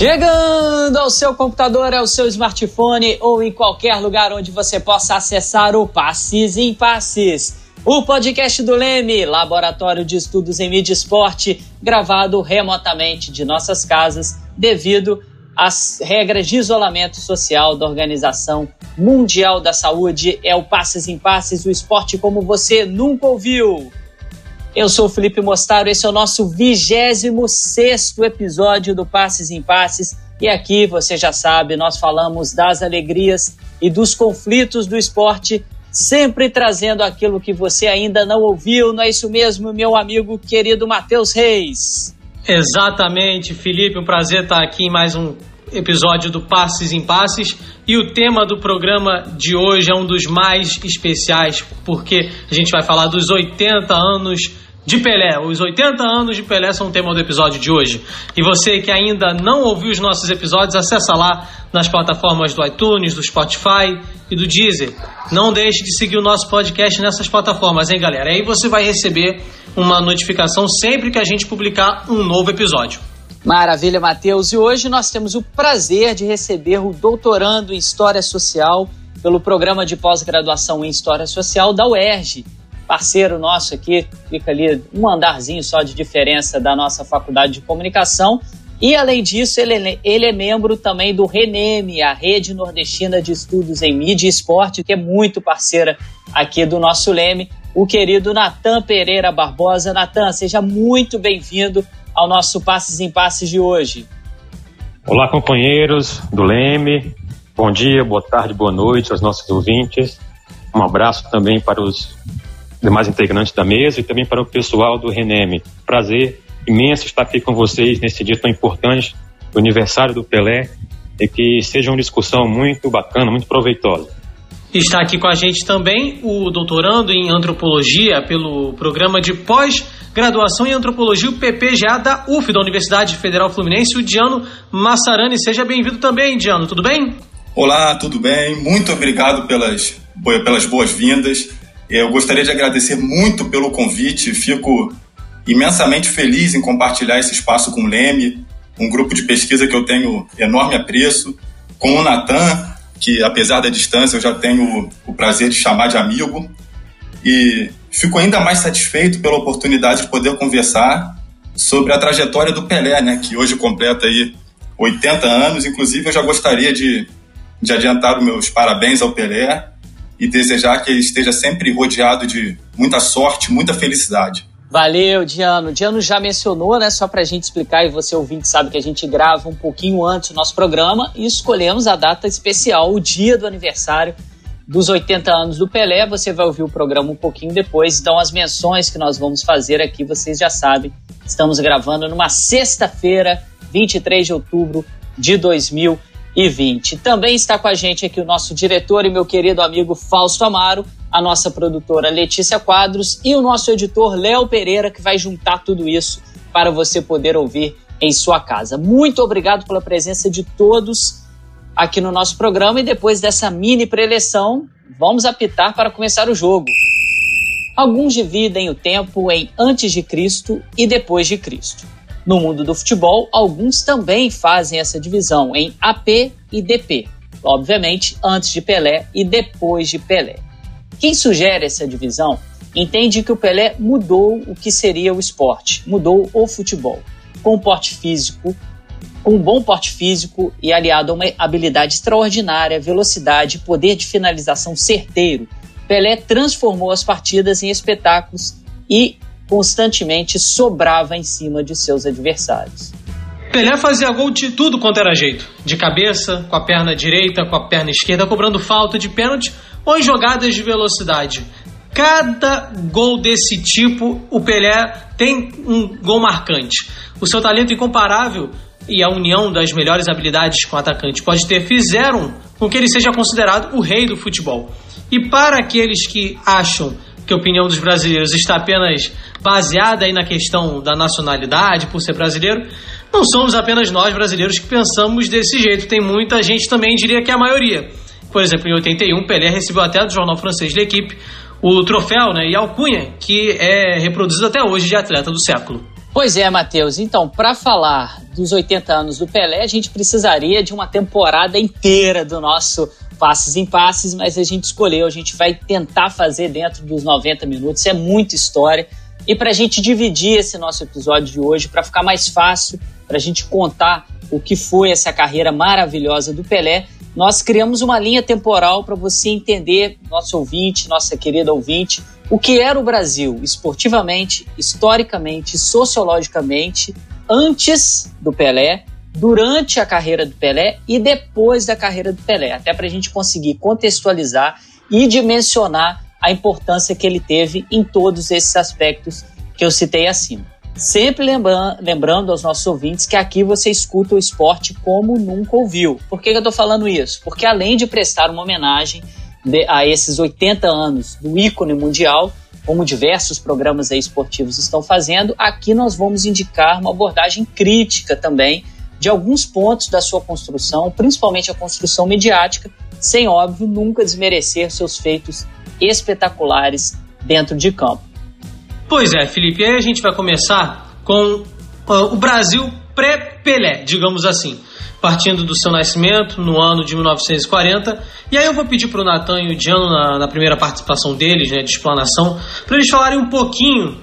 Chegando ao seu computador, ao seu smartphone ou em qualquer lugar onde você possa acessar o Passes em Passes. O podcast do Leme, Laboratório de Estudos em Mídia Esporte, gravado remotamente de nossas casas devido às regras de isolamento social da Organização Mundial da Saúde. É o Passes em Passes, o esporte como você nunca ouviu. Eu sou o Felipe Mostaro, esse é o nosso 26 episódio do Passes em Passes. E aqui, você já sabe, nós falamos das alegrias e dos conflitos do esporte, sempre trazendo aquilo que você ainda não ouviu. Não é isso mesmo, meu amigo querido Matheus Reis? Exatamente, Felipe, um prazer estar aqui em mais um episódio do Passes em Passes. E o tema do programa de hoje é um dos mais especiais, porque a gente vai falar dos 80 anos de Pelé. Os 80 anos de Pelé são o tema do episódio de hoje. E você que ainda não ouviu os nossos episódios, acessa lá nas plataformas do iTunes, do Spotify e do Deezer. Não deixe de seguir o nosso podcast nessas plataformas, hein, galera? Aí você vai receber uma notificação sempre que a gente publicar um novo episódio. Maravilha, Matheus. E hoje nós temos o prazer de receber o doutorando em História Social pelo programa de pós-graduação em História Social da UERJ parceiro nosso aqui, fica ali um andarzinho só de diferença da nossa faculdade de comunicação. E além disso, ele, ele é membro também do RENEME, a Rede Nordestina de Estudos em Mídia e Esporte, que é muito parceira aqui do nosso Leme, o querido Natan Pereira Barbosa. Natan, seja muito bem-vindo ao nosso Passes em Passes de hoje. Olá, companheiros do Leme. Bom dia, boa tarde, boa noite aos nossos ouvintes. Um abraço também para os demais integrantes da mesa e também para o pessoal do Reneme. Prazer imenso estar aqui com vocês nesse dia tão importante, o aniversário do Pelé, e que seja uma discussão muito bacana, muito proveitosa. Está aqui com a gente também o doutorando em antropologia pelo programa de pós-graduação em antropologia, PPGA da UF, da Universidade Federal Fluminense, o Diano Massarani. Seja bem-vindo também, Diano, tudo bem? Olá, tudo bem? Muito obrigado pelas, pelas boas-vindas. Eu gostaria de agradecer muito pelo convite, fico imensamente feliz em compartilhar esse espaço com o Leme, um grupo de pesquisa que eu tenho enorme apreço, com o Natan, que apesar da distância eu já tenho o prazer de chamar de amigo, e fico ainda mais satisfeito pela oportunidade de poder conversar sobre a trajetória do Pelé, né, que hoje completa aí 80 anos, inclusive eu já gostaria de, de adiantar os meus parabéns ao Pelé e desejar que ele esteja sempre rodeado de muita sorte, muita felicidade. Valeu, Diano. Diano já mencionou, né? Só para a gente explicar, e você ouvinte sabe que a gente grava um pouquinho antes o nosso programa e escolhemos a data especial, o dia do aniversário dos 80 anos do Pelé. Você vai ouvir o programa um pouquinho depois. Então, as menções que nós vamos fazer aqui, vocês já sabem. Estamos gravando numa sexta-feira, 23 de outubro de 2020 e 20. Também está com a gente aqui o nosso diretor e meu querido amigo Fausto Amaro, a nossa produtora Letícia Quadros e o nosso editor Léo Pereira, que vai juntar tudo isso para você poder ouvir em sua casa. Muito obrigado pela presença de todos aqui no nosso programa e depois dessa mini preleção, vamos apitar para começar o jogo. Alguns dividem o tempo em antes de Cristo e depois de Cristo. No mundo do futebol, alguns também fazem essa divisão em AP e DP, obviamente antes de Pelé e depois de Pelé. Quem sugere essa divisão entende que o Pelé mudou o que seria o esporte, mudou o futebol, com um porte físico, com um bom porte físico e aliado a uma habilidade extraordinária, velocidade, poder de finalização certeiro. Pelé transformou as partidas em espetáculos e constantemente sobrava em cima de seus adversários. Pelé fazia gol de tudo quanto era jeito. De cabeça, com a perna direita, com a perna esquerda, cobrando falta de pênalti ou em jogadas de velocidade. Cada gol desse tipo, o Pelé tem um gol marcante. O seu talento incomparável e a união das melhores habilidades com o atacante pode ter fizeram com que ele seja considerado o rei do futebol. E para aqueles que acham que a opinião dos brasileiros está apenas baseada aí na questão da nacionalidade, por ser brasileiro, não somos apenas nós brasileiros que pensamos desse jeito. Tem muita gente também, diria que é a maioria. Por exemplo, em 81, Pelé recebeu até do jornal francês L'Equipe o troféu né, e alcunha que é reproduzido até hoje de atleta do século. Pois é, Matheus. Então, para falar dos 80 anos do Pelé, a gente precisaria de uma temporada inteira do nosso Passes em Passes, mas a gente escolheu, a gente vai tentar fazer dentro dos 90 minutos. É muita história. E para a gente dividir esse nosso episódio de hoje, para ficar mais fácil, para a gente contar o que foi essa carreira maravilhosa do Pelé, nós criamos uma linha temporal para você entender, nosso ouvinte, nossa querida ouvinte, o que era o Brasil esportivamente, historicamente, sociologicamente, antes do Pelé, durante a carreira do Pelé e depois da carreira do Pelé, até para a gente conseguir contextualizar e dimensionar a importância que ele teve em todos esses aspectos que eu citei acima. Sempre lembrando aos nossos ouvintes que aqui você escuta o esporte como nunca ouviu. Por que, eu estou falando isso? Porque além de prestar uma homenagem de, a esses 80 anos do ícone mundial, como diversos programas esportivos estão fazendo, aqui nós vamos indicar uma abordagem crítica também de alguns pontos da sua construção, principalmente a construção mediática, sem, óbvio, nunca desmerecer seus feitos espetaculares dentro de campo. Pois é, Felipe, aí a gente vai começar com uh, o Brasil pré-Pelé, digamos assim partindo do seu nascimento no ano de 1940. E aí eu vou pedir para o Natan e o Diano, na, na, primeira participação deles, né, de explanação, para eles falarem um pouquinho,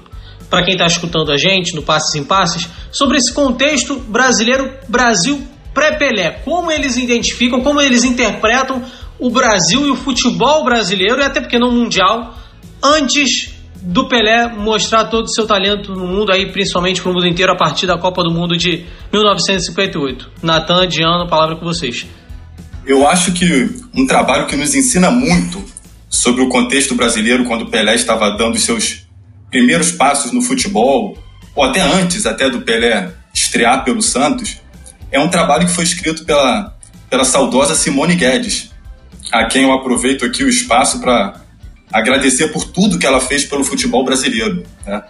para quem está escutando a gente, no Passes em Passes, sobre esse contexto brasileiro, Brasil pré-Pelé. Como eles identificam, como eles interpretam o Brasil e o futebol brasileiro, e até porque não mundial, antes do Pelé mostrar todo o seu talento no mundo, aí principalmente para o mundo inteiro, a partir da Copa do Mundo de 1958. Natan, Diano, palavra com vocês. Eu acho que um trabalho que nos ensina muito sobre o contexto brasileiro quando o Pelé estava dando seus primeiros passos no futebol, ou até antes até do Pelé estrear pelo Santos, é um trabalho que foi escrito pela, pela saudosa Simone Guedes, a quem eu aproveito aqui o espaço para agradecer por tudo que ela fez pelo futebol brasileiro. Né?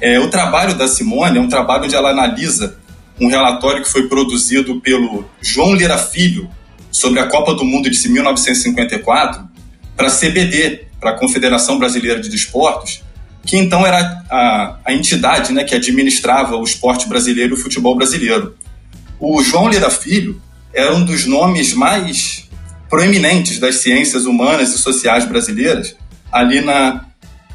É, o trabalho da Simone é um trabalho onde ela analisa um relatório que foi produzido pelo João Lira Filho sobre a Copa do Mundo de 1954 para a CBD, para a Confederação Brasileira de Desportos, que então era a, a entidade né, que administrava o esporte brasileiro e o futebol brasileiro. O João Lira Filho era um dos nomes mais proeminentes das ciências humanas e sociais brasileiras ali na,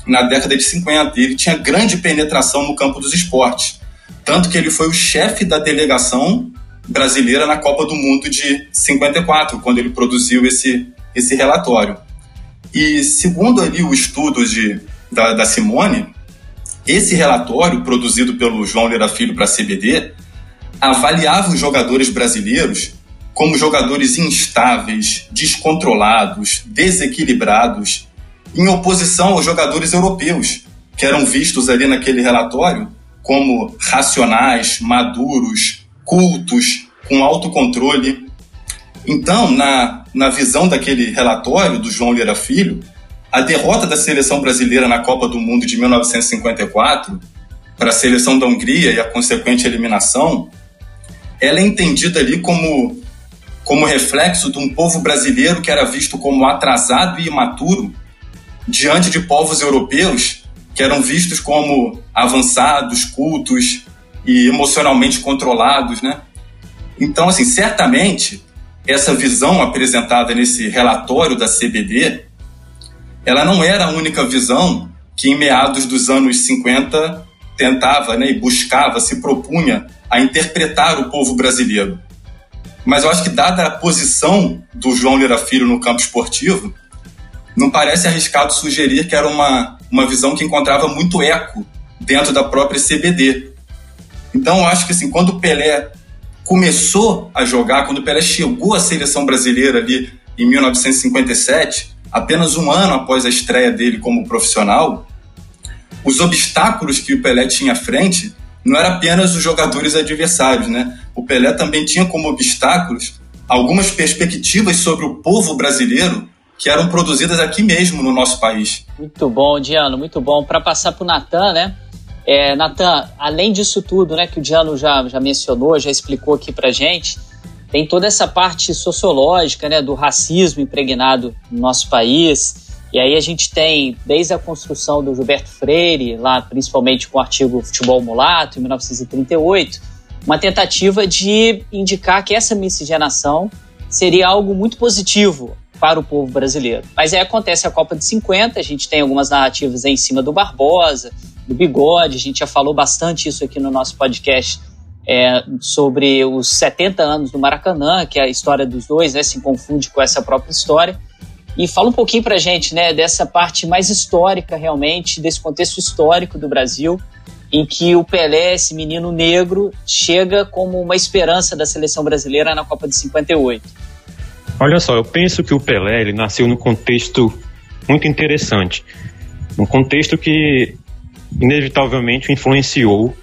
na década de 50. E ele tinha grande penetração no campo dos esportes. Tanto que ele foi o chefe da delegação brasileira na Copa do Mundo de 54, quando ele produziu esse, esse relatório. E segundo ali o estudo de, da, da Simone, esse relatório produzido pelo João Lira Filho para a CBD avaliava os jogadores brasileiros como jogadores instáveis, descontrolados, desequilibrados em oposição aos jogadores europeus, que eram vistos ali naquele relatório como racionais, maduros, cultos, com autocontrole. Então, na, na visão daquele relatório do João Lira Filho, a derrota da seleção brasileira na Copa do Mundo de 1954 para a seleção da Hungria e a consequente eliminação, ela é entendida ali como, como reflexo de um povo brasileiro que era visto como atrasado e imaturo diante de povos europeus que eram vistos como avançados, cultos e emocionalmente controlados, né? Então, assim, certamente essa visão apresentada nesse relatório da CBD, ela não era a única visão que em meados dos anos 50 tentava, né, e buscava, se propunha a interpretar o povo brasileiro. Mas eu acho que dada a posição do João Lira Filho no campo esportivo, não parece arriscado sugerir que era uma, uma visão que encontrava muito eco dentro da própria CBD. Então, eu acho que assim, quando o Pelé começou a jogar, quando o Pelé chegou à seleção brasileira ali em 1957, apenas um ano após a estreia dele como profissional, os obstáculos que o Pelé tinha à frente não eram apenas os jogadores adversários, né? O Pelé também tinha como obstáculos algumas perspectivas sobre o povo brasileiro que eram produzidas aqui mesmo no nosso país. Muito bom, Diano, muito bom. Para passar para o Natan, né? É, Natan, além disso tudo, né, que o Diano já, já mencionou, já explicou aqui para gente, tem toda essa parte sociológica, né, do racismo impregnado no nosso país, E aí a gente tem, desde a construção do Gilberto Freire, lá principalmente com o artigo Futebol Mulato, em 1938, uma tentativa de indicar que essa miscigenação seria algo muito positivo para o povo brasileiro. Mas aí acontece a Copa de 50, a gente tem algumas narrativas aí em cima do Barbosa, do Bigode, a gente já falou bastante isso aqui no nosso podcast é, sobre os 70 anos do Maracanã, que é a história dos dois né, se confunde com essa própria história. E fala um pouquinho para a gente né, dessa parte mais histórica, realmente, desse contexto histórico do Brasil, em que o Pelé, esse menino negro, chega como uma esperança da seleção brasileira na Copa de 58. Olha só, eu penso que o Pelé ele nasceu num contexto muito interessante. Um contexto que inevitavelmente influenciou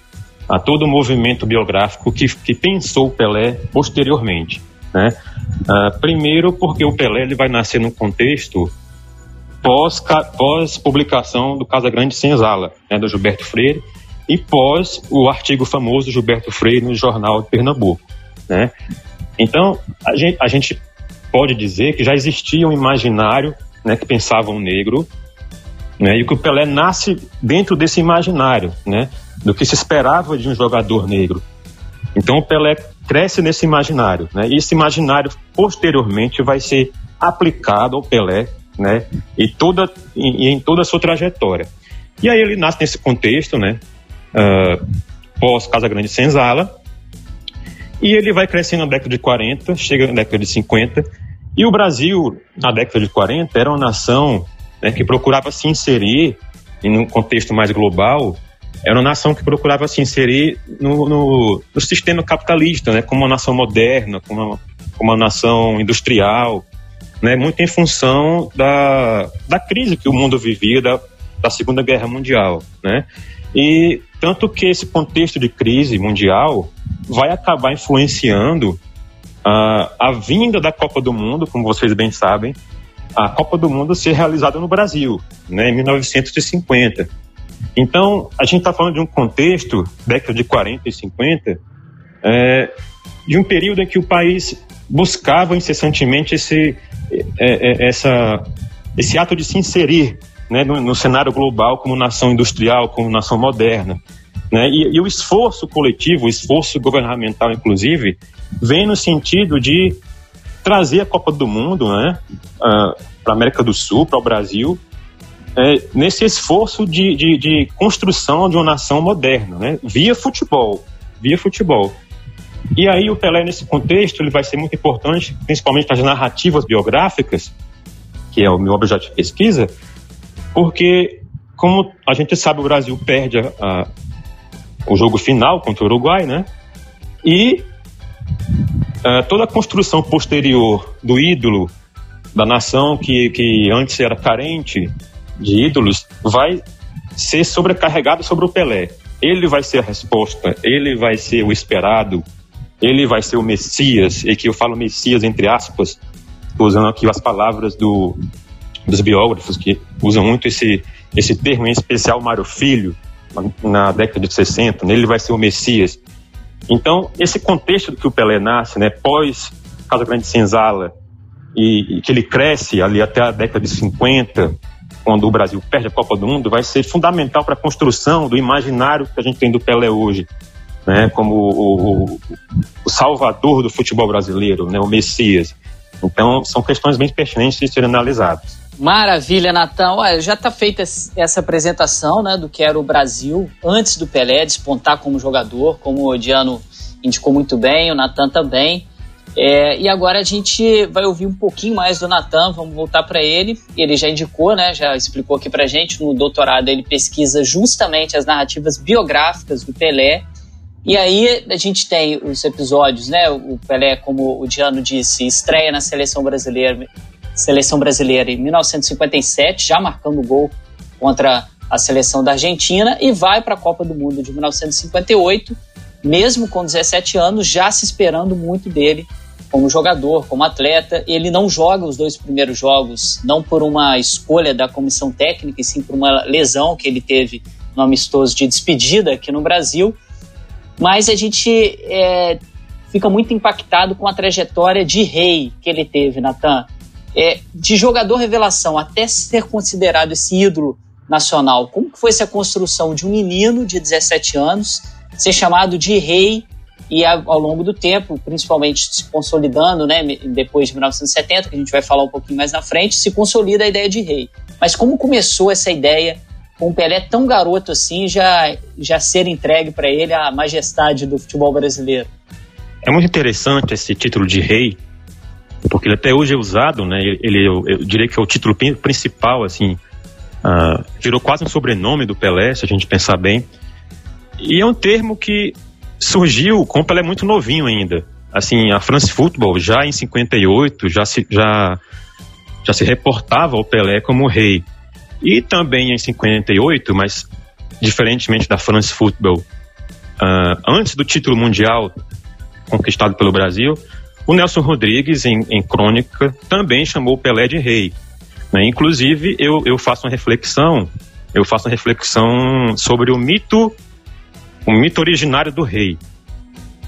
a todo o movimento biográfico que, que pensou o Pelé posteriormente. Né? Uh, primeiro, porque o Pelé ele vai nascer num contexto pós, pós do Casa Grande Senzala, né, do Gilberto Freire, e pós o artigo famoso Gilberto Freire no Jornal de Pernambuco. Né? Então, a gente, a gente pode dizer que já existia um imaginário né, que pensava um negro, né, e que o Pelé nasce dentro desse imaginário, né, do que se esperava de um jogador negro. Então o Pelé cresce nesse imaginário, né, e esse imaginário posteriormente vai ser aplicado ao Pelé, né, e toda e, em toda a sua trajetória. E aí ele nasce nesse contexto, né, uh, pós Casa Grande Senzala, e ele vai crescendo na década de 40, chega na década de 50, e o Brasil, na década de 40, era uma nação né, que procurava se inserir, em um contexto mais global, era uma nação que procurava se inserir no, no, no sistema capitalista, né, como uma nação moderna, como uma, como uma nação industrial, né, muito em função da, da crise que o mundo vivia, da, da Segunda Guerra Mundial. Né? E tanto que esse contexto de crise mundial vai acabar influenciando a, a vinda da Copa do Mundo, como vocês bem sabem, a Copa do Mundo ser realizada no Brasil, né, em 1950. Então, a gente está falando de um contexto, década de 40 e 50, é, de um período em que o país buscava incessantemente esse, é, é, essa, esse ato de se inserir né, no, no, cenário global como nação industrial, como nação moderna. Né? E, e, o esforço coletivo, o esforço governamental, inclusive, vem no sentido de trazer a Copa do Mundo né, uh, para a América do Sul, para o Brasil, é, nesse esforço de, de, de, construção de uma nação moderna, né, via futebol, via futebol. E aí o Pelé, nesse contexto, ele vai ser muito importante, principalmente nas narrativas biográficas, que é o meu objeto de pesquisa, porque, como a gente sabe, o Brasil perde a, a o jogo final contra o Uruguai, né? E uh, toda a construção posterior do ídolo da nação que, que antes era carente de ídolos vai ser sobrecarregado sobre o Pelé. Ele vai ser a resposta, ele vai ser o esperado, ele vai ser o Messias, e que eu falo Messias entre aspas, usando aqui as palavras do, dos biógrafos que usam muito esse, esse termo, em especial Mário Filho, na década de 60, né? ele vai ser o Messias. Então, esse contexto que o Pelé nasce, né, pós Casa Grande Senzala, e, e, que ele cresce ali até a década de 50, quando o Brasil perde a Copa do Mundo, vai ser fundamental para a construção do imaginário que a gente tem do Pelé hoje, né, como o, o, o salvador do futebol brasileiro, né, o Messias. Então, são questões bem pertinentes de serem analisadas. Maravilha, Natan. Já está feita essa apresentação né, do que era o Brasil antes do Pelé despontar como jogador, como o Diano indicou muito bem, o Natan também. É, e agora a gente vai ouvir um pouquinho mais do Natan, vamos voltar para ele. Ele já indicou, né, já explicou aqui para gente, no doutorado ele pesquisa justamente as narrativas biográficas do Pelé. E aí a gente tem os episódios, né, o Pelé, como o Diano disse, estreia na seleção brasileira seleção brasileira em 1957, já marcando gol contra a seleção da Argentina, e vai para a Copa do Mundo de 1958, mesmo com 17 anos, já se esperando muito dele como jogador, como atleta. Ele não joga os dois primeiros jogos, não por uma escolha da comissão técnica, e sim por uma lesão que ele teve no amistoso de despedida aqui no Brasil. Mas a gente é, fica muito impactado com a trajetória de rei que ele teve, Natan. É, de jogador revelação até ser considerado esse ídolo nacional, como que foi essa construção de um menino de 17 anos ser chamado de rei e ao longo do tempo, principalmente se consolidando, né, depois de 1970, que a gente vai falar um pouquinho mais na frente, se consolida a ideia de rei. Mas como começou essa ideia com o Pelé tão garoto assim, já, já ser entregue para ele a majestade do futebol brasileiro? É muito interessante esse título de rei, porque ele até hoje é usado, né? Ele, eu, eu diria que é o título principal, assim, uh, virou quase um sobrenome do Pelé, se a gente pensar bem. E é um termo que surgiu com o Pelé muito novinho ainda. Assim, a France Football já em 58 já se, já, já se reportava o Pelé como rei. E também em 58, mas diferentemente da France Football, uh, antes do título mundial conquistado pelo Brasil, o Nelson Rodrigues, em, em crônica, também chamou Pelé de rei. Né? Inclusive, eu, eu faço uma reflexão, eu faço uma reflexão sobre o mito o mito originário do rei,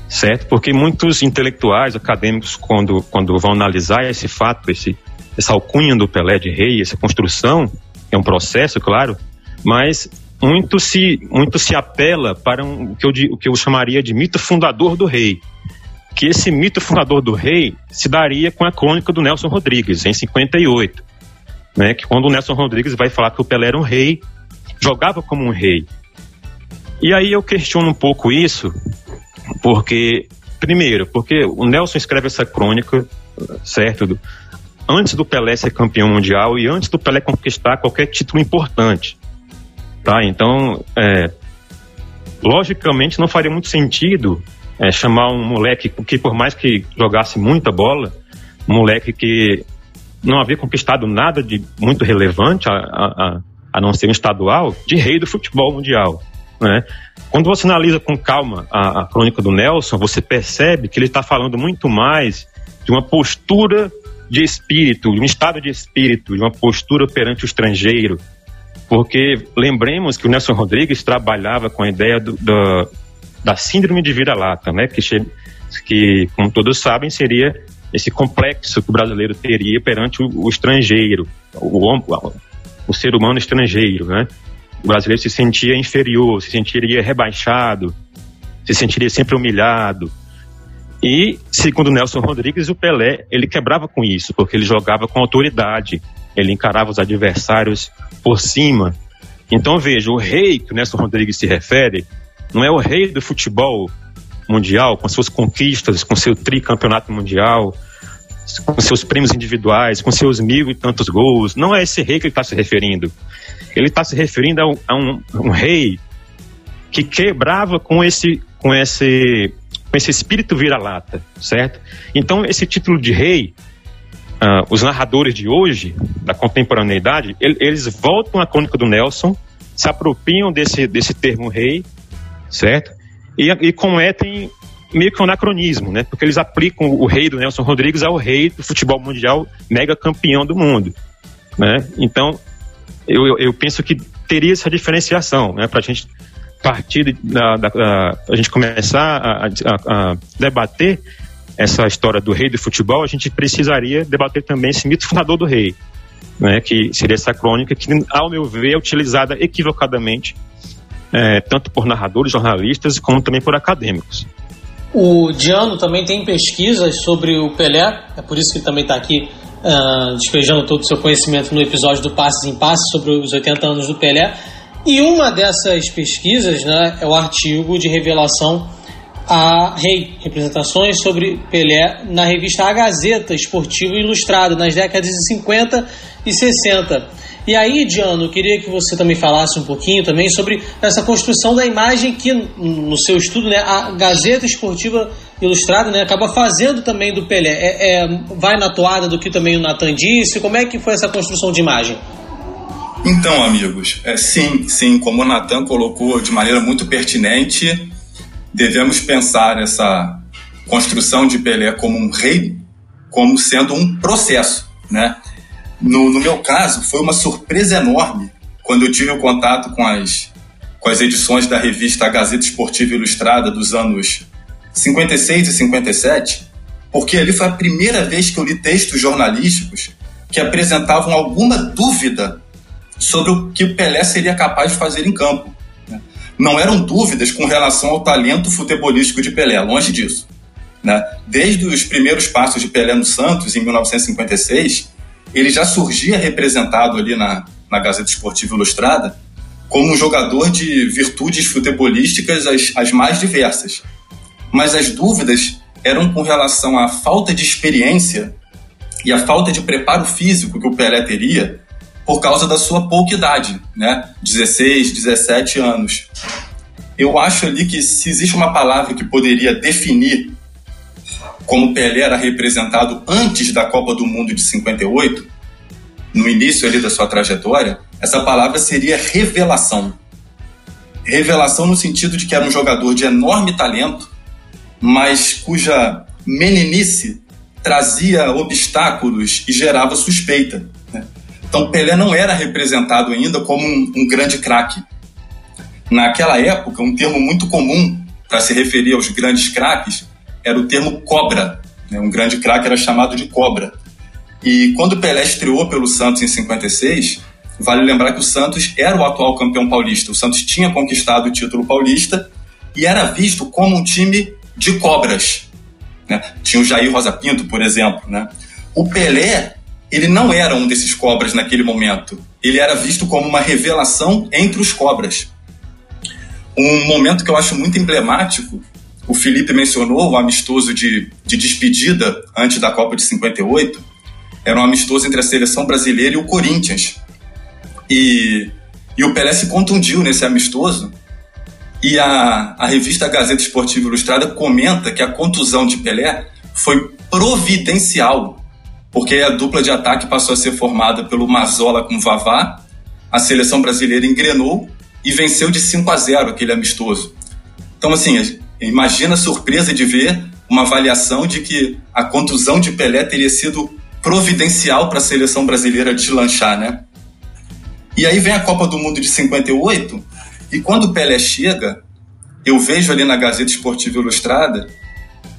certo? Porque muitos intelectuais, acadêmicos, quando, quando vão analisar esse fato, esse, essa alcunha do Pelé de rei, essa construção, é um processo, claro, mas muito se, muito se apela para um, o, que eu, o que eu chamaria de mito fundador do rei. Que esse mito fundador do rei se daria com a crônica do Nelson Rodrigues, em 58. Né, que quando o Nelson Rodrigues vai falar que o Pelé era um rei, jogava como um rei. E aí eu questiono um pouco isso, porque, primeiro, porque o Nelson escreve essa crônica, certo? Antes do Pelé ser campeão mundial e antes do Pelé conquistar qualquer título importante. Tá? Então, é, logicamente não faria muito sentido é, chamar um moleque que, por mais que jogasse muita bola, um moleque que não havia conquistado nada de muito relevante, a, a, a não ser um estadual, de rei do futebol mundial. Né? Quando você analisa com calma a, a crônica do Nelson, você percebe que ele está falando muito mais de uma postura de espírito, de um estado de espírito, de uma postura perante o estrangeiro. Porque lembremos que o Nelson Rodrigues trabalhava com a ideia do, do, da síndrome de vira-lata, né? que, que, como todos sabem, seria esse complexo que o brasileiro teria perante o, o estrangeiro, o, o, o, ser humano estrangeiro. Né? o brasileiro se sentia inferior, se sentiria rebaixado, se sentiria sempre humilhado. E, segundo Nelson Rodrigues, o Pelé, ele quebrava com isso, porque ele jogava com autoridade, ele encarava os adversários por cima. Então, veja, o rei que o Nelson Rodrigues se refere não é o rei do futebol mundial, com suas conquistas, com seu tricampeonato mundial, com seus prêmios individuais, com seus mil e tantos gols. Não é esse rei que ele está se referindo. Ele está se referindo a um, a um, um rei que quebrava com esse, com esse, com esse espírito vira-lata, certo? Então, esse título de rei, uh, os narradores de hoje, da contemporaneidade, ele, eles voltam à crônica do Nelson, se apropriam desse, desse termo rei, certo? E, e cometem meio que um anacronismo, né? Porque eles aplicam o rei do Nelson Rodrigues ao rei do futebol mundial, mega campeão do mundo, né? Então, eu, eu, penso que teria essa diferenciação, né? Para a gente partir da, da, da, a gente começar a, a, a, debater essa história do rei do futebol, a gente precisaria debater também esse mito fundador do rei, né? Que seria essa crônica que, ao meu ver, é utilizada equivocadamente é, tanto por narradores, jornalistas, como também por acadêmicos. O Diano também tem pesquisas sobre o Pelé, é por isso que ele também está aqui uh, despejando todo o seu conhecimento no episódio do Passes em Passes sobre os 80 anos do Pelé. E uma dessas pesquisas né, é o artigo de revelação a Rei, representações sobre Pelé na revista A Gazeta Esportivo Ilustrado, nas décadas de 50 e 60. E aí, Diano, eu queria que você também falasse um pouquinho também sobre essa construção da imagem que, no seu estudo, né, a Gazeta Esportiva Ilustrada né, acaba fazendo também do Pelé. É, é, vai na toada do que também o Natan disse? Como é que foi essa construção de imagem? Então, amigos, é, sim, sim, como o Natan colocou de maneira muito pertinente, devemos pensar essa construção de Pelé como um rei, como sendo um processo, né? No, no meu caso, foi uma surpresa enorme quando eu tive o contato com as, com as edições da revista Gazeta Esportiva Ilustrada dos anos 56 e 57, porque ali foi a primeira vez que eu li textos jornalísticos que apresentavam alguma dúvida sobre o que o Pelé seria capaz de fazer em campo. Né? Não eram dúvidas com relação ao talento futebolístico de Pelé, longe disso. Né? Desde os primeiros passos de Pelé no Santos, em 1956, ele já surgia representado ali na, na Gazeta Esportiva Ilustrada como um jogador de virtudes futebolísticas as, as mais diversas. Mas as dúvidas eram com relação à falta de experiência e à falta de preparo físico que o Pelé teria por causa da sua pouca idade, né? 16, 17 anos. Eu acho ali que se existe uma palavra que poderia definir como Pelé era representado antes da Copa do Mundo de 58, no início ali da sua trajetória, essa palavra seria revelação. Revelação no sentido de que era um jogador de enorme talento, mas cuja meninice trazia obstáculos e gerava suspeita. Né? Então Pelé não era representado ainda como um, um grande craque. Naquela época, um termo muito comum para se referir aos grandes craques era o termo cobra. Né? Um grande craque era chamado de cobra. E quando Pelé estreou pelo Santos em 56, vale lembrar que o Santos era o atual campeão paulista. O Santos tinha conquistado o título paulista e era visto como um time de cobras. Né? Tinha o Jair Rosa Pinto, por exemplo. Né? O Pelé, ele não era um desses cobras naquele momento. Ele era visto como uma revelação entre os cobras. Um momento que eu acho muito emblemático o Felipe mencionou o amistoso de, de despedida antes da Copa de 58. Era um amistoso entre a seleção brasileira e o Corinthians. E, e o Pelé se contundiu nesse amistoso. E a, a revista Gazeta Esportiva Ilustrada comenta que a contusão de Pelé foi providencial, porque a dupla de ataque passou a ser formada pelo Mazola com Vavá, a seleção brasileira engrenou e venceu de 5 a 0 aquele amistoso. Então, assim, Imagina a surpresa de ver uma avaliação de que a contusão de Pelé teria sido providencial para a seleção brasileira deslanchar, né? E aí vem a Copa do Mundo de 58, e quando o Pelé chega, eu vejo ali na Gazeta Esportiva Ilustrada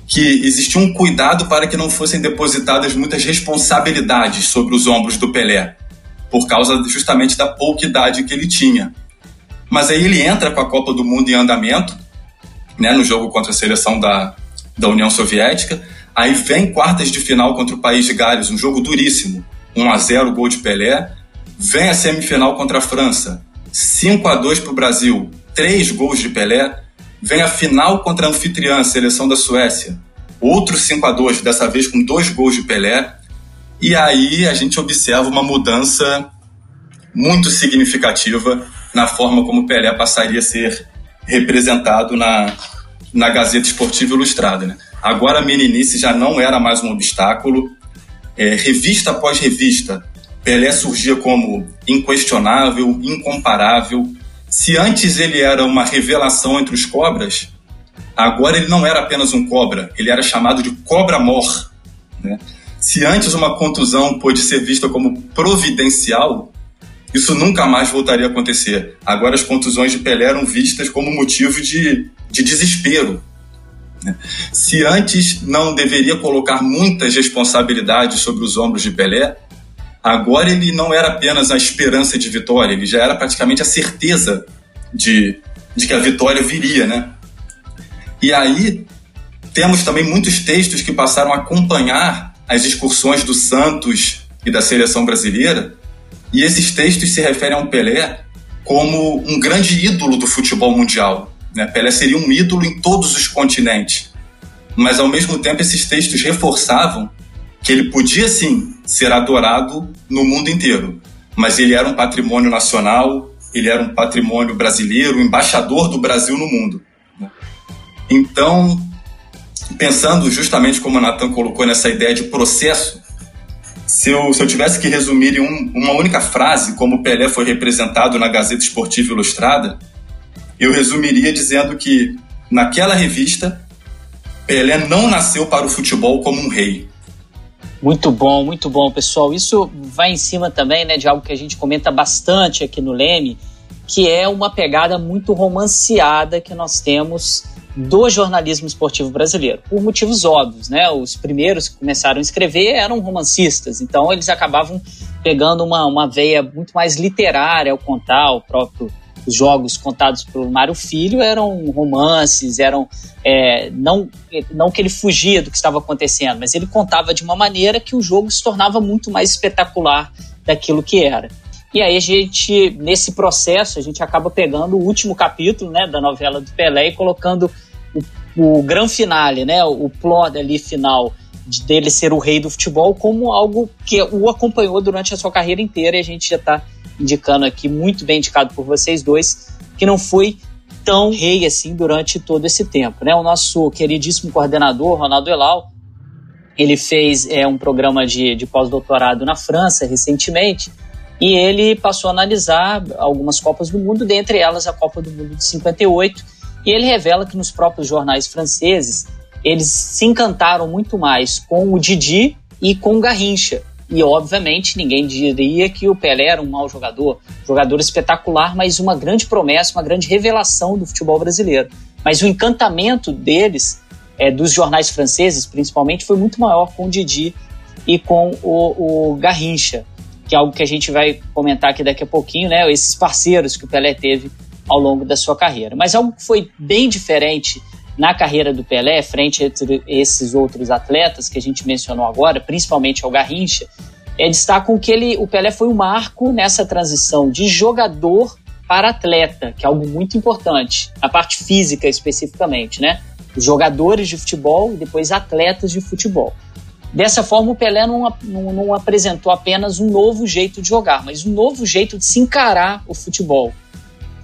que existia um cuidado para que não fossem depositadas muitas responsabilidades sobre os ombros do Pelé, por causa justamente da pouca idade que ele tinha. Mas aí ele entra com a Copa do Mundo em andamento, né, no jogo contra a seleção da, da União Soviética. Aí vem quartas de final contra o País de Gales, um jogo duríssimo, 1 a 0 gol de Pelé. Vem a semifinal contra a França, 5 a 2 para o Brasil, três gols de Pelé. Vem a final contra a anfitriã, a seleção da Suécia, outro 5 a 2 dessa vez com dois gols de Pelé. E aí a gente observa uma mudança muito significativa na forma como Pelé passaria a ser representado na, na Gazeta Esportiva Ilustrada. Né? Agora a meninice já não era mais um obstáculo. É, revista após revista, Pelé surgia como inquestionável, incomparável. Se antes ele era uma revelação entre os cobras, agora ele não era apenas um cobra, ele era chamado de cobra-mor. Né? Se antes uma contusão pôde ser vista como providencial, isso nunca mais voltaria a acontecer. Agora as contusões de Pelé eram vistas como motivo de, de desespero. Né? Se antes não deveria colocar muitas responsabilidades sobre os ombros de Pelé, agora ele não era apenas a esperança de vitória, ele já era praticamente a certeza de, de que a vitória viria, né? E aí temos também muitos textos que passaram a acompanhar as excursões do Santos e da seleção brasileira e esses textos se referem a um Pelé como um grande ídolo do futebol mundial. Né? Pelé seria um ídolo em todos os continentes. Mas, ao mesmo tempo, esses textos reforçavam que ele podia, sim, ser adorado no mundo inteiro. Mas ele era um patrimônio nacional, ele era um patrimônio brasileiro, embaixador do Brasil no mundo. Né? Então, pensando justamente como o Natan colocou nessa ideia de processo, se eu, se eu tivesse que resumir em um, uma única frase como Pelé foi representado na Gazeta Esportiva Ilustrada, eu resumiria dizendo que, naquela revista, Pelé não nasceu para o futebol como um rei. Muito bom, muito bom, pessoal. Isso vai em cima também né, de algo que a gente comenta bastante aqui no Leme, que é uma pegada muito romanceada que nós temos do jornalismo esportivo brasileiro, por motivos óbvios, né? Os primeiros que começaram a escrever eram romancistas, então eles acabavam pegando uma, uma veia muito mais literária ao contar o próprio os jogos contados pelo Mário Filho eram romances, eram é, não, não que ele fugia do que estava acontecendo, mas ele contava de uma maneira que o jogo se tornava muito mais espetacular daquilo que era. E aí a gente, nesse processo, a gente acaba pegando o último capítulo né, da novela do Pelé e colocando o, grande finale, né, o plot ali final de dele ser o rei do futebol como algo que o acompanhou durante a sua carreira inteira e a gente já está indicando aqui, muito bem indicado por vocês dois, que não foi tão rei assim durante todo esse tempo. Né? O nosso queridíssimo coordenador, Ronaldo Elal, ele fez é, um programa de, de pós-doutorado na França recentemente e ele passou a analisar algumas Copas do Mundo, dentre elas a Copa do Mundo de 58, e ele revela que nos próprios jornais franceses eles se encantaram muito mais com o Didi e com o Garrincha. E, obviamente, ninguém diria que o Pelé era um mau jogador, jogador espetacular, mas uma grande promessa, uma grande revelação do futebol brasileiro. Mas o encantamento deles, é, dos jornais franceses principalmente, foi muito maior com o Didi e com o, o Garrincha, que é algo que a gente vai comentar aqui daqui a pouquinho, né? Esses parceiros que o Pelé teve ao longo da sua carreira. Mas algo que foi bem diferente na carreira do Pelé, frente a esses outros atletas que a gente mencionou agora, principalmente ao Garrincha, é, destacam que ele, o Pelé foi um marco nessa transição de jogador para atleta, que é algo muito importante, na parte física especificamente, né? Jogadores de futebol e depois atletas de futebol. Dessa forma, o Pelé não, não, não apresentou apenas um novo jeito de jogar, mas um novo jeito de se encarar o futebol.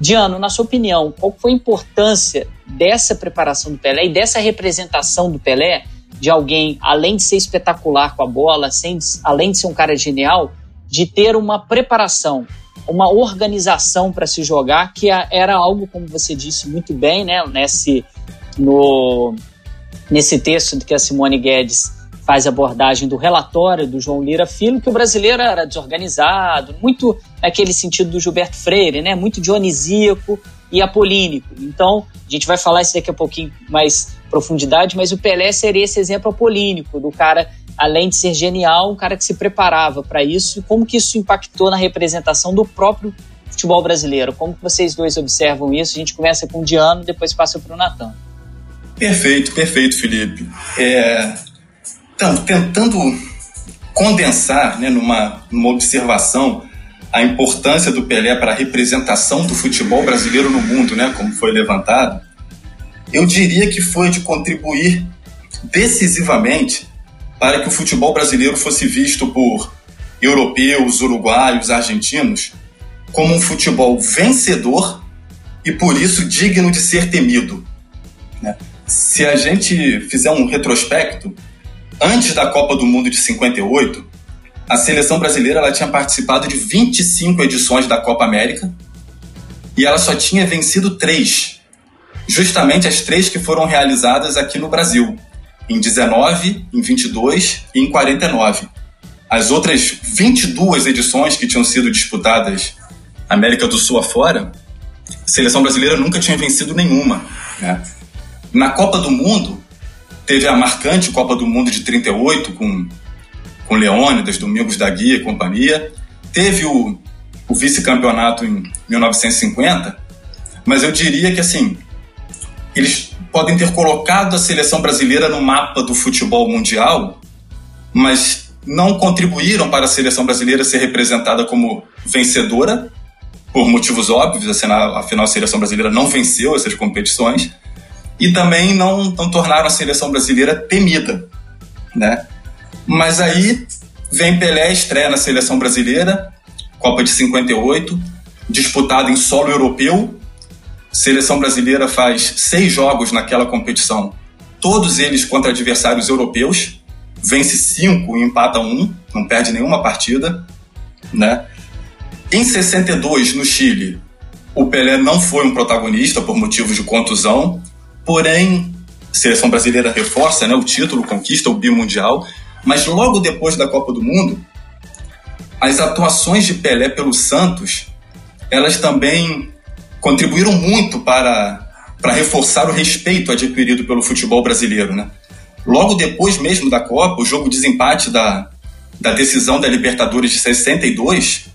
Diano, na sua opinião, qual foi a importância dessa preparação do Pelé e dessa representação do Pelé de alguém, além de ser espetacular com a bola, sem, além de ser um cara genial, de ter uma preparação, uma organização para se jogar, que era algo, como você disse muito bem, né, nesse, no, nesse texto que a Simone Guedes faz abordagem do relatório do João Lira Filho, que o brasileiro era desorganizado, muito naquele sentido do Gilberto Freire, né? Muito dionisíaco e apolínico. Então, a gente vai falar isso daqui a pouquinho mais profundidade, mas o Pelé seria esse exemplo apolínico do cara, além de ser genial, um cara que se preparava para isso e como que isso impactou na representação do próprio futebol brasileiro. Como que vocês dois observam isso? A gente começa com o Diano, depois passa para o Natan. Perfeito, perfeito, Felipe. É, tentando condensar né, numa, numa observação a importância do Pelé para a representação do futebol brasileiro no mundo, né, como foi levantado, eu diria que foi de contribuir decisivamente para que o futebol brasileiro fosse visto por europeus, uruguaios, argentinos como um futebol vencedor e por isso digno de ser temido. Né? Se a gente fizer um retrospecto, Antes da Copa do Mundo de 58, a seleção brasileira ela tinha participado de 25 edições da Copa América e ela só tinha vencido três. Justamente as três que foram realizadas aqui no Brasil, em 19, em 22 e em 49. As outras 22 edições que tinham sido disputadas América do Sul afora, a seleção brasileira nunca tinha vencido nenhuma. Né? Na Copa do Mundo, Teve a marcante Copa do Mundo de 38 com, com Leônidas, Domingos da Guia e companhia. Teve o, o vice-campeonato em 1950, mas eu diria que assim, eles podem ter colocado a seleção brasileira no mapa do futebol mundial, mas não contribuíram para a seleção brasileira ser representada como vencedora, por motivos óbvios, afinal a seleção brasileira não venceu essas competições, e também não, não tornaram a seleção brasileira temida, né? Mas aí vem Pelé, estreia na seleção brasileira, Copa de 58, disputada em solo europeu. Seleção brasileira faz seis jogos naquela competição, todos eles contra adversários europeus. Vence cinco e empata um, não perde nenhuma partida, né? Em 62, no Chile, o Pelé não foi um protagonista por motivos de contusão, Porém, a seleção brasileira reforça né, o título, conquista o bimundial, mas logo depois da Copa do Mundo, as atuações de Pelé pelo Santos, elas também contribuíram muito para para reforçar o respeito adquirido pelo futebol brasileiro. Né? Logo depois mesmo da Copa, o jogo de desempate da, da decisão da Libertadores de 62,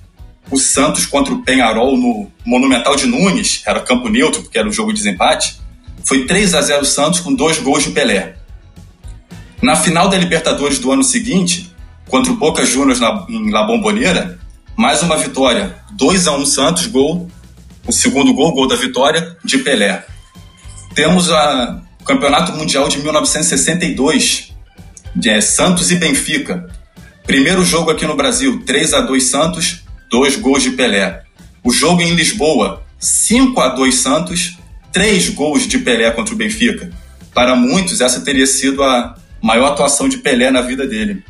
o Santos contra o Penharol no Monumental de Nunes, era campo neutro, porque era o jogo de desempate, foi 3 a 0 Santos com dois gols de Pelé. Na final da Libertadores do ano seguinte, contra o Boca Juniors na, em La Bombonera, mais uma vitória, 2 a 1 Santos, gol, o segundo gol, gol da vitória de Pelé. Temos a, o Campeonato Mundial de 1962, de é, Santos e Benfica. Primeiro jogo aqui no Brasil, 3 a 2 Santos, dois gols de Pelé. O jogo em Lisboa, 5 a 2 Santos, três gols de Pelé contra o Benfica. Para muitos, essa teria sido a maior atuação de Pelé na vida dele.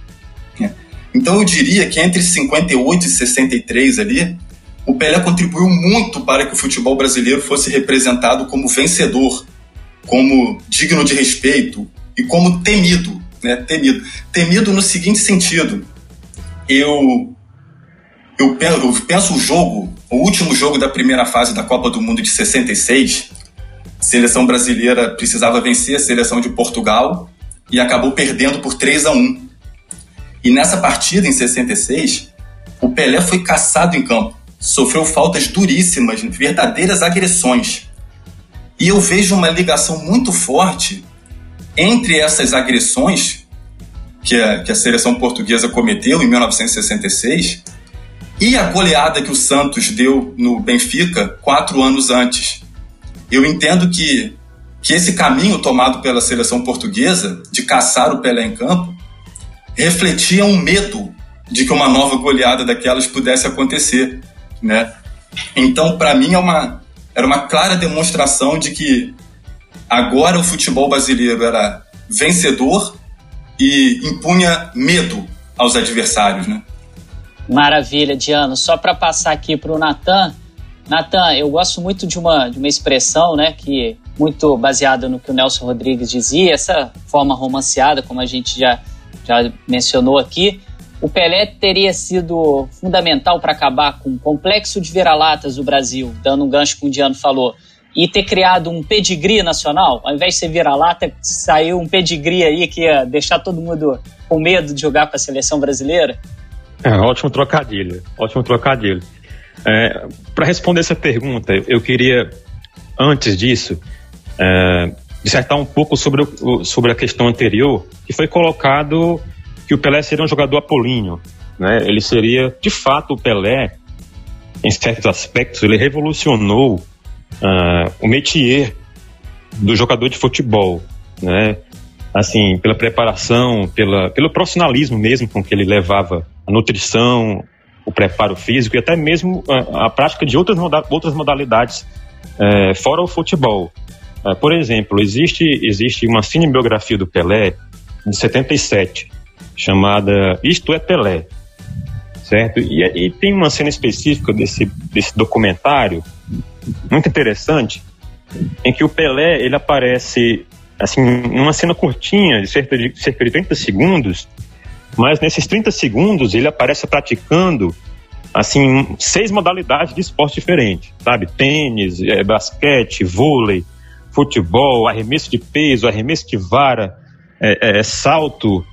Então eu diria que entre 58 e 63 ali, o Pelé contribuiu muito para que o futebol brasileiro fosse representado como vencedor, como digno de respeito e como temido, né? Temido. Temido no seguinte sentido. Eu eu penso o jogo, o último jogo da primeira fase da Copa do Mundo de 66, seleção brasileira precisava vencer a seleção de Portugal e acabou perdendo por 3 a 1. E nessa partida, em 66, o Pelé foi caçado em campo, sofreu faltas duríssimas, verdadeiras agressões. E eu vejo uma ligação muito forte entre essas agressões que a, que a seleção portuguesa cometeu em 1966 e a goleada que o Santos deu no Benfica quatro anos antes. Eu entendo que, que esse caminho tomado pela seleção portuguesa de caçar o Pelé em campo refletia um medo de que uma nova goleada daquelas pudesse acontecer, né? Então, para mim é uma era uma clara demonstração de que agora o futebol brasileiro era vencedor e impunha medo aos adversários, né? Maravilha, Diano. Só para passar aqui para o Natan. Natan, eu gosto muito de uma, de uma expressão, né, que muito baseada no que o Nelson Rodrigues dizia, essa forma romanceada, como a gente já, já mencionou aqui. O Pelé teria sido fundamental para acabar com o complexo de vira-latas do Brasil, dando um gancho que o Diano falou, e ter criado um pedigree nacional. Ao invés de ser vira-lata, saiu um pedigree aí que ia deixar todo mundo com medo de jogar para a seleção brasileira. É, ótimo trocadilho, ótimo trocadilho. É, Para responder essa pergunta, eu queria, antes disso, é, dissertar um pouco sobre, o, sobre a questão anterior, que foi colocado que o Pelé seria um jogador apolíneo. Né? Ele seria, de fato, o Pelé, em certos aspectos, ele revolucionou uh, o métier do jogador de futebol. Né? Assim, pela preparação, pela, pelo profissionalismo mesmo com que ele levava a nutrição, o preparo físico e até mesmo a, a prática de outras, moda outras modalidades é, fora o futebol. É, por exemplo, existe, existe uma cinebiografia do Pelé de 77 chamada Isto é Pelé, certo? E, e tem uma cena específica desse, desse documentário muito interessante em que o Pelé ele aparece assim numa cena curtinha de cerca de cerca de 30 segundos mas nesses 30 segundos ele aparece praticando assim seis modalidades de esporte diferentes, sabe? Tênis, é, basquete, vôlei, futebol, arremesso de peso, arremesso de vara, é, é, salto,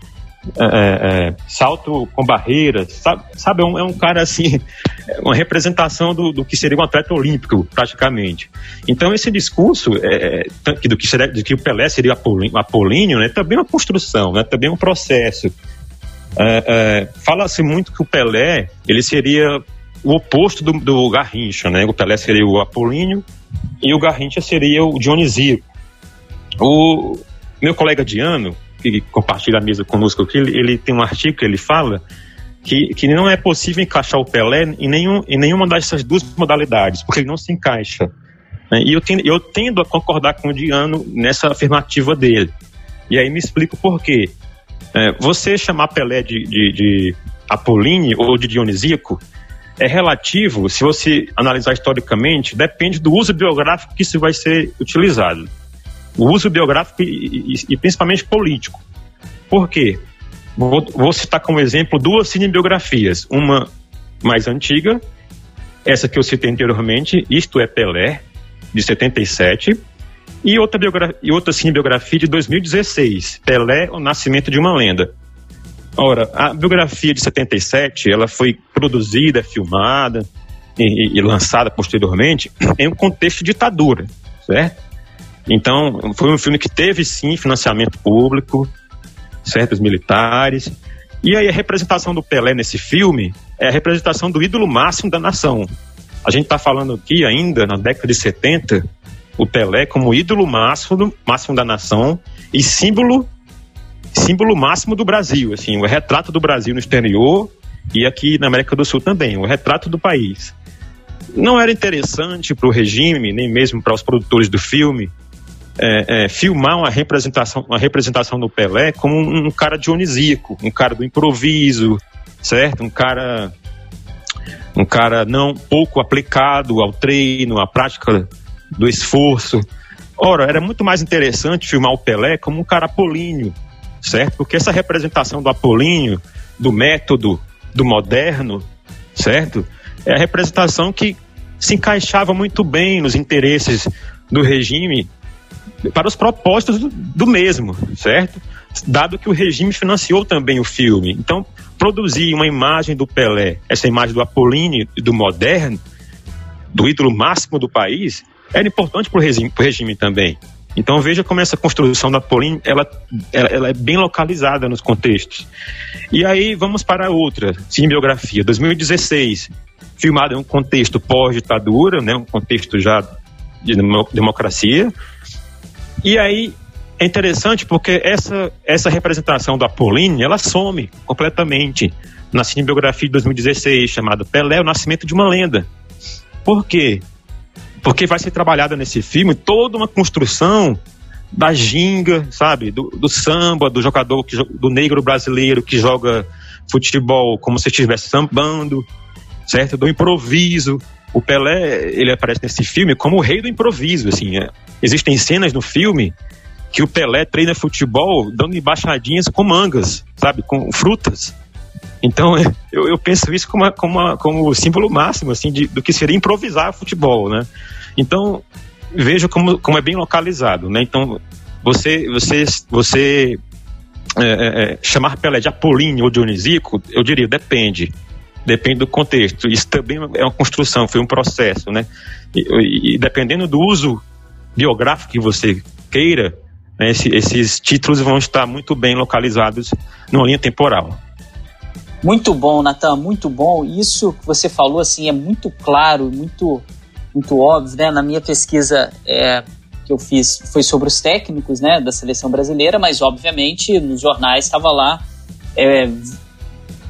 é, é, é, salto com barreiras, sabe? sabe é, um, é, um, cara assim, uma representação do, do, que seria um atleta olímpico, praticamente. Então esse discurso do, que seria, que o Pelé seria apolíneo, né, também é uma construção, né, também é um processo. É, é, Fala-se muito que o Pelé ele seria o oposto do, do, Garrincha, né? O Pelé seria o Apolíneo e o Garrincha seria o Dionisíaco. O meu colega Diano, que compartilha a mesa conosco aqui, ele, ele tem um artigo que ele fala que, que não é possível encaixar o Pelé em, nenhum, em nenhuma dessas duas modalidades, porque ele não se encaixa. Né? E eu tendo, eu tendo a concordar com o Diano nessa afirmativa dele. E aí me explico por quê. É, você chamar Pelé de, de, de Apolíneo ou de Dionisíaco é relativo, se você analisar historicamente, depende do uso biográfico que isso vai ser utilizado. O uso biográfico e, e, e principalmente político. Por quê? Vou, vou, citar como exemplo duas cinebiografias. Uma mais antiga, essa que eu citei anteriormente, Isto é Pelé, de 77, E outra, biografia, e outra cinebiografia de 2016, Pelé, O Nascimento de uma Lenda. Ora, a biografia de 77, ela foi produzida, filmada e, e lançada posteriormente em um contexto de ditadura, certo? Então, foi um filme que teve sim financiamento público, certos militares. E aí a representação do Pelé nesse filme é a representação do ídolo máximo da nação. A gente está falando aqui ainda, na década de 70, o Pelé como ídolo máximo, máximo da nação e símbolo símbolo máximo do Brasil, assim, o retrato do Brasil no exterior e aqui na América do Sul também, o retrato do país. Não era interessante para o regime, nem mesmo para os produtores do filme, é, é, filmar uma representação, uma representação do Pelé como um, um, cara dionisíaco, um cara do improviso, certo? Um cara, um cara não pouco aplicado ao treino, à prática do esforço. Ora, era muito mais interessante filmar o Pelé como um cara apolíneo, certo? Porque essa representação do apolíneo, do método, do moderno, certo? É a representação que se encaixava muito bem nos interesses do regime para os propósitos do, mesmo, certo? Dado que o regime financiou também o filme. Então, produzir uma imagem do Pelé, essa imagem do Apolíneo do moderno, do ídolo máximo do país, era importante para o regime, regime, também. Então veja como essa construção da Apolíneo, ela, ela, ela, é bem localizada nos contextos. E aí vamos para outra, cinebiografia, 2016, filmada em um contexto pós-ditadura, né, um contexto já de democracia, e aí é interessante porque essa, essa representação da Pauline, ela some completamente na cinebiografia de 2016, chamada Pelé, o Nascimento de uma Lenda. Por quê? Porque vai ser trabalhada nesse filme toda uma construção da ginga, sabe? Do, do samba, do jogador, que, do negro brasileiro que joga futebol como se estivesse sambando, certo? Do improviso, o Pelé, ele aparece nesse filme como o rei do improviso, assim. É. Existem cenas no filme que o Pelé treina futebol dando embaixadinhas com mangas, sabe, com frutas. Então, eu, eu penso isso como, como, como o símbolo máximo, assim, de, do que seria improvisar futebol, né? Então, veja como, como é bem localizado, né? Então, você, você, você é, é, é chamar Pelé de Apolíneo ou Dionisíaco, eu diria, depende. Depende do contexto. Isso também é uma construção, foi um processo, né? E, e dependendo do uso biográfico que você queira, né, esse, esses títulos vão estar muito bem localizados numa linha temporal. Muito bom, Natan, muito bom. Isso que você falou assim é muito claro, muito muito óbvio, né? Na minha pesquisa é, que eu fiz foi sobre os técnicos, né, da seleção brasileira, mas obviamente nos jornais estava lá é,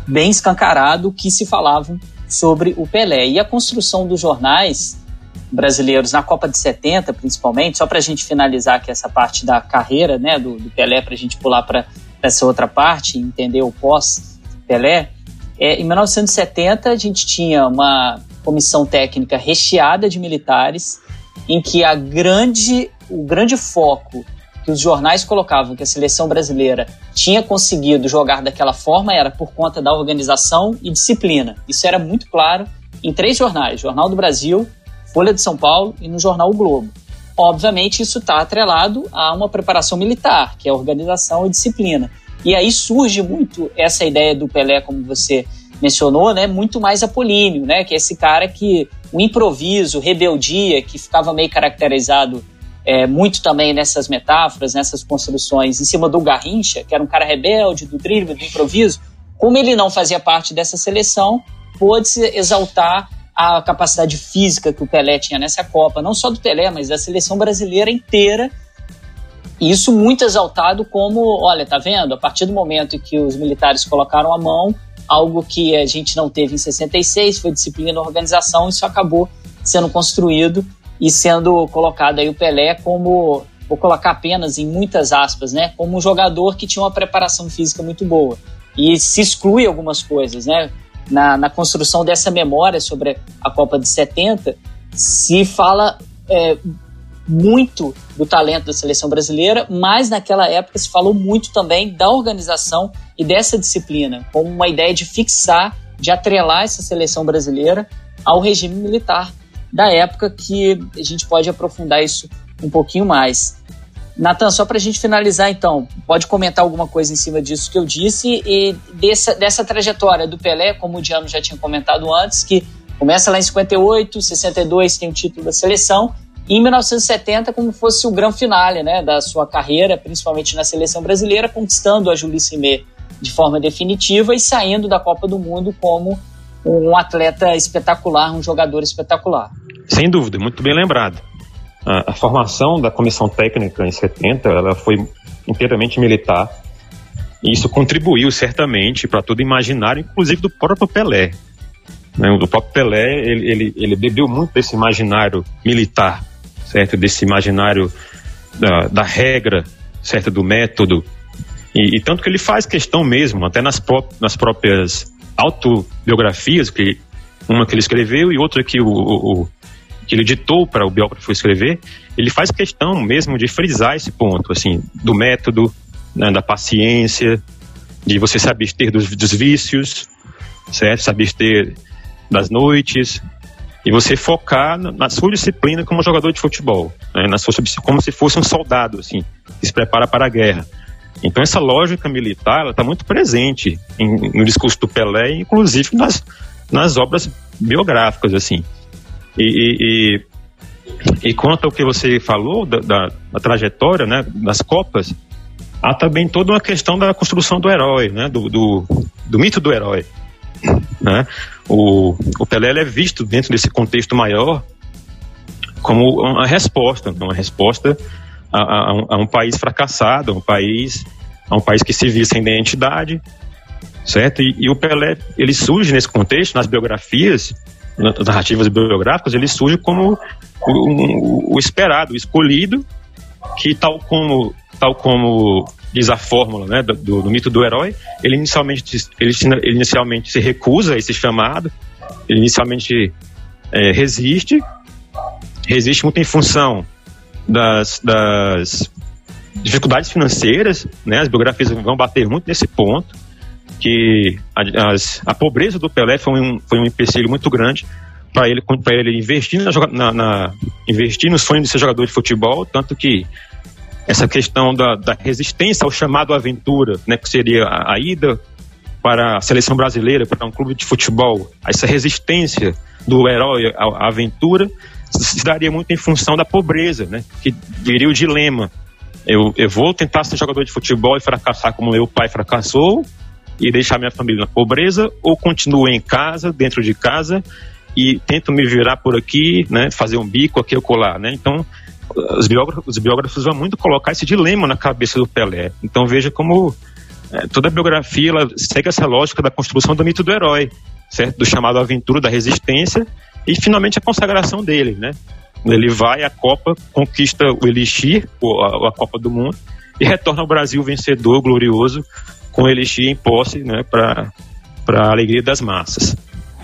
bem escancarado que se falavam sobre o Pelé. E a construção dos jornais brasileiros na Copa de 70, principalmente, só para a gente finalizar aqui essa parte da carreira né, do, do Pelé, para a gente pular para essa outra parte entender o pós-Pelé. É, em 1970, a gente tinha uma comissão técnica recheada de militares, em que a grande, o grande foco que os jornais colocavam que a seleção brasileira tinha conseguido jogar daquela forma era por conta da organização e disciplina. Isso era muito claro em três jornais: Jornal do Brasil, Folha de São Paulo e no jornal o Globo. Obviamente, isso está atrelado a uma preparação militar, que é organização e disciplina. E aí surge muito essa ideia do Pelé, como você mencionou, né, muito mais apolíneo, né, que é esse cara que o improviso, rebeldia, que ficava meio caracterizado é, muito também nessas metáforas, nessas construções, em cima do Garrincha, que era um cara rebelde, do drible, do improviso, como ele não fazia parte dessa seleção, pôde-se exaltar a capacidade física que o Pelé tinha nessa Copa, não só do Pelé, mas da seleção brasileira inteira. E isso muito exaltado como, olha, tá vendo? A partir do momento em que os militares colocaram a mão, algo que a gente não teve em 66, foi disciplina e organização, isso acabou sendo construído e sendo colocado aí o Pelé como, vou colocar apenas em muitas aspas, né, como um jogador que tinha uma preparação física muito boa. E se exclui algumas coisas, né? Na, na construção dessa memória sobre a Copa de 70, se fala é, muito do talento da seleção brasileira, mas naquela época se falou muito também da organização e dessa disciplina, como uma ideia de fixar, de atrelar essa seleção brasileira ao regime militar da época que a gente pode aprofundar isso um pouquinho mais. Natan, só para a gente finalizar então, pode comentar alguma coisa em cima disso que eu disse e dessa, dessa trajetória do Pelé, como o Diano já tinha comentado antes, que começa lá em 58, 62 tem o título da seleção, em 1970 como fosse o grande finale né, da sua carreira, principalmente na seleção brasileira, conquistando a Julie Simé de forma definitiva e saindo da Copa do Mundo como um atleta espetacular, um jogador espetacular. Sem dúvida, muito bem lembrado. A, a formação da comissão técnica em 70 ela foi inteiramente militar. E isso contribuiu certamente para todo imaginário, inclusive do próprio Pelé. Né? O próprio Pelé, ele, ele, ele bebeu muito desse imaginário militar, certo? Desse imaginário da, da regra, certo? Do método. E, e, tanto que ele faz questão mesmo, até nas, pró nas próprias autobiografias, que uma que ele escreveu e outra que o, o, que ele ditou para o biógrafo escrever, ele faz questão mesmo de frisar esse ponto, assim, do método, né, da paciência, de você se abster dos, dos vícios, certo? Se abster das noites, e você focar na sua disciplina como jogador de futebol, né, na sua, como se fosse um soldado, assim, que se prepara para a guerra. Então essa lógica militar está muito presente em, no discurso do Pelé, inclusive nas, nas obras biográficas, assim. E, e, e quanto ao que você falou da, da, da, trajetória, né, das Copas, há também toda uma questão da construção do herói, né, do, do, do mito do herói. Né? O, o Pelé é visto dentro desse contexto maior como uma resposta, uma resposta a, a, um, a um país fracassado, um país, a um país que se via sem identidade, certo? E, e, o Pelé, ele surge nesse contexto, nas biografias, nas narrativas biográficas, ele surge como o, o, o esperado, o escolhido, que tal como, tal como diz a fórmula né, do, do, mito do herói, ele inicialmente, ele, ele, inicialmente se recusa a esse chamado, ele inicialmente é, resiste, resiste muito em função das, das dificuldades financeiras, né, as biografias vão bater muito nesse ponto, que a, as, a pobreza do Pelé foi um, foi um empecilho muito grande para ele, ele investir, na, na, na, investir no sonho de ser jogador de futebol, tanto que essa questão da, da resistência ao chamado aventura, né, que seria a, a ida para a seleção brasileira, para um clube de futebol, essa resistência do herói à, à aventura se daria muito em função da pobreza, né, que diria o dilema. Eu, eu vou tentar ser jogador de futebol e fracassar como meu pai fracassou, e deixar minha família na pobreza, ou continuo em casa, dentro de casa, e tento me virar por aqui, né, fazer um bico aqui ou colar, né? Então, os biógrafos, os biógrafos vão muito colocar esse dilema na cabeça do Pelé. Então, veja como é, toda a biografia ela segue essa lógica da construção do mito do herói, certo? Do chamado aventura, da resistência, e finalmente a consagração dele, né? Ele vai à Copa, conquista o Elixir, a, Copa do Mundo, e retorna ao Brasil vencedor, glorioso, com Elixir em posse, né, para a alegria das massas.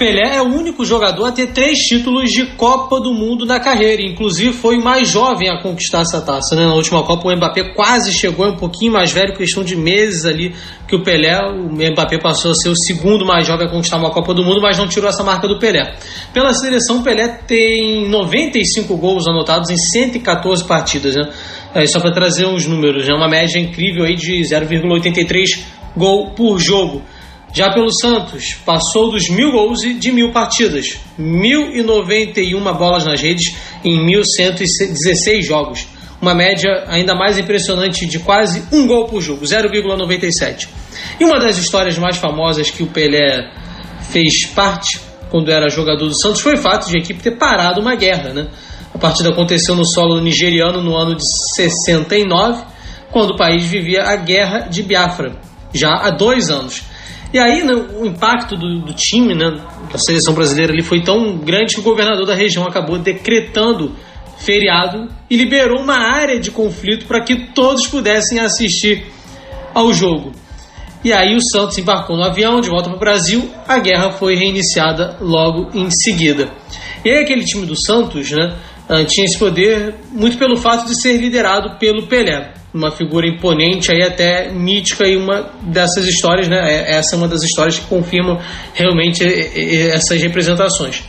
Pelé é o único jogador a ter três títulos de Copa do Mundo na carreira. Inclusive, foi o mais jovem a conquistar essa taça. Né? Na última Copa, o Mbappé quase chegou, é um pouquinho mais velho, questão de meses ali que o Pelé. O Mbappé passou a ser o segundo mais jovem a conquistar uma Copa do Mundo, mas não tirou essa marca do Pelé. Pela seleção, o Pelé tem 95 gols anotados em 114 partidas. Né? É, só para trazer uns números, né? uma média incrível aí de 0,83 gol por jogo. Já pelo Santos, passou dos mil gols de mil partidas, 1.091 bolas nas redes em 1.116 jogos. Uma média ainda mais impressionante de quase um gol por jogo, 0,97. E uma das histórias mais famosas que o Pelé fez parte quando era jogador do Santos foi o fato de a equipe ter parado uma guerra. Né? A partida aconteceu no solo nigeriano no ano de 69, quando o país vivia a Guerra de Biafra, já há dois anos. E aí né, o impacto do, do, time, né, da seleção brasileira ali foi tão grande que o governador da região acabou decretando feriado e liberou uma área de conflito para que todos pudessem assistir ao jogo. E aí o Santos embarcou no avião de volta para o Brasil, a guerra foi reiniciada logo em seguida. E aí aquele time do Santos, né, ah, tinha esse poder muito pelo fato de ser liderado pelo Pelé uma figura imponente aí até mítica e uma dessas histórias, né? É, essa é uma das histórias que confirmam realmente essas representações.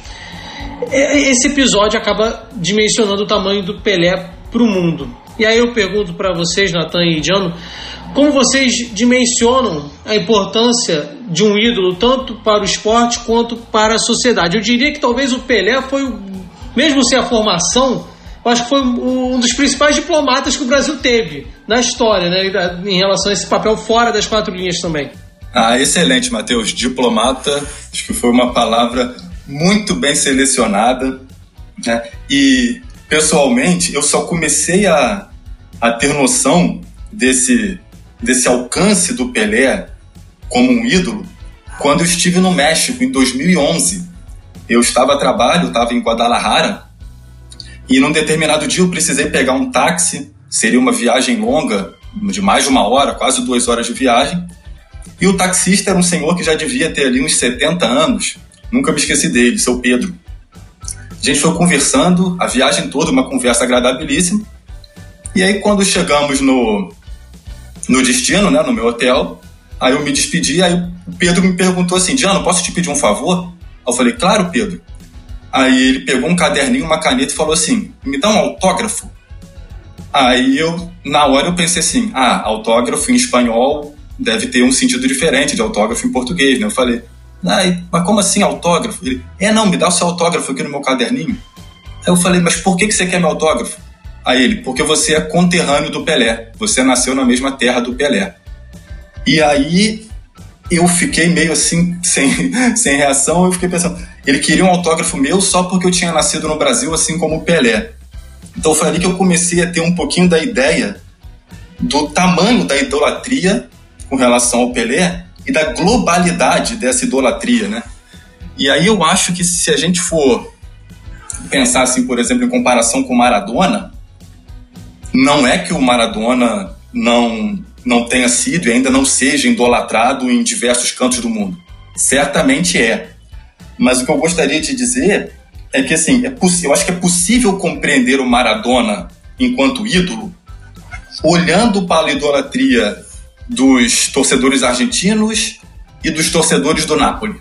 Esse episódio acaba dimensionando o tamanho do Pelé para o mundo. E aí eu pergunto para vocês, Natan e Diano, como vocês dimensionam a importância de um ídolo tanto para o esporte quanto para a sociedade? Eu diria que talvez o Pelé foi, mesmo sem a formação, eu acho que foi um dos principais diplomatas que o Brasil teve na história, né, em relação a esse papel fora das quatro linhas também. Ah, excelente, Matheus. Diplomata, acho que foi uma palavra muito bem selecionada. Né? E, pessoalmente, eu só comecei a, a ter noção desse, desse alcance do Pelé como um ídolo quando eu estive no México, em 2011. Eu estava a trabalho, estava em Guadalajara, e num determinado dia eu precisei pegar um táxi, seria uma viagem longa, de mais de uma hora, quase duas horas de viagem, e o taxista era um senhor que já devia ter ali uns 70 anos. Nunca me esqueci dele, seu Pedro. A gente foi conversando, a viagem toda, uma conversa agradabilíssima. E aí, quando chegamos no, no destino, né, no meu hotel, aí eu me despedi, aí o Pedro me perguntou assim, Diano, posso te pedir um favor? Eu falei, claro, Pedro. Aí ele pegou um caderninho, uma caneta e falou assim, me dá um autógrafo. Aí eu, na hora eu pensei assim, ah, autógrafo em espanhol deve ter um sentido diferente de autógrafo em português, né? Eu falei, ah, mas como assim autógrafo? Ele, é, não, me dá o seu autógrafo aqui no meu caderninho. Aí eu falei, mas por que, que você quer meu autógrafo? Aí ele, porque você é conterrâneo do Pelé, você nasceu na mesma terra do Pelé. E aí eu fiquei meio assim, sem, sem reação, eu fiquei pensando, ele queria um autógrafo meu só porque eu tinha nascido no Brasil, assim como o Pelé. Então foi ali que eu comecei a ter um pouquinho da ideia do tamanho da idolatria com relação ao Pelé e da globalidade dessa idolatria, né? E aí eu acho que se a gente for pensar assim, por exemplo, em comparação com Maradona, não é que o Maradona não não tenha sido e ainda não seja idolatrado em diversos cantos do mundo. Certamente é. Mas o que eu gostaria de dizer é que assim, é eu acho que é possível compreender o Maradona enquanto ídolo olhando para a idolatria dos torcedores argentinos e dos torcedores do Napoli.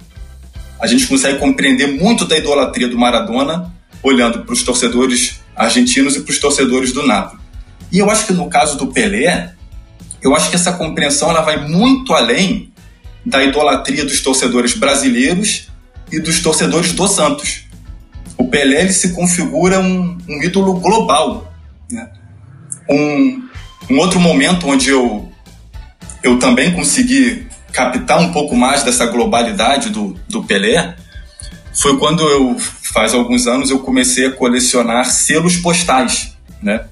A gente consegue compreender muito da idolatria do Maradona olhando para os torcedores argentinos e para os torcedores do Napoli. E eu acho que no caso do Pelé, eu acho que essa compreensão ela vai muito além da idolatria dos torcedores brasileiros e dos torcedores do Santos. O Pelé se configura um, um ídolo global. Né? Um, um outro momento onde eu eu também consegui captar um pouco mais dessa globalidade do, do Pelé foi quando eu, faz alguns anos, eu comecei a colecionar selos postais, né?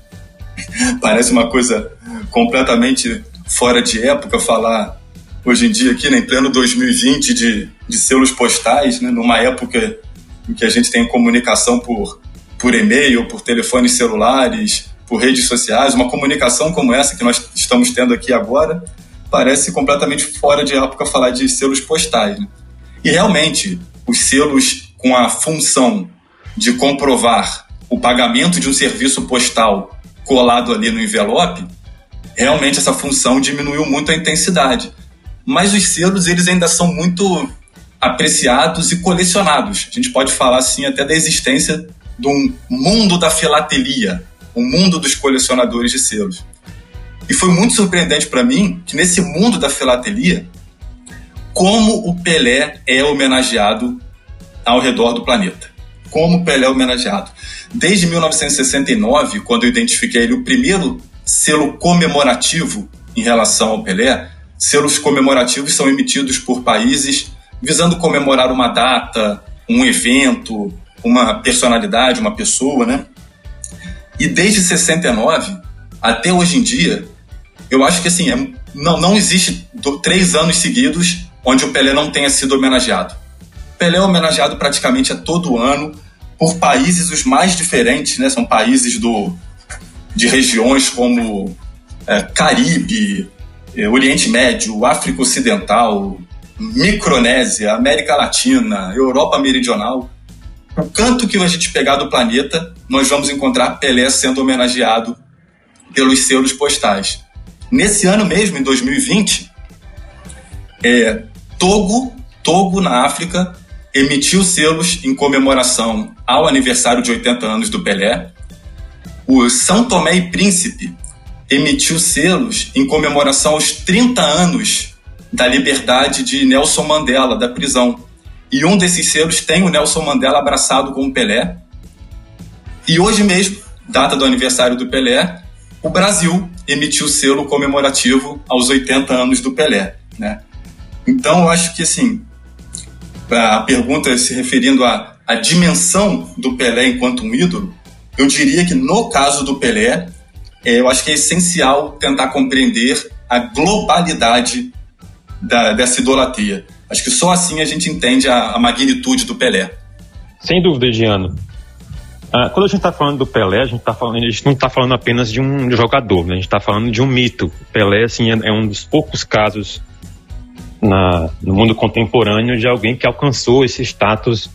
Parece uma coisa completamente fora de época falar hoje em dia aqui, né, em pleno 2020, de, de selos postais, né, numa época em que a gente tem comunicação por, por e-mail, por telefones celulares, por redes sociais, uma comunicação como essa que nós estamos tendo aqui agora, parece completamente fora de época falar de selos postais. Né? E realmente, os selos com a função de comprovar o pagamento de um serviço postal colado ali no envelope, realmente essa função diminuiu muito a intensidade. Mas os selos, eles ainda são muito apreciados e colecionados. A gente pode falar assim até da existência de um mundo da filatelia, um mundo dos colecionadores de selos. E foi muito surpreendente para mim que nesse mundo da filatelia, como o Pelé é homenageado ao redor do planeta. Como o Pelé é homenageado. Desde 1969, quando eu identifiquei ele, o primeiro selo comemorativo em relação ao Pelé, selos comemorativos são emitidos por países visando comemorar uma data, um evento, uma personalidade, uma pessoa, né? E desde 69 até hoje em dia, eu acho que assim, é, não, não existe do, três anos seguidos onde o Pelé não tenha sido homenageado. Pelé é homenageado praticamente a todo ano por países os mais diferentes, né? São países do, de regiões como é, Caribe, é, Oriente Médio, África Ocidental, Micronésia, América Latina, Europa Meridional. O canto que a gente pegar do planeta, nós vamos encontrar Pelé sendo homenageado pelos selos postais. Nesse ano mesmo, em 2020, é, Togo, Togo na África, emitiu selos em comemoração ao aniversário de 80 anos do Pelé. O São Tomé e Príncipe emitiu selos em comemoração aos 30 anos da liberdade de Nelson Mandela, da prisão. E um desses selos tem o Nelson Mandela abraçado com o Pelé. E hoje mesmo, data do aniversário do Pelé, o Brasil emitiu selo comemorativo aos 80 anos do Pelé. Né? Então, eu acho que assim, a pergunta se referindo à, à dimensão do Pelé enquanto um ídolo, eu diria que no caso do Pelé, é, eu acho que é essencial tentar compreender a globalidade da, dessa idolatria. Acho que só assim a gente entende a, a magnitude do Pelé. Sem dúvida, Giano. Ah, quando a gente está falando do Pelé, a gente, tá falando, a gente não está falando apenas de um jogador, né? a gente está falando de um mito. Pelé assim, é, é um dos poucos casos na, no mundo contemporâneo de alguém que alcançou esse status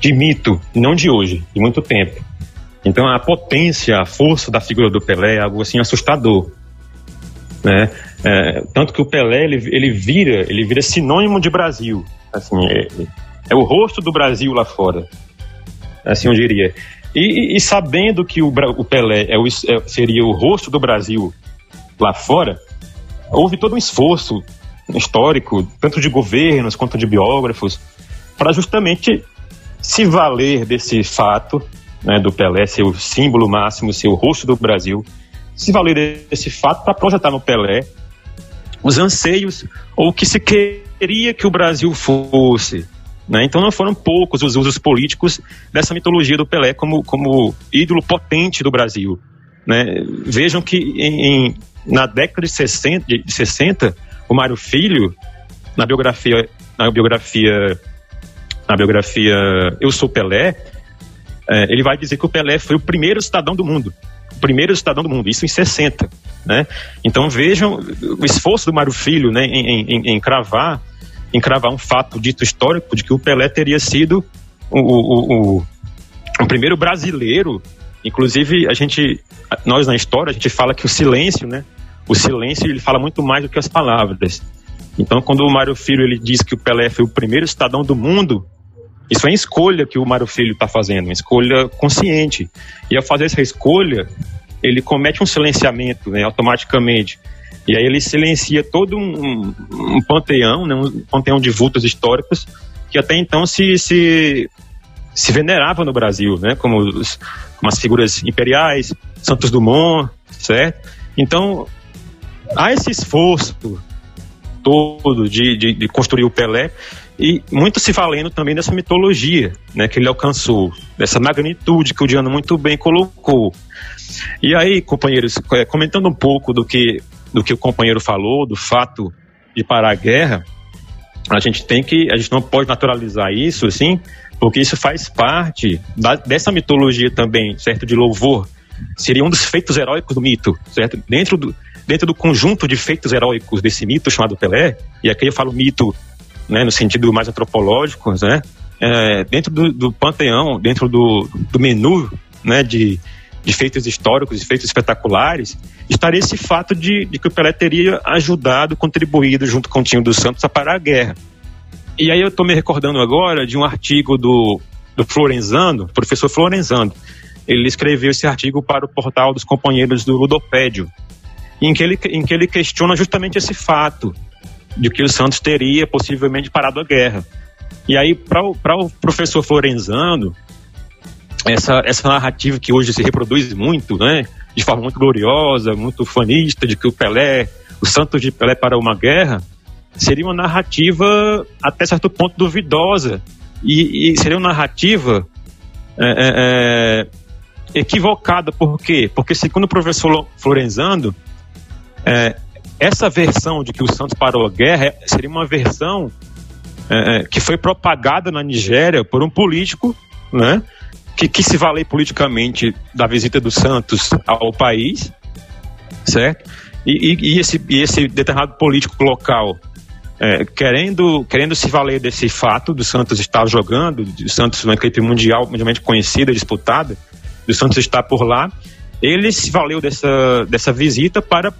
de mito, não de hoje, de muito tempo. Então a potência, a força da figura do Pelé é algo assim assustador. Né? É, tanto que o Pelé ele, ele vira ele vira sinônimo de Brasil. Assim, é, é o rosto do Brasil lá fora. Assim eu diria. E, e, sabendo que o, o Pelé é o, é, seria o rosto do Brasil lá fora, houve todo um esforço histórico, tanto de governos quanto de biógrafos, para justamente se valer desse fato né, do Pelé ser o símbolo máximo, ser o rosto do Brasil, se valer desse fato para projetar no Pelé os anseios ou o que se queria que o Brasil fosse. Né? Então não foram poucos os usos políticos dessa mitologia do Pelé como, como ídolo potente do Brasil. Né? Vejam que em, em, na década de 60, de 60 o Mário Filho, na biografia, na biografia, na biografia Eu Sou Pelé, é, ele vai dizer que o Pelé foi o primeiro cidadão do mundo. O primeiro cidadão do mundo, isso em 60. Né? Então vejam o esforço do Mário Filho né, em, em, em, cravar, um fato dito histórico de que o Pelé teria sido o, o, o, o primeiro brasileiro. Inclusive, a gente, nós na história, a gente fala que o silêncio, né? O silêncio ele fala muito mais do que as palavras. Então, quando o Mário Filho ele diz que o Pelé foi o primeiro cidadão do mundo, isso é uma escolha que o Mário Filho está fazendo, uma escolha consciente. E ao fazer essa escolha, ele comete um silenciamento né, automaticamente. E aí ele silencia todo um, um panteão, né, um panteão de vultos históricos que até então se, se, se venerava no Brasil, né, como, os, como as figuras imperiais, Santos Dumont, certo? Então, há esse esforço todo de, de, de construir o Pelé, e muito se valendo também dessa mitologia né, que ele alcançou, dessa magnitude que o Diano muito bem colocou. E aí, companheiros, é, comentando um pouco do que, do que o companheiro falou, do fato de parar a guerra, a gente tem que, a gente não pode naturalizar isso, assim, porque isso faz parte da, dessa mitologia também, certo, de louvor. Seria um dos feitos heróicos do mito, certo? Dentro do, dentro do conjunto de feitos heróicos desse mito chamado Pelé, e aqui eu falo mito né, no sentido mais antropológico, né, é, dentro do, do, panteão, dentro do, do menu né, de, de feitos históricos e feitos espetaculares, estaria esse fato de, de, que o Pelé teria ajudado, contribuído junto com o time dos Santos a parar a guerra. E aí eu estou me recordando agora de um artigo do, do Florenzano, professor Florenzano. Ele escreveu esse artigo para o portal dos companheiros do Ludopédio, em que ele, em que ele questiona justamente esse fato de que o Santos teria possivelmente parado a guerra. E aí, para o professor Florenzano, essa, essa narrativa que hoje se reproduz muito, né, de forma muito gloriosa, muito fanista, de que o Pelé, o Santos de Pelé para uma guerra, seria uma narrativa até certo ponto duvidosa. E, e seria uma narrativa é, é, é equivocada. Por quê? Porque, segundo o professor Florenzano, é, essa versão de que o Santos parou a guerra seria uma versão é, é, que foi propagada na Nigéria por um político, né, que quis se valer politicamente da visita do Santos ao país, certo? E, e, e esse, e esse determinado político local é, querendo, querendo se valer desse fato do Santos estar jogando, do Santos uma equipe mundial mundialmente conhecida, disputada, do Santos estar por lá, ele se valeu dessa, dessa visita para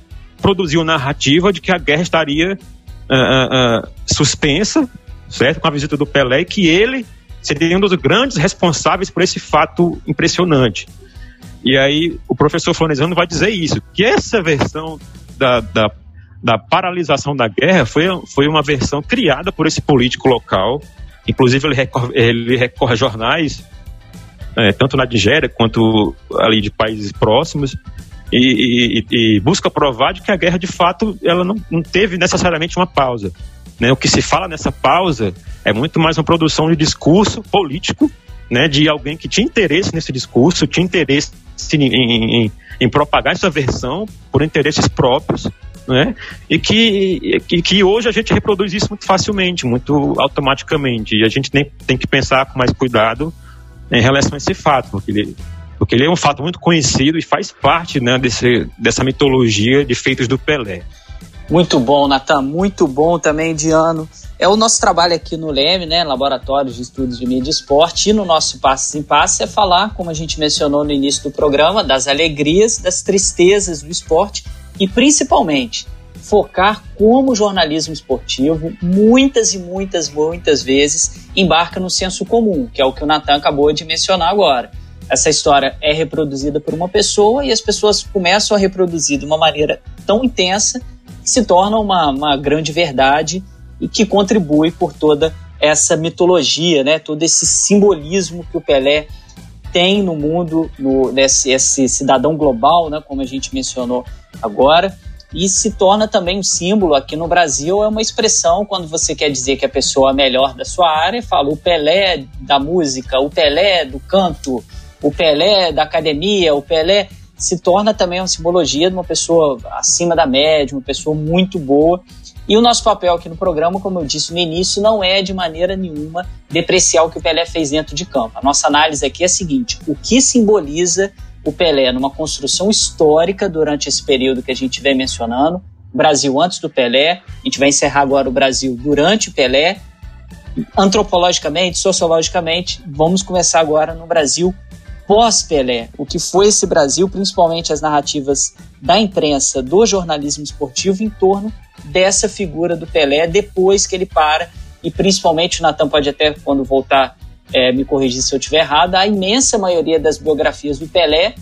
produziu narrativa de que a guerra estaria uh, uh, suspensa, certo? Com a visita do Pelé e que ele seria um dos grandes responsáveis por esse fato impressionante. E aí o professor Florenzano vai dizer isso, que essa versão da, da, da paralisação da guerra foi, foi uma versão criada por esse político local. Inclusive ele recorre, ele recorre a jornais, é, tanto na Nigéria quanto ali de países próximos, e, e, e, busca provar de que a guerra de fato ela não, não teve necessariamente uma pausa. Né? O que se fala nessa pausa é muito mais uma produção de discurso político né, de alguém que tinha interesse nesse discurso, tinha interesse em, em, em propagar essa versão por interesses próprios, né, e que, que, que, hoje a gente reproduz isso muito facilmente, muito automaticamente, e a gente tem, tem que pensar com mais cuidado em relação a esse fato, porque ele, porque ele é um fato muito conhecido e faz parte né, desse, dessa mitologia de feitos do Pelé. Muito bom, Natan, muito bom também, Diano. É o nosso trabalho aqui no LEME, né, Laboratórios de Estudos de Mídia e Esporte, e no nosso Passos em Passos é falar, como a gente mencionou no início do programa, das alegrias, das tristezas do esporte e principalmente focar como o jornalismo esportivo, muitas e muitas, muitas vezes, embarca no senso comum, que é o que o Natan acabou de mencionar agora. Essa história é reproduzida por uma pessoa e as pessoas começam a reproduzir de uma maneira tão intensa se torna uma, uma grande verdade e que contribui por toda essa mitologia, né? todo esse simbolismo que o Pelé tem no mundo, no, nesse, esse cidadão global, né? como a gente mencionou agora, e se torna também um símbolo aqui no Brasil, é uma expressão quando você quer dizer que a pessoa é melhor da sua área, fala o Pelé da música, o Pelé do canto, o Pelé da academia, o Pelé se torna também uma simbologia de uma pessoa acima da média, uma pessoa muito boa. E o nosso papel aqui no programa, como eu disse no início, não é de maneira nenhuma depreciar o que o Pelé fez dentro de campo. A nossa análise aqui é a seguinte: o que simboliza o Pelé numa construção histórica durante esse período que a gente vem mencionando? Brasil antes do Pelé, a gente vai encerrar agora o Brasil durante o Pelé. Antropologicamente, sociologicamente, vamos começar agora no Brasil pós-Pelé, o que foi esse Brasil, principalmente as narrativas da imprensa, do jornalismo esportivo em torno dessa figura do Pelé depois que ele para, e principalmente o Natan pode até, quando voltar, é, me corrigir se eu estiver errado, a imensa maioria das biografias do Pelé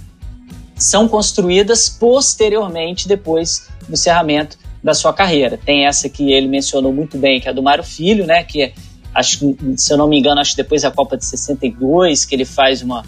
são construídas posteriormente, depois do encerramento da sua carreira. Tem essa que ele mencionou muito bem, que é a do Mário Filho, né, que é, acho, se eu não me engano, acho que depois da Copa de 62, que ele faz uma,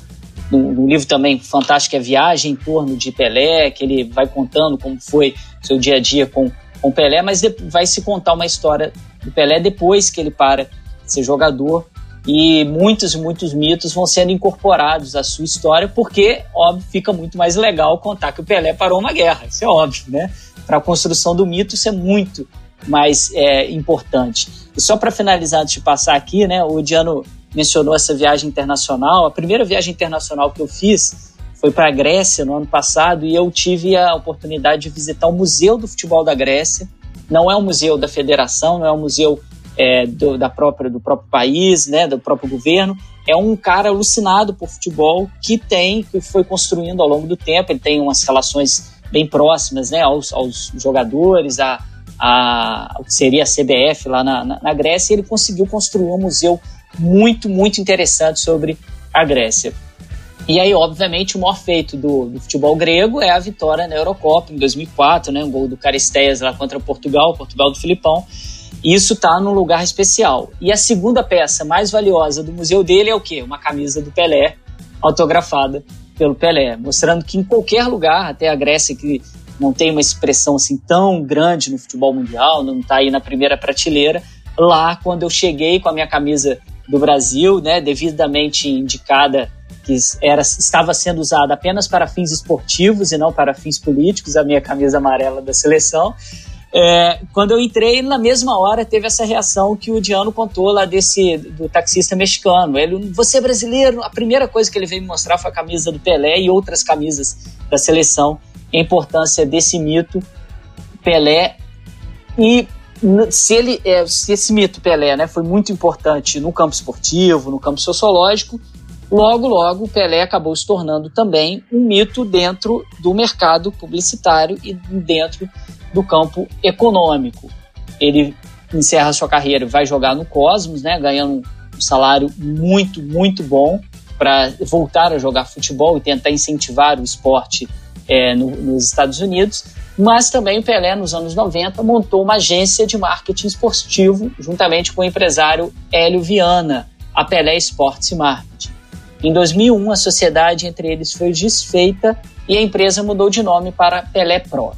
um, livro também fantástico é Viagem em torno de Pelé, que ele vai contando como foi seu dia a dia com, com Pelé, mas vai se contar uma história do Pelé depois que ele para de ser jogador e muitos e muitos mitos vão sendo incorporados à sua história, porque, óbvio, fica muito mais legal contar que o Pelé parou uma guerra, isso é óbvio, né? Para a construção do mito, isso é muito mais é, importante. E só para finalizar, antes de passar aqui, né, o Diano mencionou essa viagem internacional. A primeira viagem internacional que eu fiz foi para a Grécia no ano passado e eu tive a oportunidade de visitar o Museu do Futebol da Grécia. Não é um museu da federação, não é um museu é, do, da própria, do próprio país, né, do próprio governo. É um cara alucinado por futebol que tem, que foi construindo ao longo do tempo. Ele tem umas relações bem próximas né, aos, aos jogadores, a, a, o que seria a CBF lá na, na, na Grécia. Ele conseguiu construir um museu muito, muito interessante sobre a Grécia. E aí, obviamente, o maior feito do, do, futebol grego é a vitória na Eurocopa em 2004, né? Um gol do Caristeias lá contra Portugal, Portugal do Filipão. Isso está num lugar especial. E a segunda peça mais valiosa do museu dele é o quê? Uma camisa do Pelé, autografada pelo Pelé, mostrando que em qualquer lugar, até a Grécia que não tem uma expressão assim tão grande no futebol mundial, não está aí na primeira prateleira, lá quando eu cheguei com a minha camisa do Brasil, né, devidamente indicada que era, estava sendo usada apenas para fins esportivos e não para fins políticos, a minha camisa amarela da seleção. É, quando eu entrei, na mesma hora teve essa reação que o Diano contou lá desse do taxista mexicano. Ele, você é brasileiro, a primeira coisa que ele veio me mostrar foi a camisa do Pelé e outras camisas da seleção, a importância desse mito Pelé e se ele é, se esse mito Pelé né, foi muito importante no campo esportivo, no campo sociológico, logo logo Pelé acabou se tornando também um mito dentro do mercado publicitário e dentro do campo econômico. Ele encerra sua carreira, vai jogar no Cosmos, né, ganhando um salário muito muito bom para voltar a jogar futebol e tentar incentivar o esporte é, no, nos Estados Unidos. Mas também o Pelé, nos anos 90, montou uma agência de marketing esportivo juntamente com o empresário Hélio Viana, a Pelé Sports Marketing. Em 2001, a sociedade entre eles foi desfeita e a empresa mudou de nome para Pelé Pro.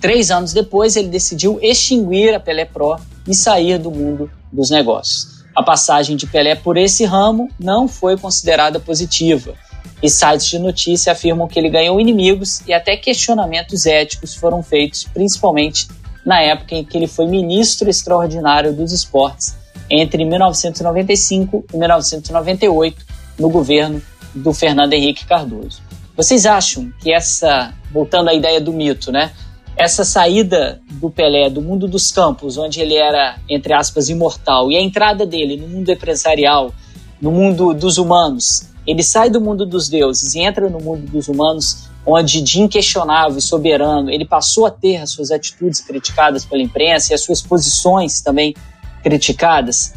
Três anos depois, ele decidiu extinguir a Pelé Pro e sair do mundo dos negócios. A passagem de Pelé por esse ramo não foi considerada positiva, e sites de notícia afirmam que ele ganhou inimigos e até questionamentos éticos foram feitos, principalmente na época em que ele foi ministro extraordinário dos esportes entre 1995 e 1998, no governo do Fernando Henrique Cardoso. Vocês acham que essa, voltando à ideia do mito, né? Essa saída do Pelé do mundo dos campos, onde ele era, entre aspas, imortal, e a entrada dele no mundo empresarial, no mundo dos humanos, ele sai do mundo dos deuses e entra no mundo dos humanos, onde de inquestionável e soberano, ele passou a ter as suas atitudes criticadas pela imprensa e as suas posições também criticadas?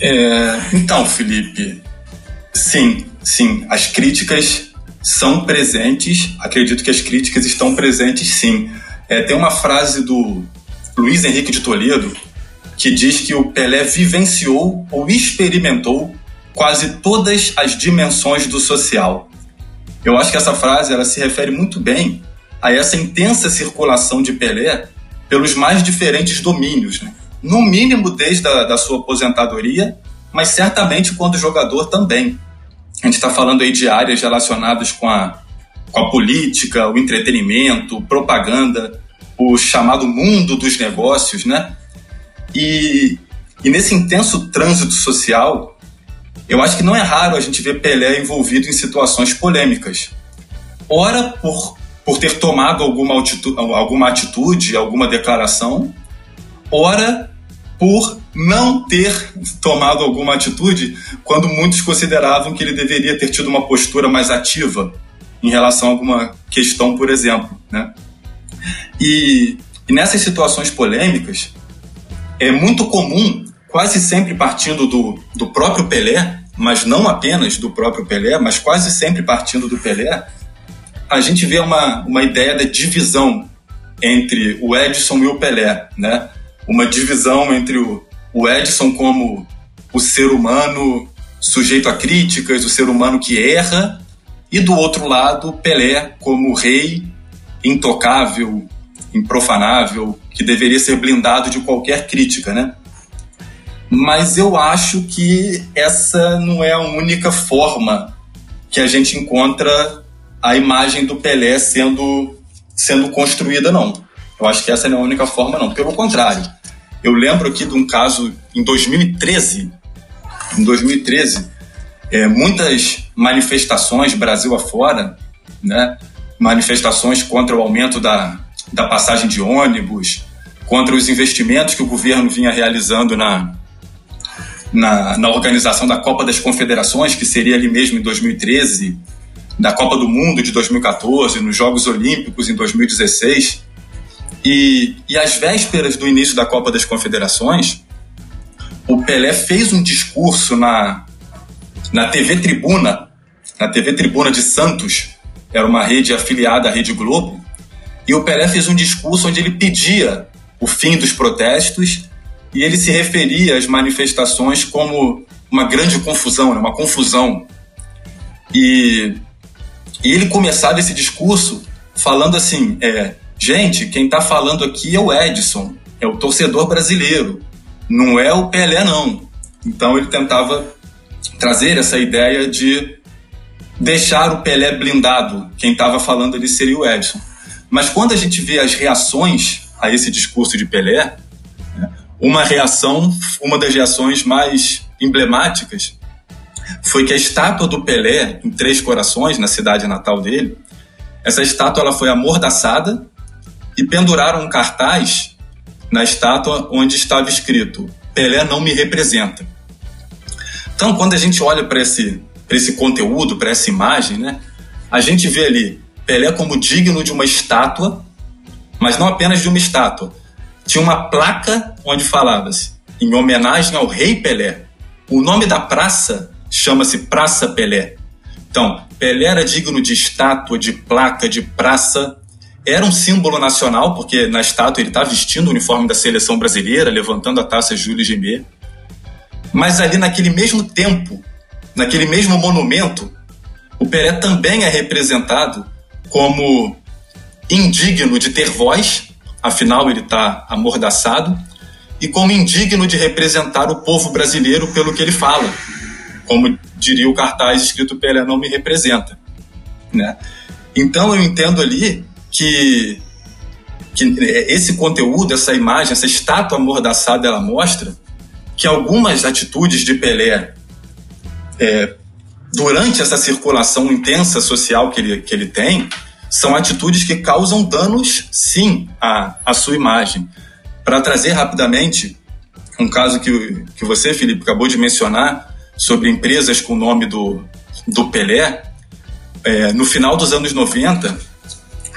É, então, Felipe, sim, sim, as críticas são presentes, acredito que as críticas estão presentes sim. É, tem uma frase do Luiz Henrique de Toledo que diz que o Pelé vivenciou ou experimentou quase todas as dimensões do social. Eu acho que essa frase ela se refere muito bem a essa intensa circulação de Pelé pelos mais diferentes domínios, né? no mínimo desde a da sua aposentadoria, mas certamente quando jogador também. A gente está falando aí de áreas relacionadas com a, com a política, o entretenimento, propaganda, o chamado mundo dos negócios, né? E, e nesse intenso trânsito social, eu acho que não é raro a gente ver Pelé envolvido em situações polêmicas. Ora por, por ter tomado alguma atitude, alguma atitude, alguma declaração, ora por não ter tomado alguma atitude quando muitos consideravam que ele deveria ter tido uma postura mais ativa em relação a alguma questão, por exemplo. Né? E, e nessas situações polêmicas, é muito comum, quase sempre partindo do, do próprio Pelé, mas não apenas do próprio Pelé, mas quase sempre partindo do Pelé, a gente vê uma, uma ideia da divisão entre o Edson e o Pelé, né? Uma divisão entre o, o Edson como o ser humano sujeito a críticas, o ser humano que erra, e do outro lado, Pelé como rei intocável, improfanável, que deveria ser blindado de qualquer crítica, né? Mas eu acho que essa não é a única forma que a gente encontra a imagem do Pelé sendo, sendo construída, não. Eu acho que essa não é a única forma, não. Pelo contrário, eu lembro aqui de um caso em 2013. Em 2013, é, muitas manifestações Brasil afora, né? manifestações contra o aumento da, da passagem de ônibus, contra os investimentos que o governo vinha realizando na, na, na organização da Copa das Confederações, que seria ali mesmo em 2013, da Copa do Mundo de 2014, nos Jogos Olímpicos em 2016. E, e às vésperas do início da Copa das Confederações, o Pelé fez um discurso na, na TV Tribuna, na TV Tribuna de Santos, era uma rede afiliada à Rede Globo, e o Pelé fez um discurso onde ele pedia o fim dos protestos e ele se referia às manifestações como uma grande confusão, né, uma confusão. E, e ele começava esse discurso falando assim: é, Gente, quem está falando aqui é o Edson, é o torcedor brasileiro, não é o Pelé, não. Então ele tentava trazer essa ideia de deixar o Pelé blindado. Quem estava falando ali seria o Edson. Mas quando a gente vê as reações a esse discurso de Pelé, uma reação, uma das reações mais emblemáticas foi que a estátua do Pelé em Três Corações, na cidade natal dele, essa estátua ela foi amordaçada e penduraram um cartaz na estátua onde estava escrito: Pelé não me representa. Então, quando a gente olha para esse, esse conteúdo, para essa imagem, né, a gente vê ali Pelé como digno de uma estátua, mas não apenas de uma estátua. Tinha uma placa onde falava-se, em homenagem ao rei Pelé. O nome da praça chama-se Praça Pelé. Então, Pelé era digno de estátua, de placa, de praça. Era um símbolo nacional, porque na estátua ele está vestindo o uniforme da seleção brasileira, levantando a taça Júlio Gemet. Mas ali naquele mesmo tempo, naquele mesmo monumento, o Pelé também é representado como indigno de ter voz, afinal ele está amordaçado, e como indigno de representar o povo brasileiro pelo que ele fala. Como diria o cartaz escrito Pelé não me representa. Né? Então eu entendo ali que, que esse conteúdo, essa imagem, essa estátua amordaçada, ela mostra que algumas atitudes de Pelé é, durante essa circulação intensa social que ele, que ele tem, são atitudes que causam danos, sim, à, à sua imagem. Para trazer rapidamente um caso que, que você, Felipe, acabou de mencionar sobre empresas com o nome do, do Pelé, é, no final dos anos 90,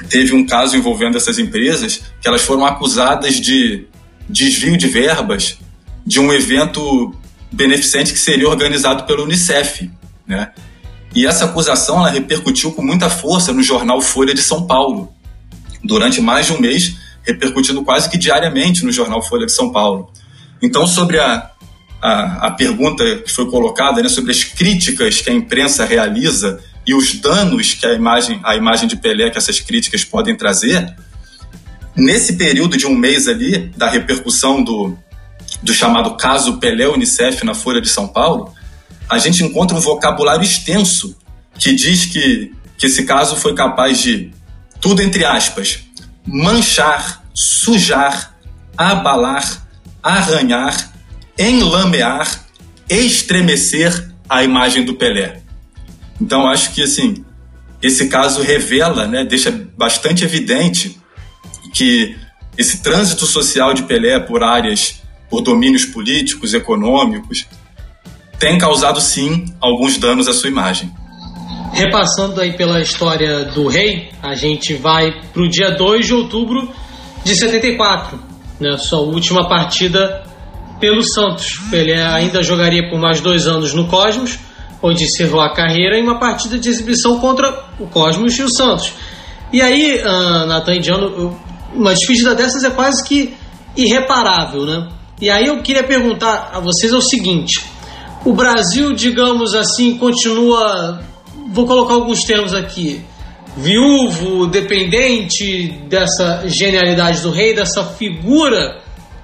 teve um caso envolvendo essas empresas que elas foram acusadas de desvio de verbas de um evento beneficente que seria organizado pelo Unicef. Né? E essa acusação ela repercutiu com muita força no jornal Folha de São Paulo, durante mais de um mês, repercutindo quase que diariamente no jornal Folha de São Paulo. Então, sobre a, a, a pergunta que foi colocada, né, sobre as críticas que a imprensa realiza e os danos que a imagem, a imagem de Pelé, que essas críticas podem trazer, nesse período de um mês ali, da repercussão do, do chamado caso Pelé Unicef na Folha de São Paulo, a gente encontra um vocabulário extenso que diz que, que esse caso foi capaz de, tudo entre aspas, manchar, sujar, abalar, arranhar, enlamear, estremecer a imagem do Pelé. Então acho que assim esse caso revela, né, deixa bastante evidente que esse trânsito social de Pelé por áreas, por domínios políticos, econômicos, tem causado sim alguns danos à sua imagem. Repassando aí pela história do rei, a gente vai para o dia 2 de outubro de 74, né, sua última partida pelo Santos. Ele ainda jogaria por mais dois anos no Cosmos, onde encerrou a carreira em uma partida de exibição contra o Cosmos e o Santos. E aí, uh, Indiano, uma despedida dessas é quase que irreparável, né? E aí eu queria perguntar a vocês é o seguinte: o Brasil, digamos assim, continua. Vou colocar alguns termos aqui. Viúvo, dependente dessa genialidade do rei, dessa figura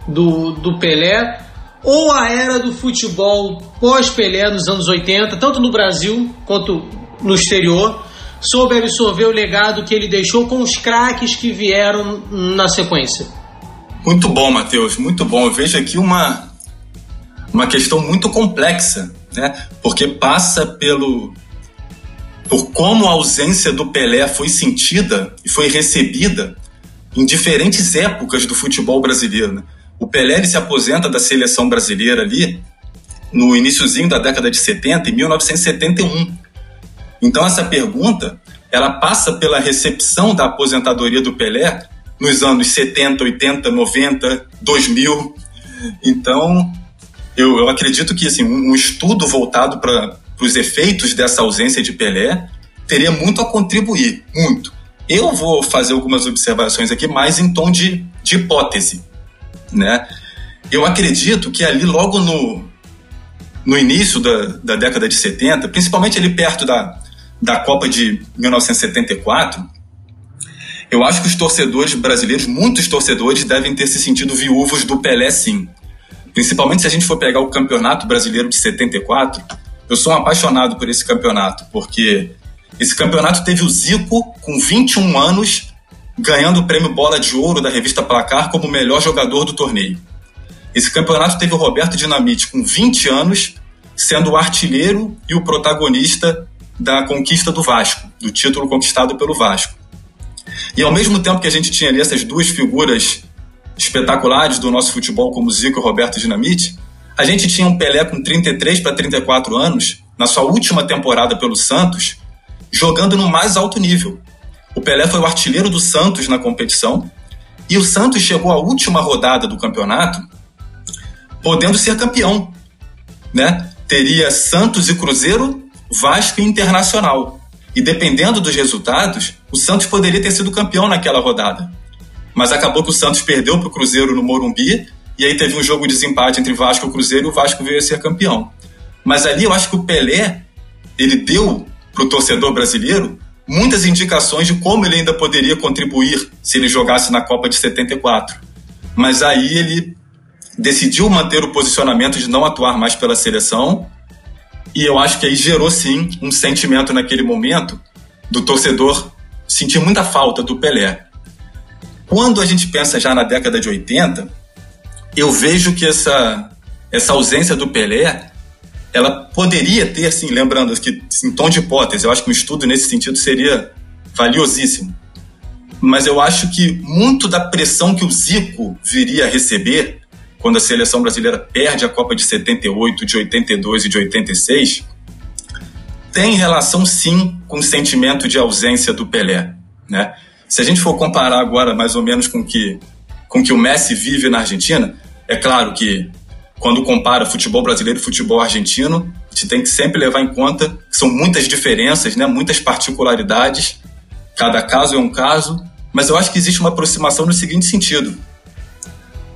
do, do Pelé, ou a era do futebol pós-Pelé nos anos 80, tanto no Brasil quanto no exterior, soube absorver o legado que ele deixou com os craques que vieram na sequência? Muito bom, Matheus, muito bom. Vejo aqui uma, uma questão muito complexa, né? Porque passa pelo por como a ausência do Pelé foi sentida e foi recebida em diferentes épocas do futebol brasileiro. Né? O Pelé se aposenta da seleção brasileira ali no iníciozinho da década de 70, em 1971. Então essa pergunta, ela passa pela recepção da aposentadoria do Pelé nos anos 70, 80, 90, 2000. Então, eu, eu acredito que assim, um, estudo voltado para os efeitos dessa ausência de Pelé teria muito a contribuir, muito. Eu vou fazer algumas observações aqui mais em tom de, de hipótese. Né? Eu acredito que ali, logo no, no início da, da década de 70, principalmente ali perto da, da Copa de 1974, eu acho que os torcedores brasileiros, muitos torcedores, devem ter se sentido viúvos do Pelé, sim. Principalmente se a gente for pegar o Campeonato Brasileiro de 74, eu sou um apaixonado por esse campeonato, porque esse campeonato teve o Zico com 21 anos ganhando o prêmio Bola de Ouro da revista Placar como melhor jogador do torneio. Esse campeonato teve o Roberto Dinamite com 20 anos sendo o artilheiro e o protagonista da conquista do Vasco, do título conquistado pelo Vasco. E ao mesmo tempo que a gente tinha ali essas duas figuras espetaculares do nosso futebol, como Zico e Roberto Dinamite, a gente tinha um Pelé com 33 para 34 anos, na sua última temporada pelo Santos, jogando no mais alto nível. O Pelé foi o artilheiro do Santos na competição e o Santos chegou à última rodada do campeonato podendo ser campeão, né? teria Santos e Cruzeiro, Vasco e Internacional. E dependendo dos resultados, o Santos poderia ter sido campeão naquela rodada. Mas acabou que o Santos perdeu para o Cruzeiro no Morumbi, e aí teve um jogo de desempate entre Vasco e Cruzeiro e o Vasco veio a ser campeão. Mas ali eu acho que o Pelé, ele deu para o torcedor brasileiro muitas indicações de como ele ainda poderia contribuir se ele jogasse na Copa de 74. Mas aí ele decidiu manter o posicionamento de não atuar mais pela seleção, e eu acho que aí gerou sim um sentimento naquele momento do torcedor sentir muita falta do Pelé. Quando a gente pensa já na década de 80, eu vejo que essa, essa ausência do Pelé ela poderia ter, assim, lembrando que em tom de hipótese, eu acho que um estudo nesse sentido seria valiosíssimo. Mas eu acho que muito da pressão que o Zico viria a receber quando a seleção brasileira perde a Copa de 78, de 82 e de 86, tem relação sim com o sentimento de ausência do Pelé, né? Se a gente for comparar agora mais ou menos com que com que o Messi vive na Argentina, é claro que quando compara futebol brasileiro e futebol argentino, a gente tem que sempre levar em conta que são muitas diferenças, né? muitas particularidades, cada caso é um caso, mas eu acho que existe uma aproximação no seguinte sentido.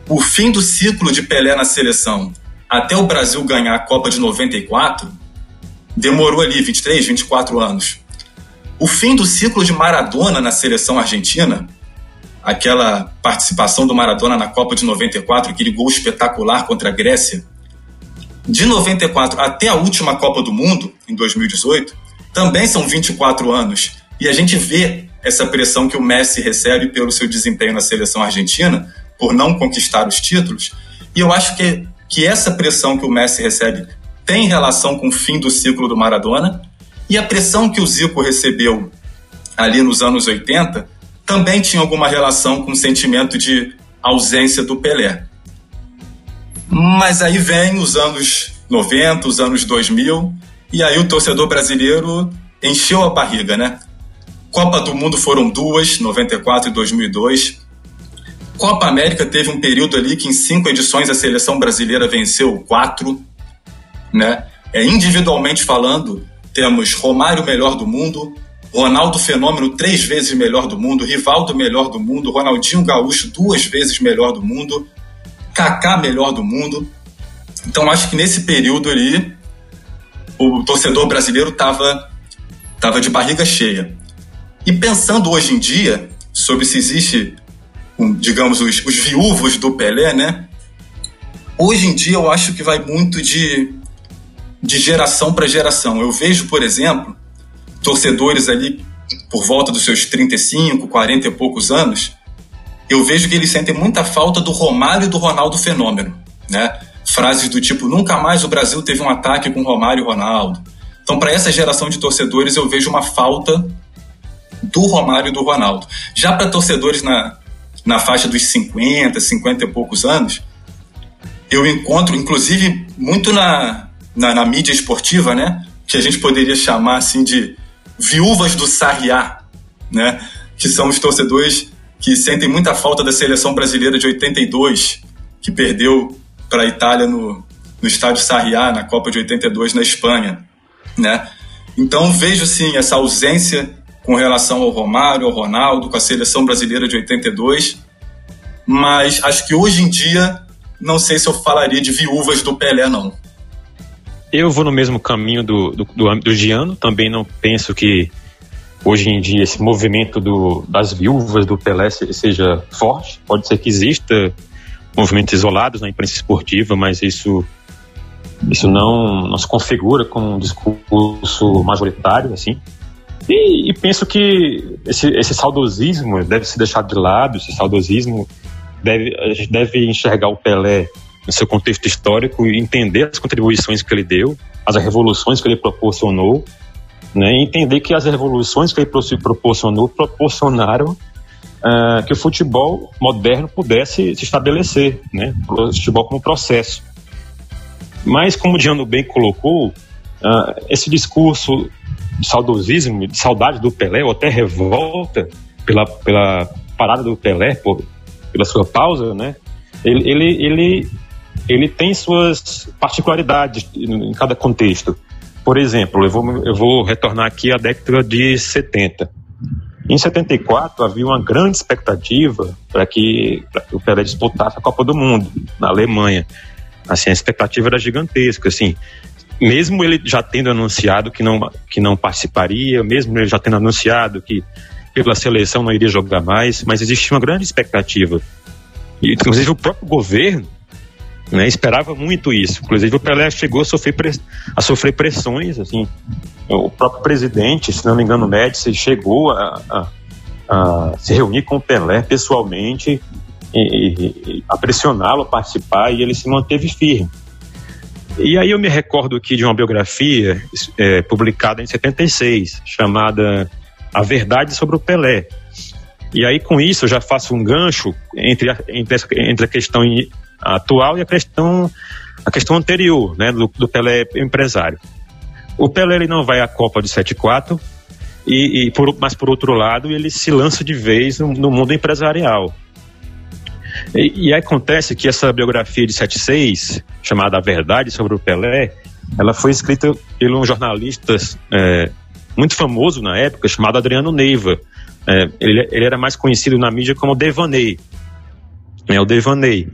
O fim do ciclo de Pelé na seleção até o Brasil ganhar a Copa de 94 demorou ali 23, 24 anos. O fim do ciclo de Maradona na seleção argentina aquela participação do Maradona na Copa de 94, aquele gol espetacular contra a Grécia. De 94 até a última Copa do Mundo, em 2018, também são 24 anos. E a gente vê essa pressão que o Messi recebe pelo seu desempenho na seleção argentina, por não conquistar os títulos. E eu acho que, que essa pressão que o Messi recebe tem relação com o fim do ciclo do Maradona. E a pressão que o Zico recebeu ali nos anos 80 também tinha alguma relação com o sentimento de ausência do Pelé. Mas aí vem os anos 90, os anos 2000, e aí o torcedor brasileiro encheu a barriga, né? Copa do Mundo foram duas, 94 e 2002. Copa América teve um período ali que em cinco edições a seleção brasileira venceu quatro, né? É, individualmente falando, temos Romário melhor do mundo, Ronaldo Fenômeno, três vezes melhor do mundo, Rivaldo melhor do mundo, Ronaldinho Gaúcho, duas vezes melhor do mundo, Kaká melhor do mundo. Então acho que nesse período ali o torcedor brasileiro estava tava de barriga cheia. E pensando hoje em dia sobre se existe, um, digamos, os, os viúvos do Pelé, né? Hoje em dia eu acho que vai muito de, de geração para geração. Eu vejo, por exemplo, torcedores ali por volta dos seus 35, 40 e poucos anos, eu vejo que eles sentem muita falta do Romário e do Ronaldo fenômeno, né? Frases do tipo nunca mais o Brasil teve um ataque com Romário e Ronaldo. Então, para essa geração de torcedores, eu vejo uma falta do Romário e do Ronaldo. Já para torcedores na, na faixa dos 50, 50 e poucos anos, eu encontro, inclusive, muito na, na, na mídia esportiva, né? Que a gente poderia chamar assim de viúvas do Sarriá, né? que são os torcedores que sentem muita falta da seleção brasileira de 82, que perdeu para a Itália no, no estádio Sarriá, na Copa de 82 na Espanha. Né? Então vejo sim essa ausência com relação ao Romário, ao Ronaldo, com a seleção brasileira de 82, mas acho que hoje em dia não sei se eu falaria de viúvas do Pelé, não. Eu vou no mesmo caminho do, do, do, do Giano, também não penso que hoje em dia esse movimento do, das viúvas do Pelé seja forte. Pode ser que exista movimentos isolados na imprensa esportiva, mas isso isso não, não se configura como um discurso majoritário, assim. E, e penso que esse, esse saudosismo deve ser deixado de lado, esse saudosismo deve, a gente deve enxergar o Pelé no seu contexto histórico entender as contribuições que ele deu, as revoluções que ele proporcionou, né, e entender que as revoluções que ele proporcionou proporcionaram uh, que o futebol moderno pudesse se estabelecer, né, o futebol como processo. Mas, como o Diano bem colocou, uh, esse discurso de saudosismo, de saudade do Pelé, ou até revolta pela, pela parada do Pelé, por, pela sua pausa, né, ele, ele, ele ele tem suas particularidades em cada contexto. Por exemplo, eu vou, eu vou retornar aqui à década de 70. Em 74 havia uma grande expectativa para que, o Pelé disputasse a Copa do Mundo na Alemanha. Assim, a expectativa era gigantesca, assim. Mesmo ele já tendo anunciado que não, que não participaria, mesmo ele já tendo anunciado que pela seleção não iria jogar mais, mas existia uma grande expectativa. E, inclusive o próprio governo né, esperava muito isso. Inclusive o Pelé chegou a sofrer, a sofrer pressões, assim, o próprio presidente, se não me engano, o Médici, chegou a, a, a, se reunir com o Pelé pessoalmente e, e a pressioná-lo a participar e ele se manteve firme. E aí eu me recordo aqui de uma biografia é, publicada em 76, chamada A Verdade sobre o Pelé. E aí com isso eu já faço um gancho entre a, entre, a questão atual e a questão, a questão anterior, né, do, do Pelé empresário. O Pelé ele não vai à Copa de 74, e, e por, mas por outro lado ele se lança de vez no, no mundo empresarial. E, e acontece que essa biografia de 76, chamada A Verdade sobre o Pelé, ela foi escrita por um jornalista é, muito famoso na época, chamado Adriano Neiva. É, ele, ele, era mais conhecido na mídia como Devaney. É o Devaney.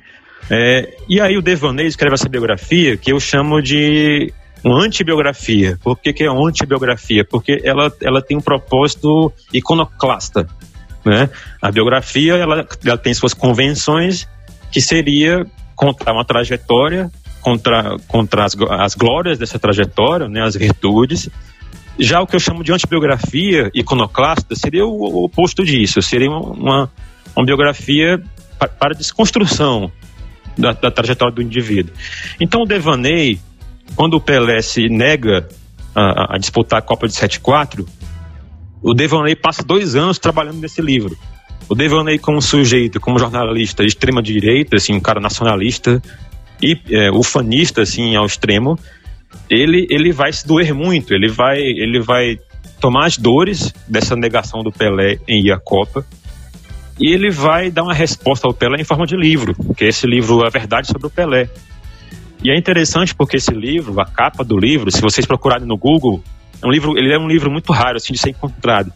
É, e aí o Devaney escreve essa biografia que eu chamo de uma antibiografia. Por que, que é uma antibiografia? Porque ela, ela tem um propósito iconoclasta. Né? A biografia ela, ela tem suas convenções, que seria contar uma trajetória, contra, contra as, as glórias dessa trajetória, né, as virtudes. Já o que eu chamo de antibiografia iconoclasta seria o, o oposto disso, seria uma, uma biografia para, para desconstrução, da, da trajetória do indivíduo. Então o Devaney, quando o Pelé se nega a, a disputar a Copa de 74, o Devaney passa dois anos trabalhando nesse livro. O Devaney como sujeito, como jornalista extrema direita, assim, um cara nacionalista e é, ufanista, assim, ao extremo, ele, ele vai se doer muito, ele vai, ele vai tomar as dores dessa negação do Pelé em ir à Copa e ele vai dar uma resposta ao Pelé em forma de livro, que é esse livro A Verdade sobre o Pelé. E é interessante porque esse livro, a capa do livro, se vocês procurarem no Google, é um livro, ele é um livro muito raro assim de ser encontrado.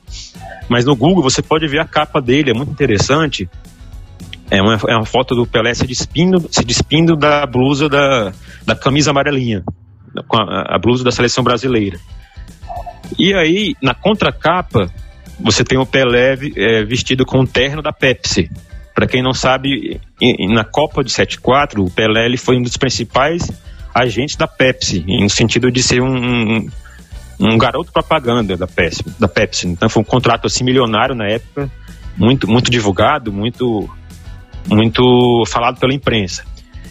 Mas no Google você pode ver a capa dele, é muito interessante. É uma, é uma foto do Pelé se despindo, se despindo da blusa da, da camisa amarelinha, com a, a blusa da seleção brasileira. E aí, na contracapa, você tem o Pelé é, vestido com o terno da Pepsi. Para quem não sabe, na Copa de 74, o Pelé ele foi um dos principais agentes da Pepsi, no sentido de ser um, um, um garoto propaganda da Pepsi, da Pepsi. Então foi um contrato assim milionário na época, muito muito divulgado, muito muito falado pela imprensa.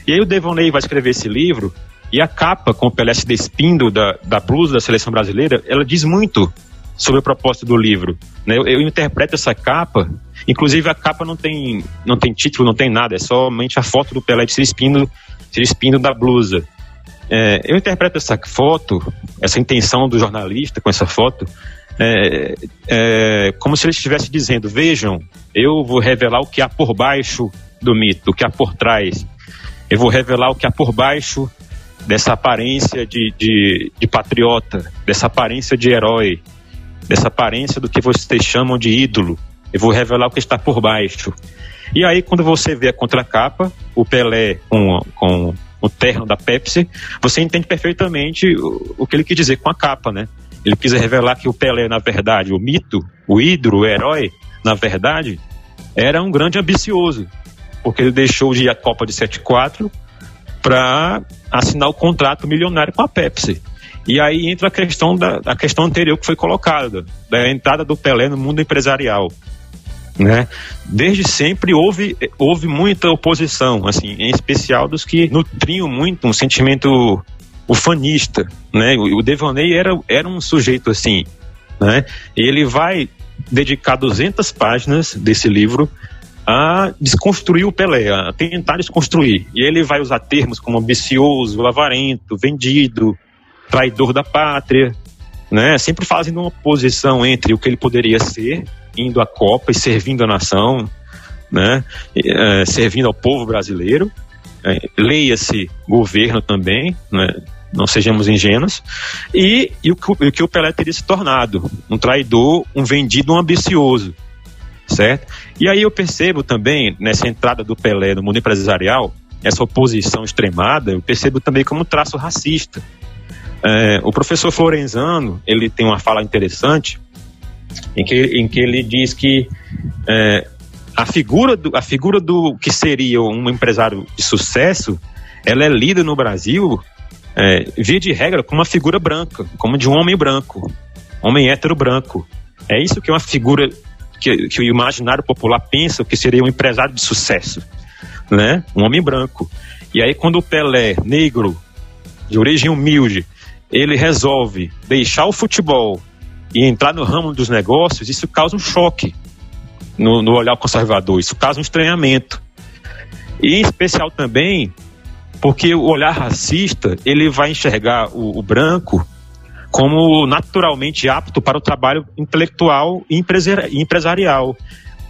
E aí o Devonley vai escrever esse livro e a capa com o Pelé se despindo da, da blusa da seleção brasileira, ela diz muito sobre a proposta do livro. Né? Eu, eu, interpreto essa capa, inclusive a capa não tem, não tem título, não tem nada, é somente a foto do Pelé se despindo, se despindo da blusa. É, eu interpreto essa foto, essa intenção do jornalista com essa foto, é, é, como se ele estivesse dizendo: vejam, eu vou revelar o que há por baixo do mito, o que há por trás. Eu vou revelar o que há por baixo dessa aparência de, de, de patriota, dessa aparência de herói, dessa aparência do que vocês chamam de ídolo. Eu vou revelar o que está por baixo. E aí, quando você vê a contracapa, o Pelé com, com o terno da Pepsi, você entende perfeitamente o, o que ele quis dizer com a capa, né? Ele quis revelar que o Pelé, na verdade, o mito, o ídolo, o herói, na verdade, era um grande ambicioso, porque ele deixou de ir à Copa de 74 para assinar o contrato milionário com a Pepsi. E aí entra a questão da a questão anterior que foi colocada, da entrada do Pelé no mundo empresarial. Né? Desde sempre houve, houve muita oposição, assim, em especial dos que nutriam muito um sentimento ufanista, né? O, o Devoney era, era um sujeito assim, né? Ele vai dedicar 200 páginas desse livro a desconstruir o Pelé, a tentar desconstruir. E ele vai usar termos como ambicioso, avarento, vendido, traidor da pátria, né? Sempre fazendo uma oposição entre o que ele poderia ser, indo à Copa e servindo a nação, né? É, servindo ao povo brasileiro, é, leia-se governo também, né? não sejamos ingênuos, e, e o, o, que o Pelé teria se tornado, um traidor, um vendido, um ambicioso, certo? E aí eu percebo também, nessa entrada do Pelé no mundo empresarial, essa oposição extremada, eu percebo também como um traço racista. É, o professor Florenzano, ele tem uma fala interessante, em que, em que ele diz que é, a, figura do, a figura do que seria um empresário de sucesso, ela é lida no Brasil é, via de regra, como uma figura branca, como de um homem branco, homem hétero branco. É isso que é uma figura que, que o imaginário popular pensa que seria um empresário de sucesso, né? Um homem branco. E aí quando o Pelé, negro, de origem humilde, ele resolve deixar o futebol e entrar no ramo dos negócios, isso causa um choque no, no olhar conservador, isso causa um estranhamento. E em especial também porque o olhar racista ele vai enxergar o, o branco como naturalmente apto para o trabalho intelectual e empresarial,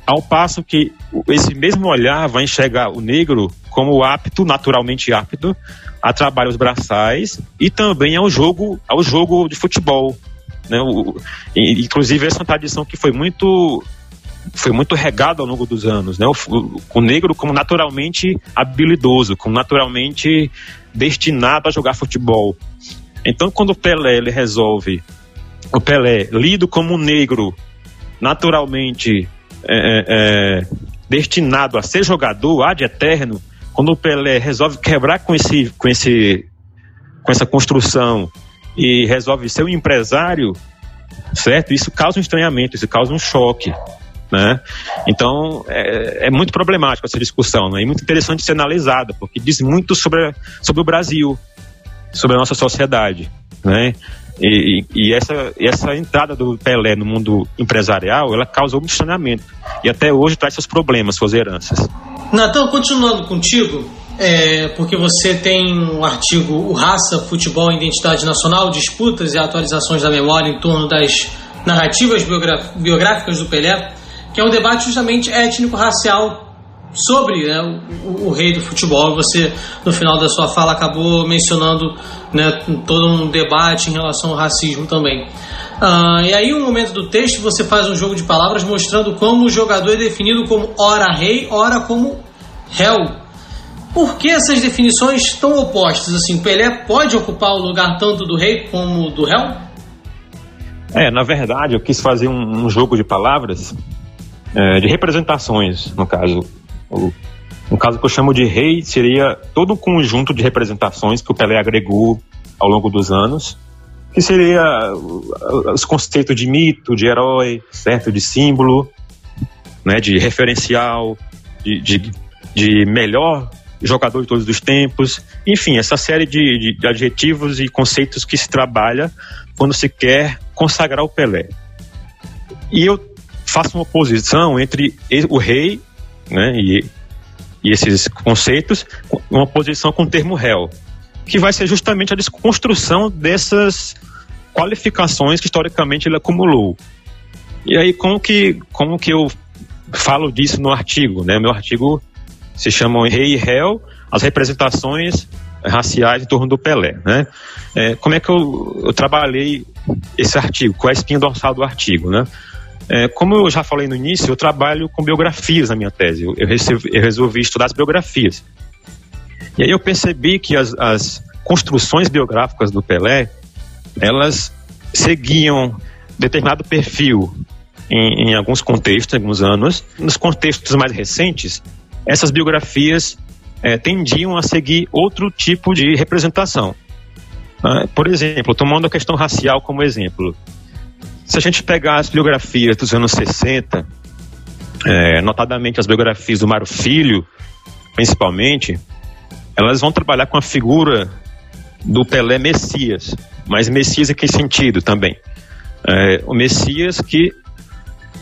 ao passo que esse mesmo olhar vai enxergar o negro como apto, naturalmente apto, a trabalhos braçais e também ao jogo, ao jogo de futebol. Né? O, inclusive essa tradição que foi muito foi muito regado ao longo dos anos, né? O, o, negro como naturalmente habilidoso, como naturalmente destinado a jogar futebol. Então, quando o Pelé ele resolve, o Pelé lido como um negro naturalmente é, é, é, destinado a ser jogador ad eterno, quando o Pelé resolve quebrar com esse, com esse, com essa construção e resolve ser um empresário, certo? Isso causa um estranhamento, isso causa um choque. Né? Então, é, é, muito problemático essa discussão, né? muito interessante ser analisada, porque diz muito sobre, sobre o Brasil, sobre a nossa sociedade. Né? E, e, essa, essa entrada do Pelé no mundo empresarial, ela causou um estranhamento. E até hoje traz seus problemas, suas heranças. Natan, continuando contigo, é, porque você tem um artigo, o Raça, Futebol e Identidade Nacional, disputas e atualizações da memória em torno das narrativas biográficas do Pelé que é um debate justamente étnico-racial sobre né, o, o, rei do futebol. Você, no final da sua fala, acabou mencionando né, todo um debate em relação ao racismo também. Uh, e aí, um momento do texto, você faz um jogo de palavras mostrando como o jogador é definido como ora rei, ora como réu. Por que essas definições estão opostas? Assim, Pelé pode ocupar o lugar tanto do rei como do réu? É, na verdade, eu quis fazer um, um jogo de palavras é, de representações, no caso. O, no caso que eu chamo de rei, seria todo um conjunto de representações que o Pelé agregou ao longo dos anos, que seria os conceitos de mito, de herói, certo, de símbolo, né, de referencial, de, de, de melhor jogador de todos os tempos, enfim, essa série de, de, adjetivos e conceitos que se trabalha quando se quer consagrar o Pelé. E eu faça uma oposição entre o rei né, e, e esses conceitos, uma oposição com o termo réu, que vai ser justamente a desconstrução dessas qualificações que historicamente ele acumulou. E aí, como que, como que eu falo disso no artigo? Né? Meu artigo se chama Rei e Réu, as representações raciais em torno do Pelé. Né? É, como é que eu, eu trabalhei esse artigo? Qual é a espinha dorsal do artigo? Né? É, como eu já falei no início, eu trabalho com biografias na minha tese. Eu, recebi, eu resolvi estudar as biografias. E aí eu percebi que as, as construções biográficas do Pelé, elas seguiam determinado perfil em, em, alguns contextos, em alguns anos. Nos contextos mais recentes, essas biografias é, tendiam a seguir outro tipo de representação. Ah, por exemplo, tomando a questão racial como exemplo, se a gente pegar as biografias dos anos 60, é, notadamente as biografias do Mário Filho, principalmente, elas vão trabalhar com a figura do Pelé Messias. Mas Messias em que sentido também? É, o Messias que,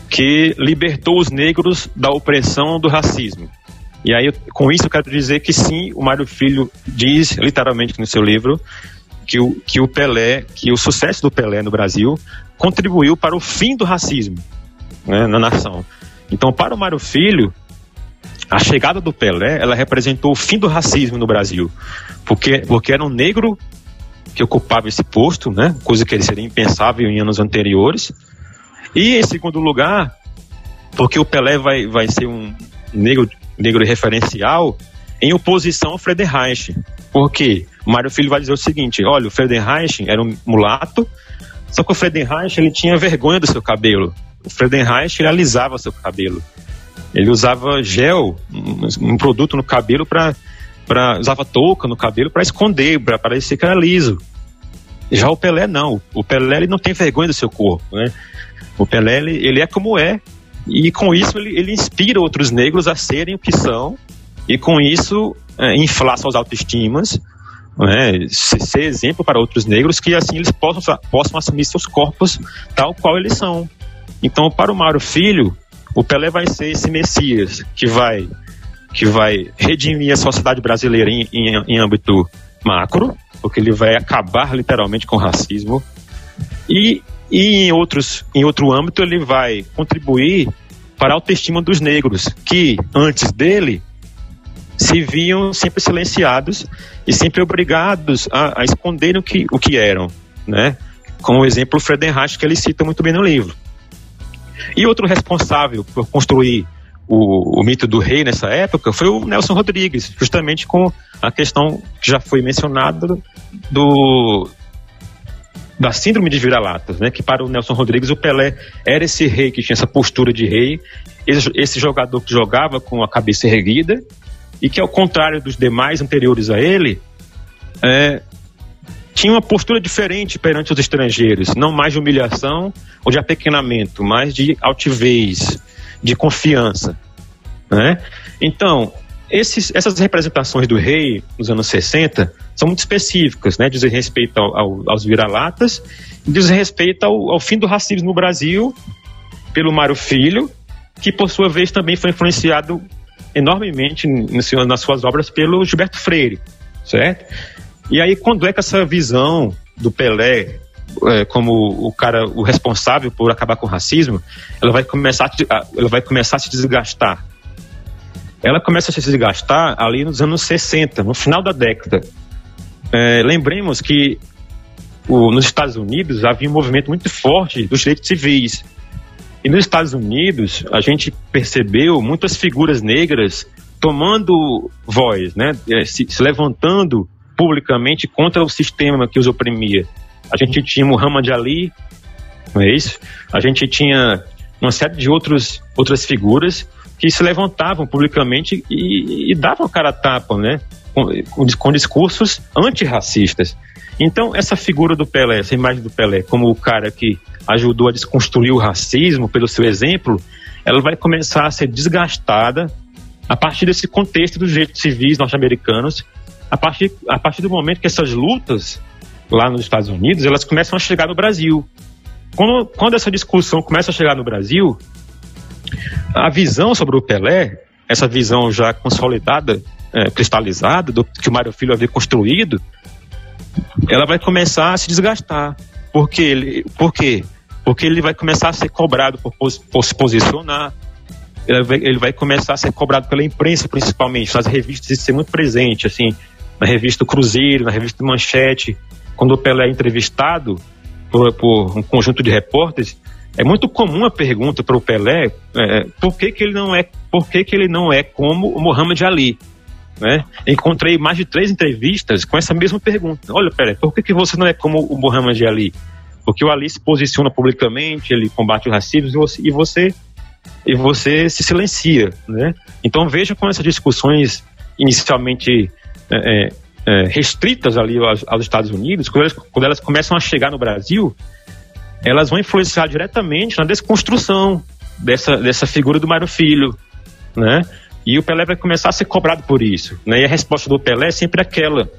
que libertou os negros da opressão do racismo. E aí, com isso, eu quero dizer que sim, o Mário Filho diz, literalmente no seu livro, que o, que o Pelé, que o sucesso do Pelé no Brasil contribuiu para o fim do racismo né, na nação. Então, para o Mário Filho, a chegada do Pelé, ela representou o fim do racismo no Brasil, porque, porque era um negro que ocupava esse posto, né? Coisa que seria impensável em anos anteriores. E em segundo lugar, porque o Pelé vai, vai ser um negro, negro referencial em oposição ao Friedenreich. Porque Mário Filho vai dizer o seguinte: olha, o Friedenreich era um mulato, só que o Friedenreich ele tinha vergonha do seu cabelo. O Friedenreich ele alisava seu cabelo. Ele usava gel, um, um produto no cabelo para para usava touca no cabelo para esconder, para parecer que era liso. Já o Pelé não. O Pelé ele não tem vergonha do seu corpo, né? O Pelé ele, ele é como é e com isso ele, ele inspira outros negros a serem o que são e com isso é, inflar suas autoestimas, né? ser exemplo para outros negros que assim eles possam, possam assumir seus corpos tal qual eles são. Então, para o Mauro Filho, o Pelé vai ser esse Messias que vai que vai redimir a sociedade brasileira em, em, em âmbito macro, porque ele vai acabar literalmente com o racismo, e, e em, outros, em outro âmbito ele vai contribuir para a autoestima dos negros, que antes dele se viam sempre silenciados e sempre obrigados a, a esconderem o que, o que eram, né? Como o exemplo Friedenreich que ele cita muito bem no livro. E outro responsável por construir o, o, mito do rei nessa época foi o Nelson Rodrigues, justamente com a questão que já foi mencionada do da síndrome de vira-latas, né? Que para o Nelson Rodrigues o Pelé era esse rei que tinha essa postura de rei, esse, esse jogador que jogava com a cabeça erguida e que ao contrário dos demais anteriores a ele é, tinha uma postura diferente perante os estrangeiros, não mais de humilhação ou de apequenamento, mas de altivez, de confiança. Né? Então, esses, essas representações do rei nos anos 60 são muito específicas, né? dizem respeito ao, ao, aos vira-latas, dizem respeito ao, ao, fim do racismo no Brasil pelo Mário Filho, que por sua vez também foi influenciado enormemente nas suas obras pelo Gilberto Freire, certo? E aí quando é que essa visão do Pelé é, como o cara, o responsável por acabar com o racismo, ela vai começar a, ela vai começar a se desgastar. Ela começa a se desgastar ali nos anos 60, no final da década. É, lembremos que o, nos Estados Unidos havia um movimento muito forte dos direitos civis. E nos Estados Unidos, a gente percebeu muitas figuras negras tomando voz, né, é, se, se levantando publicamente contra o sistema que os oprimia. A gente tinha Muhammad Ali, não é isso? A gente tinha uma série de outros, outras figuras que se levantavam publicamente e, e davam cara a tapa, né? Com, com discursos antirracistas. Então, essa figura do Pelé, essa imagem do Pelé, como o cara que ajudou a desconstruir o racismo pelo seu exemplo, ela vai começar a ser desgastada a partir desse contexto dos direitos civis norte-americanos, a partir, a partir do momento que essas lutas lá nos Estados Unidos, elas começam a chegar no Brasil. Quando, quando essa discussão começa a chegar no Brasil, a visão sobre o Pelé, essa visão já consolidada, é, cristalizada, do que o Mário Filho havia construído, ela vai começar a se desgastar. Por quê? Ele, por quê? Porque ele vai começar a ser cobrado por, por se posicionar, ele vai, ele vai, começar a ser cobrado pela imprensa, principalmente, nas revistas, isso é muito presente, assim, na revista Cruzeiro, na revista Manchete, quando o Pelé é entrevistado por, por um conjunto de repórteres, é muito comum a pergunta para o Pelé é, por que, que ele não é por que, que ele não é como o Muhammad Ali. Né? Encontrei mais de três entrevistas com essa mesma pergunta. Olha, Pelé, por que, que você não é como o Muhammad Ali? Porque o Ali se posiciona publicamente, ele combate o racismo e você, e você, e você se silencia. Né? Então veja como essas discussões inicialmente é, é é, restritas ali aos, aos, Estados Unidos, quando elas, quando elas começam a chegar no Brasil, elas vão influenciar diretamente na desconstrução dessa, dessa figura do Mário Filho, né? E o Pelé vai começar a ser cobrado por isso, né? E a resposta do Pelé é sempre aquela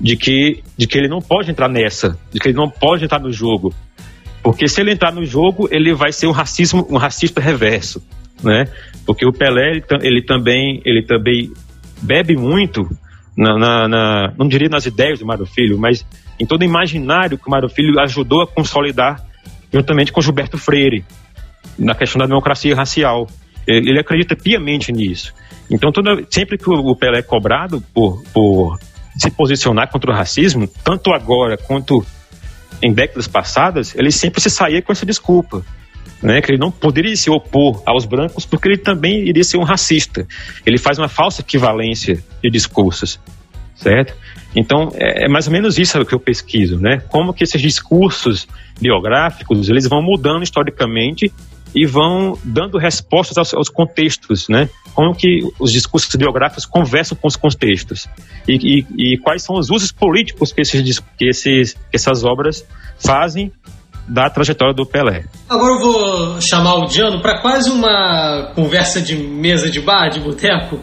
de que, de que ele não pode entrar nessa, de que ele não pode entrar no jogo, porque se ele entrar no jogo, ele vai ser um racismo, um racista reverso, né? Porque o Pelé ele, ele também, ele também bebe muito na, na, na, não diria nas ideias do Mário Filho, mas em todo o imaginário que o Mário Filho ajudou a consolidar juntamente com Gilberto Freire, na questão da democracia racial. Ele, acredita piamente nisso. Então, toda, sempre que o Pelé é cobrado por, por se posicionar contra o racismo, tanto agora quanto em décadas passadas, ele sempre se saía com essa desculpa. Né, que ele não poderia se opor aos brancos porque ele também iria ser um racista. Ele faz uma falsa equivalência de discursos, certo? Então, é, é mais ou menos isso que eu pesquiso, né? Como que esses discursos biográficos, eles vão mudando historicamente e vão dando respostas aos, aos, contextos, né? Como que os discursos biográficos conversam com os contextos e, e, e quais são os usos políticos que, esses, que, esses, que essas obras fazem da trajetória do Pelé. Agora eu vou chamar o Diano para quase uma conversa de mesa de bar, de boteco,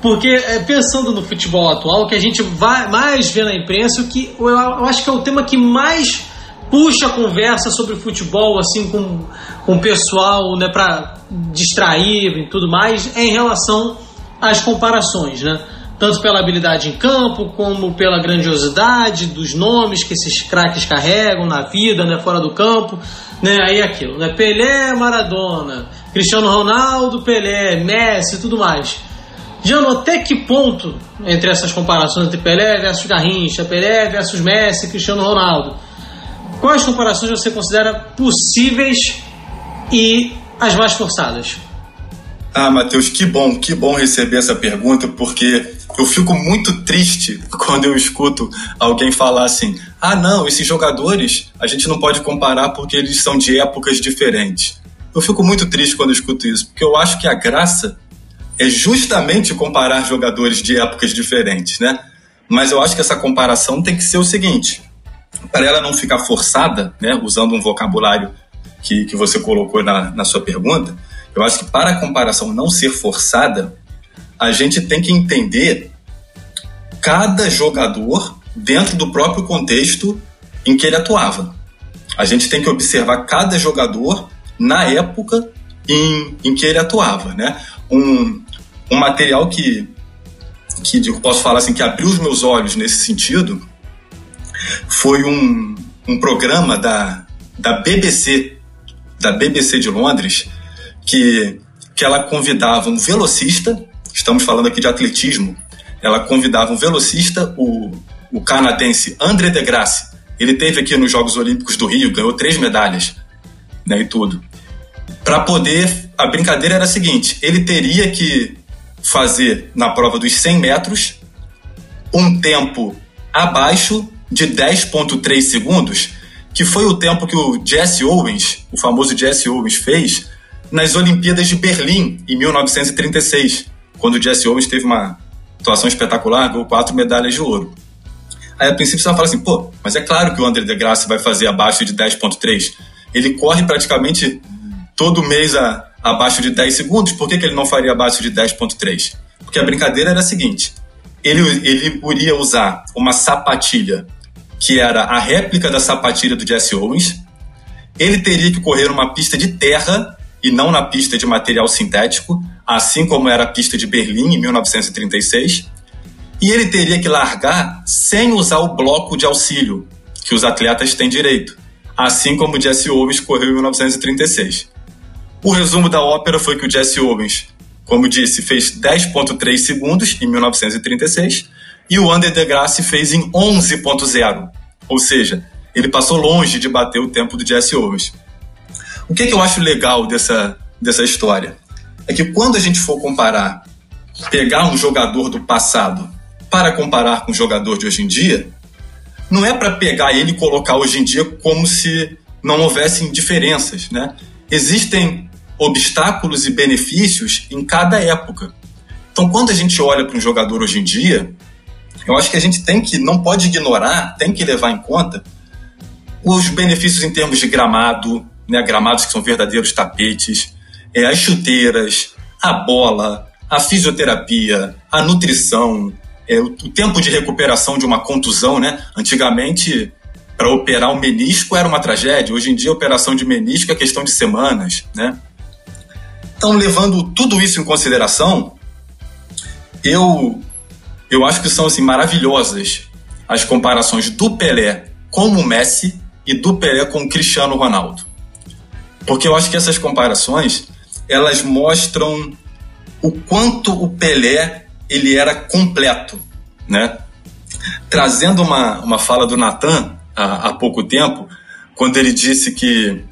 porque é, pensando no futebol atual, que a gente vai mais vê na imprensa, que eu, eu acho que é o tema que mais puxa a conversa sobre futebol assim com, com o pessoal, né, para distrair e tudo mais, é em relação às comparações, né? Tanto pela habilidade em campo, como pela grandiosidade dos nomes que esses craques carregam na vida, né, fora do campo, né? Aí é aquilo, né? Pelé, Maradona, Cristiano Ronaldo, Pelé, Messi, tudo mais. Jano, até que ponto entre essas comparações entre Pelé versus Garrincha, Pelé versus Messi, Cristiano Ronaldo, quais comparações você considera possíveis e as mais forçadas? Ah, Matheus, que bom, que bom receber essa pergunta, porque eu fico muito triste quando eu escuto alguém falar assim: ah, não, esses jogadores a gente não pode comparar porque eles são de épocas diferentes. Eu fico muito triste quando eu escuto isso, porque eu acho que a graça é justamente comparar jogadores de épocas diferentes, né? Mas eu acho que essa comparação tem que ser o seguinte: para ela não ficar forçada, né, usando um vocabulário que, que você colocou na, na sua pergunta, eu acho que para a comparação não ser forçada, a gente tem que entender cada jogador dentro do próprio contexto em que ele atuava. A gente tem que observar cada jogador na época em, em que ele atuava, né? Um, um material que, que eu posso falar assim, que abriu os meus olhos nesse sentido foi um, um programa da, da BBC, da BBC de Londres, que, que ela convidava um velocista, estamos falando aqui de atletismo, ela convidava um velocista, o, o canadense André de Grasse. Ele teve aqui nos Jogos Olímpicos do Rio, ganhou três medalhas, né, e tudo. Para poder, a brincadeira era a seguinte: ele teria que fazer na prova dos 100 metros um tempo abaixo de 10,3 segundos, que foi o tempo que o Jesse Owens, o famoso Jesse Owens, fez nas Olimpíadas de Berlim em 1936, quando o Jesse Owens teve uma atuação espetacular, ganhou quatro medalhas de ouro. Aí a princípio você vai falar assim, pô, mas é claro que o André de Graça vai fazer abaixo de 10.3. Ele corre praticamente todo mês a, abaixo de 10 segundos, por que, que ele não faria abaixo de 10.3? Porque a brincadeira era a seguinte, ele, ele iria usar uma sapatilha que era a réplica da sapatilha do Jesse Owens, ele teria que correr uma pista de terra e não na pista de material sintético, assim como era a pista de Berlim em 1936, e ele teria que largar sem usar o bloco de auxílio que os atletas têm direito, assim como Jesse Owens correu em 1936. O resumo da ópera foi que o Jesse Owens, como disse, fez 10.3 segundos em 1936 e o Under Grasse fez em 11.0. Ou seja, ele passou longe de bater o tempo do Jesse Owens. O que, é que eu acho legal dessa, dessa história? É que quando a gente for comparar, pegar um jogador do passado para comparar com o jogador de hoje em dia, não é para pegar ele e colocar hoje em dia como se não houvessem diferenças, né? Existem obstáculos e benefícios em cada época. Então, quando a gente olha para um jogador hoje em dia, eu acho que a gente tem que, não pode ignorar, tem que levar em conta os benefícios em termos de gramado, né, gramados que são verdadeiros tapetes, é, as chuteiras, a bola, a fisioterapia, a nutrição, é, o, tempo de recuperação de uma contusão, né? Antigamente, para operar um menisco era uma tragédia. Hoje em dia, a operação de menisco é questão de semanas, né? Então, levando tudo isso em consideração, eu, eu acho que são assim, maravilhosas as comparações do Pelé com o Messi e do Pelé com o Cristiano Ronaldo. Porque eu acho que essas comparações elas mostram o quanto o Pelé ele era completo, né? Trazendo uma, uma fala do Natan há, há pouco tempo, quando ele disse que,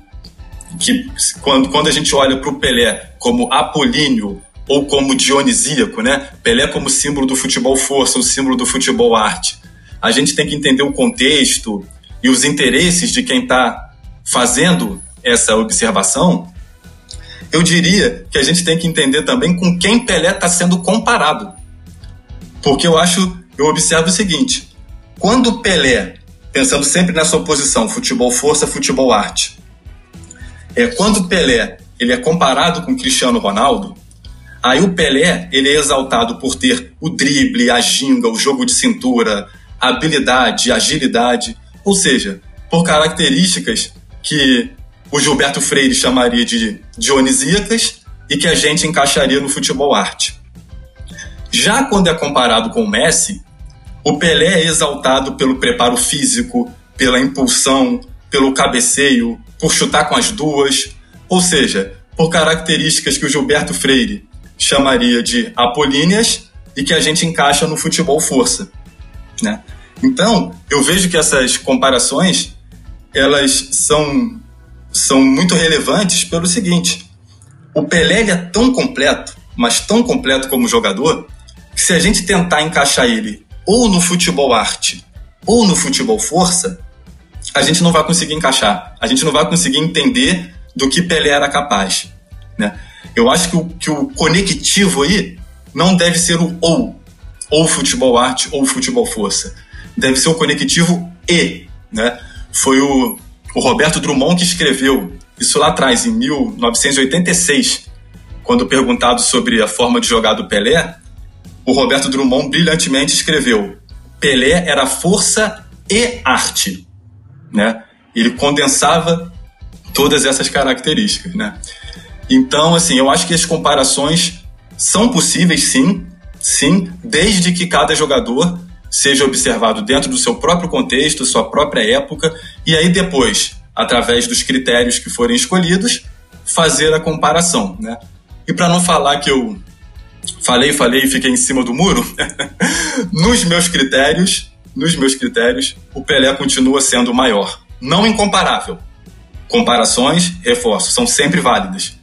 que quando, quando a gente olha para o Pelé como apolíneo ou como dionisíaco, né? Pelé como símbolo do futebol força, o símbolo do futebol arte. A gente tem que entender o contexto e os interesses de quem está fazendo essa observação. Eu diria que a gente tem que entender também com quem Pelé está sendo comparado. Porque eu acho, eu observo o seguinte: quando Pelé, pensando sempre nessa oposição, futebol força, futebol arte, é quando Pelé ele é comparado com Cristiano Ronaldo, Aí o Pelé, ele é exaltado por ter o drible, a ginga, o jogo de cintura, a habilidade, a agilidade, ou seja, por características que o Gilberto Freire chamaria de dionisíacas e que a gente encaixaria no futebol arte. Já quando é comparado com o Messi, o Pelé é exaltado pelo preparo físico, pela impulsão, pelo cabeceio, por chutar com as duas, ou seja, por características que o Gilberto Freire chamaria de apolíneas e que a gente encaixa no futebol força, né? Então, eu vejo que essas comparações elas são são muito relevantes pelo seguinte: o Pelé é tão completo, mas tão completo como jogador, que se a gente tentar encaixar ele ou no futebol arte ou no futebol força, a gente não vai conseguir encaixar, a gente não vai conseguir entender do que Pelé era capaz, né? Eu acho que o, que o conectivo aí não deve ser o ou, ou futebol arte ou futebol força. Deve ser o conectivo e, né? Foi o, o Roberto Drummond que escreveu isso lá atrás, em 1986, quando perguntado sobre a forma de jogar do Pelé, o Roberto Drummond brilhantemente escreveu: Pelé era força e arte, né? Ele condensava todas essas características, né? Então, assim, eu acho que as comparações são possíveis, sim, sim, desde que cada jogador seja observado dentro do seu próprio contexto, sua própria época, e aí depois, através dos critérios que forem escolhidos, fazer a comparação, né? E para não falar que eu falei, falei e fiquei em cima do muro, nos meus critérios, nos meus critérios, o Pelé continua sendo o maior, não incomparável. Comparações, reforço, são sempre válidas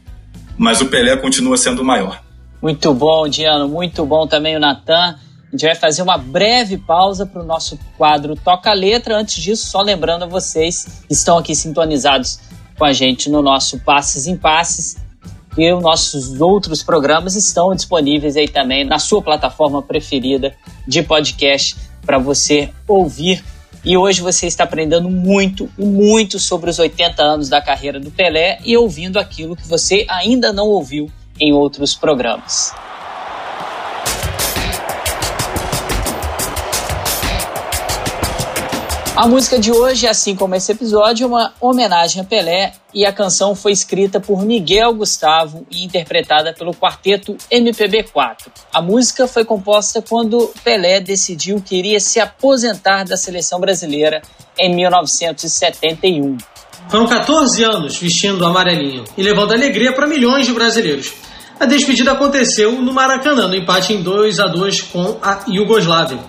mas o Pelé continua sendo o maior. Muito bom, Diano, muito bom também o Natan. A gente vai fazer uma breve pausa para o nosso quadro Toca Letra. Antes disso, só lembrando a vocês que estão aqui sintonizados com a gente no nosso Passes em Passes. E os nossos outros programas estão disponíveis aí também na sua plataforma preferida de podcast para você ouvir e hoje você está aprendendo muito e muito sobre os 80 anos da carreira do Pelé e ouvindo aquilo que você ainda não ouviu em outros programas. A música de hoje, assim como esse episódio, é uma homenagem a Pelé e a canção foi escrita por Miguel Gustavo e interpretada pelo quarteto MPB4. A música foi composta quando Pelé decidiu que iria se aposentar da seleção brasileira em 1971. Foram 14 anos vestindo amarelinho e levando alegria para milhões de brasileiros. A despedida aconteceu no Maracanã, no empate em 2 a 2 com a Iugoslávia.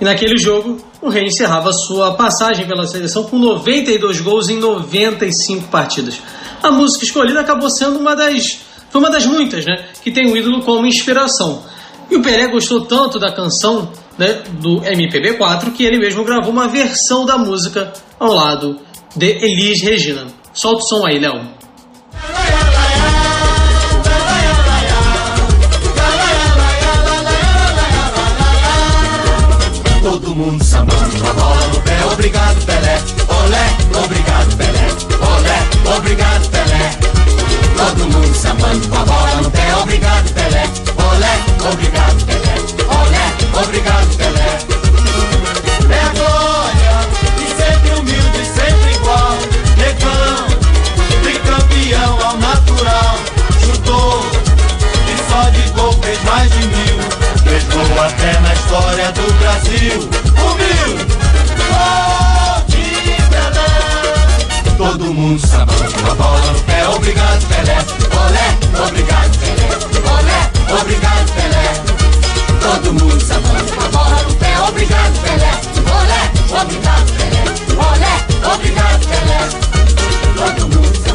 E naquele jogo, o Rei encerrava sua passagem pela seleção com 92 gols em 95 partidas. A música escolhida acabou sendo uma das. Foi uma das muitas, né? Que tem o ídolo como inspiração. E o Pelé gostou tanto da canção né, do MPB4 que ele mesmo gravou uma versão da música ao lado de Elis Regina. Solta o som aí, Léo. Obrigado, Pelé. Olé, obrigado, Pelé. Olé, obrigado, Pelé. Todo mundo sambando com a bola no pé. Obrigado, Pelé. Olé, obrigado, Pelé. Olé, obrigado, Pelé. É a glória e sempre humilde, sempre igual. Negão, tricampeão ao natural. Chutou e só de gol fez mais de mil. Levou até na história do Brasil. Humilde, Todo mundo sabendo a bola no pé. Obrigado, Pelé. Olé. obrigado Pelé. Olé, obrigado Pelé. Todo mundo sabendo a bola no pé, obrigado Pelé. Olé, obrigado Pelé. Olé, obrigado Pelé. Todo mundo sabendo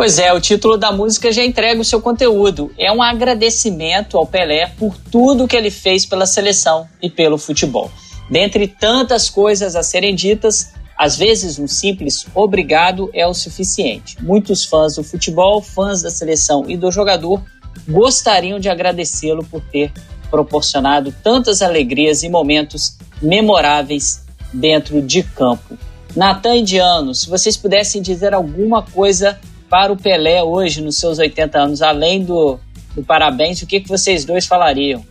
Pois é, o título da música já entrega o seu conteúdo. É um agradecimento ao Pelé por tudo que ele fez pela seleção e pelo futebol. Dentre tantas coisas a serem ditas, às vezes um simples obrigado é o suficiente. Muitos fãs do futebol, fãs da seleção e do jogador gostariam de agradecê-lo por ter proporcionado tantas alegrias e momentos memoráveis dentro de campo. Natan Indiano, se vocês pudessem dizer alguma coisa para o Pelé hoje, nos seus 80 anos, além do, do parabéns, o que, que vocês dois falariam?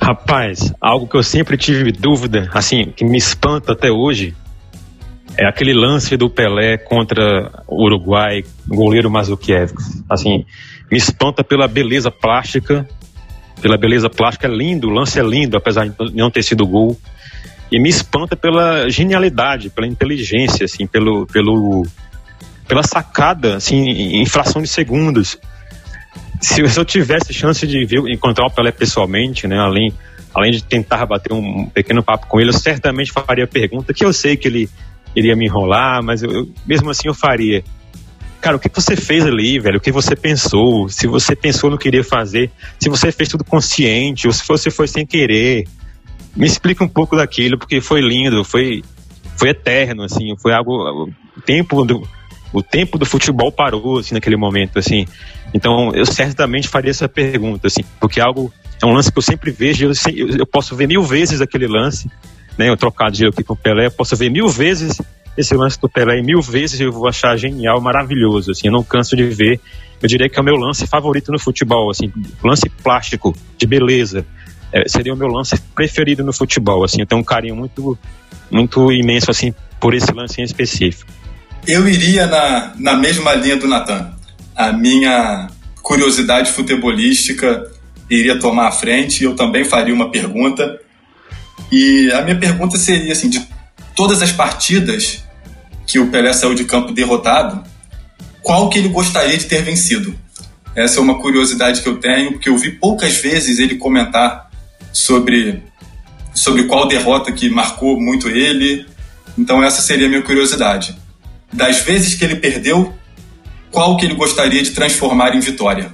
Rapaz, algo que eu sempre tive dúvida, assim, que me espanta até hoje, é aquele lance do Pelé contra o Uruguai, goleiro Mazukiev. Assim, me espanta pela beleza plástica, pela beleza plástica, é lindo, o lance é lindo, apesar de não ter sido gol. E me espanta pela genialidade, pela inteligência, assim, pelo, pelo, pela sacada, assim, em fração de segundos se eu tivesse chance de ver, encontrar o Pelé pessoalmente, né, além, além de tentar bater um pequeno papo com ele, eu certamente faria pergunta que eu sei que ele iria me enrolar, mas eu, eu, mesmo assim eu faria. Cara, o que você fez ali, velho? O que você pensou? Se você pensou no que iria fazer, se você fez tudo consciente, ou se você foi sem querer. Me explica um pouco daquilo, porque foi lindo, foi, foi eterno, assim, foi algo. O tempo do, o tempo do futebol parou, assim, naquele momento, assim. Então, eu certamente faria essa pergunta, assim, porque é algo é um lance que eu sempre vejo, eu, eu posso ver mil vezes aquele lance, né, eu trocadilho aqui com o Pelé, eu posso ver mil vezes esse lance do Pelé e mil vezes eu vou achar genial, maravilhoso, assim, eu não canso de ver, eu diria que é o meu lance favorito no futebol, assim, lance plástico, de beleza, é, seria o meu lance preferido no futebol, assim, eu tenho um carinho muito, muito imenso, assim, por esse lance em específico. Eu iria na, na mesma linha do Natan a minha curiosidade futebolística iria tomar a frente. Eu também faria uma pergunta. E a minha pergunta seria assim: de todas as partidas que o Pelé saiu de campo derrotado, qual que ele gostaria de ter vencido? Essa é uma curiosidade que eu tenho, porque eu vi poucas vezes ele comentar sobre, sobre qual derrota que marcou muito ele. Então essa seria a minha curiosidade. Das vezes que ele perdeu, qual que ele gostaria de transformar em vitória.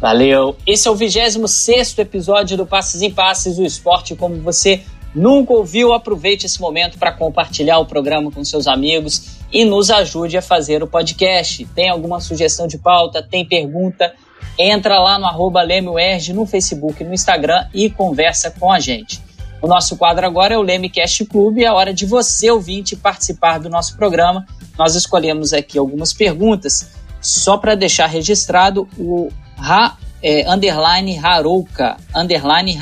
Valeu! Esse é o 26 episódio do Passes em Passes, o esporte como você nunca ouviu. Aproveite esse momento para compartilhar o programa com seus amigos e nos ajude a fazer o podcast. Tem alguma sugestão de pauta? Tem pergunta? Entra lá no arroba no Facebook no Instagram e conversa com a gente. O nosso quadro agora é o Lemecast Clube, é a hora de você, ouvinte, participar do nosso programa nós escolhemos aqui algumas perguntas, só para deixar registrado o Ra, é, underline Harouka, underline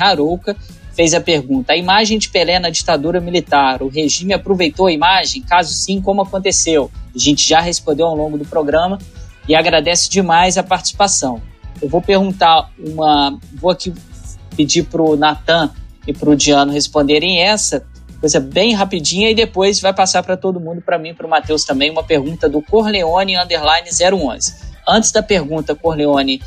fez a pergunta: a imagem de Pelé na ditadura militar, o regime aproveitou a imagem? Caso sim, como aconteceu? A gente já respondeu ao longo do programa e agradece demais a participação. Eu vou perguntar uma. Vou aqui pedir para o Natan e para o Diano responderem essa, coisa bem rapidinha e depois vai passar para todo mundo, para mim, para o Matheus também, uma pergunta do Corleone underline 011. Antes da pergunta Corleone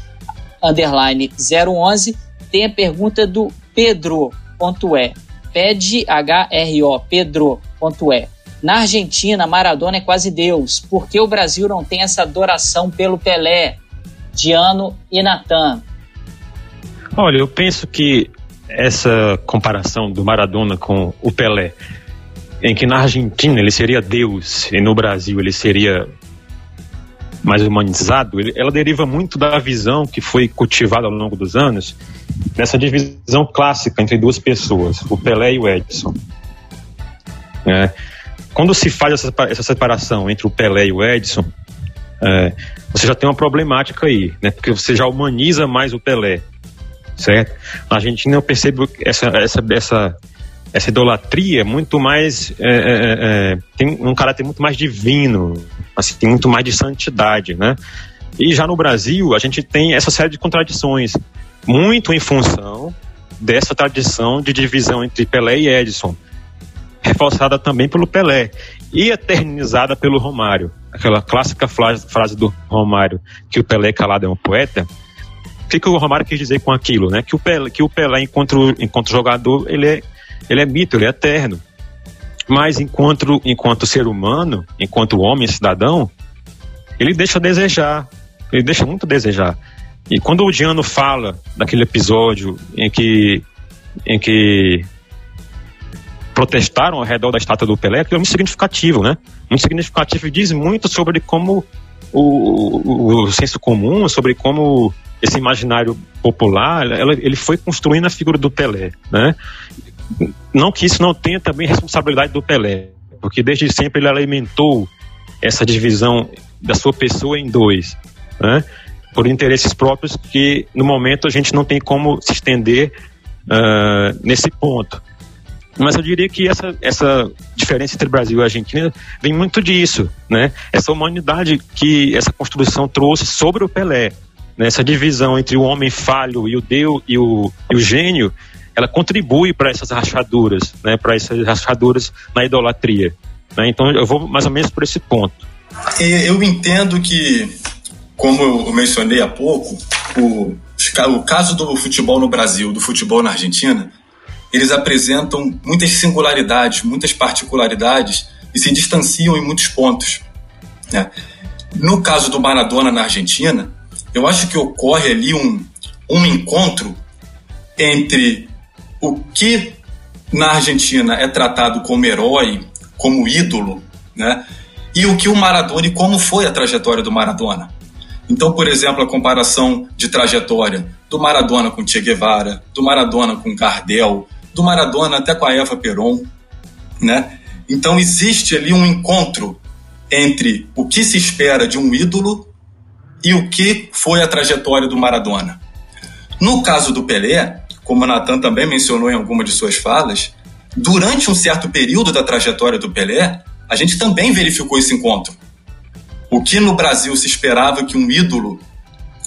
underline 011, tem a pergunta do Pedro ponto é pede H-R-O, Pedro ponto é na Argentina, Maradona é quase Deus. Por que o Brasil não tem essa adoração pelo Pelé, Diano e Natan? Olha, eu penso que essa comparação do Maradona com o Pelé, em que na Argentina ele seria Deus e no Brasil ele seria mais humanizado, ela deriva muito da visão que foi cultivada ao longo dos anos, dessa divisão clássica entre duas pessoas, o Pelé e o Edson. É, quando se faz essa, essa, separação entre o Pelé e o Edson, é, você já tem uma problemática aí, né? Porque você já humaniza mais o Pelé certo? Na Argentina eu percebo essa, essa, essa, essa idolatria muito mais é, é, é, é, tem um caráter muito mais divino, assim, tem muito mais de santidade, né? E já no Brasil a gente tem essa série de contradições, muito em função dessa tradição de divisão entre Pelé e Edson. reforçada também pelo Pelé e eternizada pelo Romário. Aquela clássica frase do Romário que o Pelé calado é um poeta. O que, que o Romário quis dizer com aquilo, né? Que o Pelé, que o Pelé enquanto, enquanto jogador, ele é, ele é mito, ele é eterno. Mas enquanto, enquanto ser humano, enquanto homem, cidadão, ele deixa a desejar. Ele deixa muito a desejar. E quando o Diano fala daquele episódio em que, em que protestaram ao redor da estátua do Pelé, aquilo é muito significativo, né? Muito significativo e diz muito sobre como o, o, o senso comum, sobre como esse imaginário popular, ela, ele foi construindo a figura do Pelé, né? Não que isso não tenha também responsabilidade do Pelé, porque desde sempre ele alimentou essa divisão da sua pessoa em dois, né? por interesses próprios que no momento a gente não tem como se estender uh, nesse ponto. Mas eu diria que essa, essa diferença entre Brasil e Argentina vem muito disso, né? Essa humanidade que essa construção trouxe sobre o Pelé, né? essa divisão entre o homem falho e o Deus e o, e o gênio, ela contribui para essas rachaduras, né? Para essas rachaduras na idolatria. Né? Então eu vou mais ou menos por esse ponto. Eu entendo que como eu mencionei há pouco, o, o caso do futebol no Brasil, do futebol na Argentina, eles apresentam muitas singularidades, muitas particularidades e se distanciam em muitos pontos. Né? No caso do Maradona na Argentina, eu acho que ocorre ali um, um encontro entre o que na Argentina é tratado como herói, como ídolo, né? e o que o Maradona e como foi a trajetória do Maradona. Então, por exemplo, a comparação de trajetória do Maradona com Che Guevara, do Maradona com Gardel, do Maradona até com a Eva Peron, né? Então existe ali um encontro entre o que se espera de um ídolo e o que foi a trajetória do Maradona. No caso do Pelé, como o Natan também mencionou em alguma de suas falas, durante um certo período da trajetória do Pelé, a gente também verificou esse encontro. O que no Brasil se esperava que um ídolo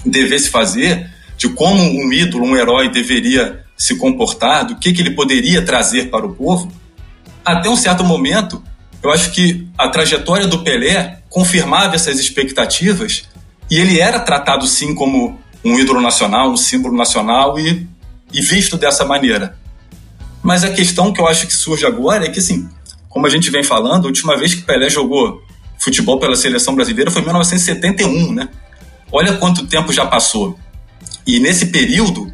devesse fazer, de como um ídolo, um herói deveria se comportar, do que, que ele poderia trazer para o povo, até um certo momento, eu acho que a trajetória do Pelé confirmava essas expectativas e ele era tratado sim como um ídolo nacional, um símbolo nacional e, e visto dessa maneira. Mas a questão que eu acho que surge agora é que, assim, como a gente vem falando, a última vez que Pelé jogou futebol pela seleção brasileira foi em 1971, né? Olha quanto tempo já passou. E nesse período,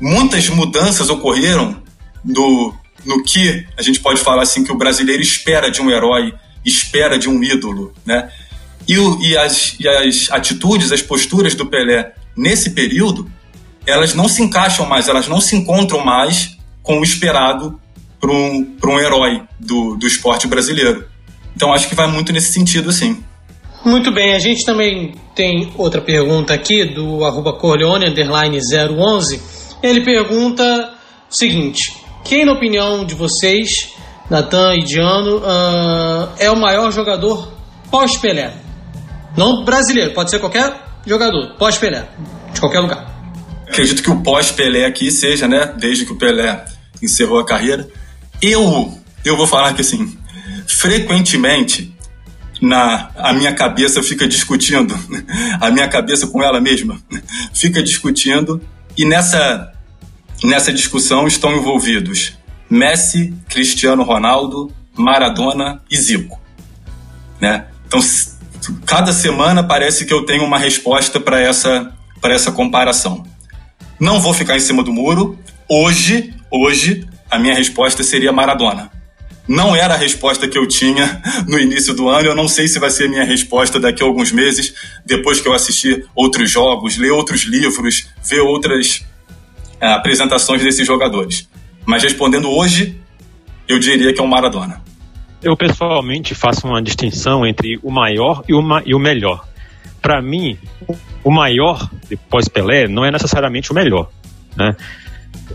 muitas mudanças ocorreram no, no que a gente pode falar assim que o brasileiro espera de um herói, espera de um ídolo, né? E, o, e, as, e as atitudes, as posturas do Pelé nesse período, elas não se encaixam mais, elas não se encontram mais com o esperado para um, um herói do, do esporte brasileiro. Então acho que vai muito nesse sentido, sim. Muito bem, a gente também tem outra pergunta aqui do arroba Corleone, underline 011. Ele pergunta o seguinte: quem, na opinião de vocês, Natan e Diano, uh, é o maior jogador pós-Pelé? Não brasileiro, pode ser qualquer jogador, pós-Pelé, de qualquer lugar. Acredito que o pós-Pelé aqui seja, né, desde que o Pelé encerrou a carreira. Eu, eu vou falar que assim, frequentemente na a minha cabeça fica discutindo, a minha cabeça com ela mesma fica discutindo e nessa nessa discussão estão envolvidos Messi, Cristiano Ronaldo, Maradona e Zico, né? Então cada semana parece que eu tenho uma resposta para essa para essa comparação. Não vou ficar em cima do muro. Hoje, hoje a minha resposta seria Maradona não era a resposta que eu tinha no início do ano. Eu não sei se vai ser a minha resposta daqui a alguns meses, depois que eu assistir outros jogos, ler outros livros, ver outras é, apresentações desses jogadores. Mas respondendo hoje, eu diria que é o Maradona. Eu pessoalmente faço uma distinção entre o maior e o, ma e o melhor. Para mim, o maior depois Pelé não é necessariamente o melhor. Né?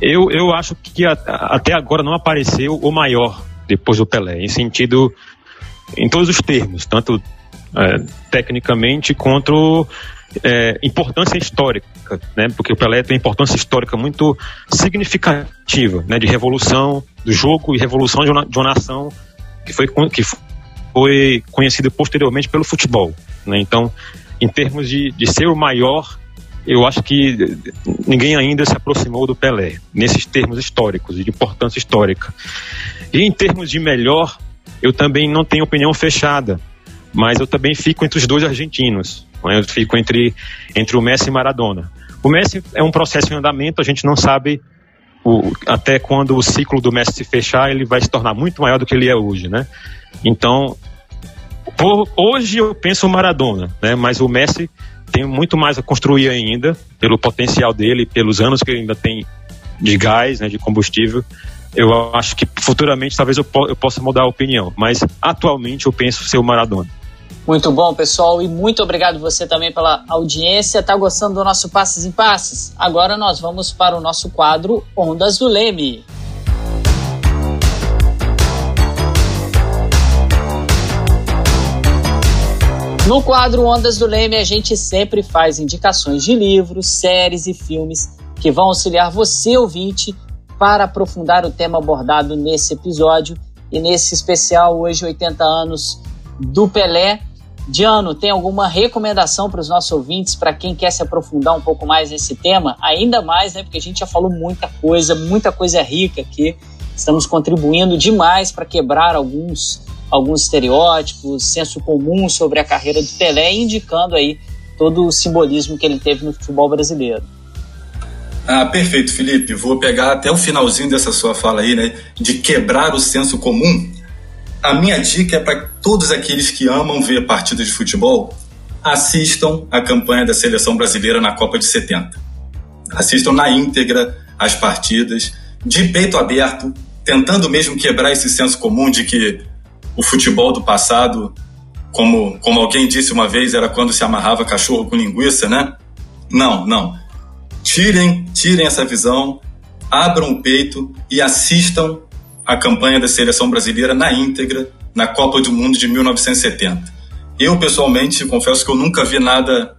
Eu, eu acho que a, até agora não apareceu o maior depois do Pelé, em sentido, em todos os termos, tanto é, tecnicamente quanto é, importância histórica, né? Porque o Pelé tem importância histórica muito significativa, né? De revolução, do jogo e revolução de uma, de uma nação que foi, que foi conhecida posteriormente pelo futebol. Né? Então, em termos de, de ser o maior, eu acho que ninguém ainda se aproximou do Pelé, nesses termos históricos, de importância histórica. E em termos de melhor, eu também não tenho opinião fechada, mas eu também fico entre os dois argentinos. Né? Eu fico entre, entre o Messi e Maradona. O Messi é um processo em andamento, a gente não sabe o, até quando o ciclo do Messi se fechar, ele vai se tornar muito maior do que ele é hoje, né? Então, por, hoje eu penso o Maradona, né? Mas o Messi tem muito mais a construir ainda, pelo potencial dele, pelos anos que ele ainda tem de gás, né, de combustível. Eu acho que futuramente talvez eu, po eu possa mudar a opinião, mas atualmente eu penso ser o Maradona. Muito bom, pessoal, e muito obrigado você também pela audiência. Tá gostando do nosso Passes em Passes? Agora nós vamos para o nosso quadro Ondas do Leme. No quadro Ondas do Leme, a gente sempre faz indicações de livros, séries e filmes que vão auxiliar você, ouvinte, para aprofundar o tema abordado nesse episódio e nesse especial hoje 80 anos do Pelé. Diano, tem alguma recomendação para os nossos ouvintes, para quem quer se aprofundar um pouco mais nesse tema? Ainda mais, né? Porque a gente já falou muita coisa, muita coisa rica aqui. Estamos contribuindo demais para quebrar alguns alguns estereótipos, senso comum sobre a carreira do Pelé, indicando aí todo o simbolismo que ele teve no futebol brasileiro. Ah, perfeito, Felipe. Vou pegar até o finalzinho dessa sua fala aí, né? De quebrar o senso comum. A minha dica é para todos aqueles que amam ver partidas de futebol, assistam a campanha da seleção brasileira na Copa de 70. Assistam na íntegra as partidas, de peito aberto, tentando mesmo quebrar esse senso comum de que o futebol do passado, como, como alguém disse uma vez, era quando se amarrava cachorro com linguiça, né? Não, não. Tirem, tirem essa visão, abram o peito e assistam a campanha da seleção brasileira na íntegra na Copa do Mundo de 1970. Eu, pessoalmente, confesso que eu nunca vi nada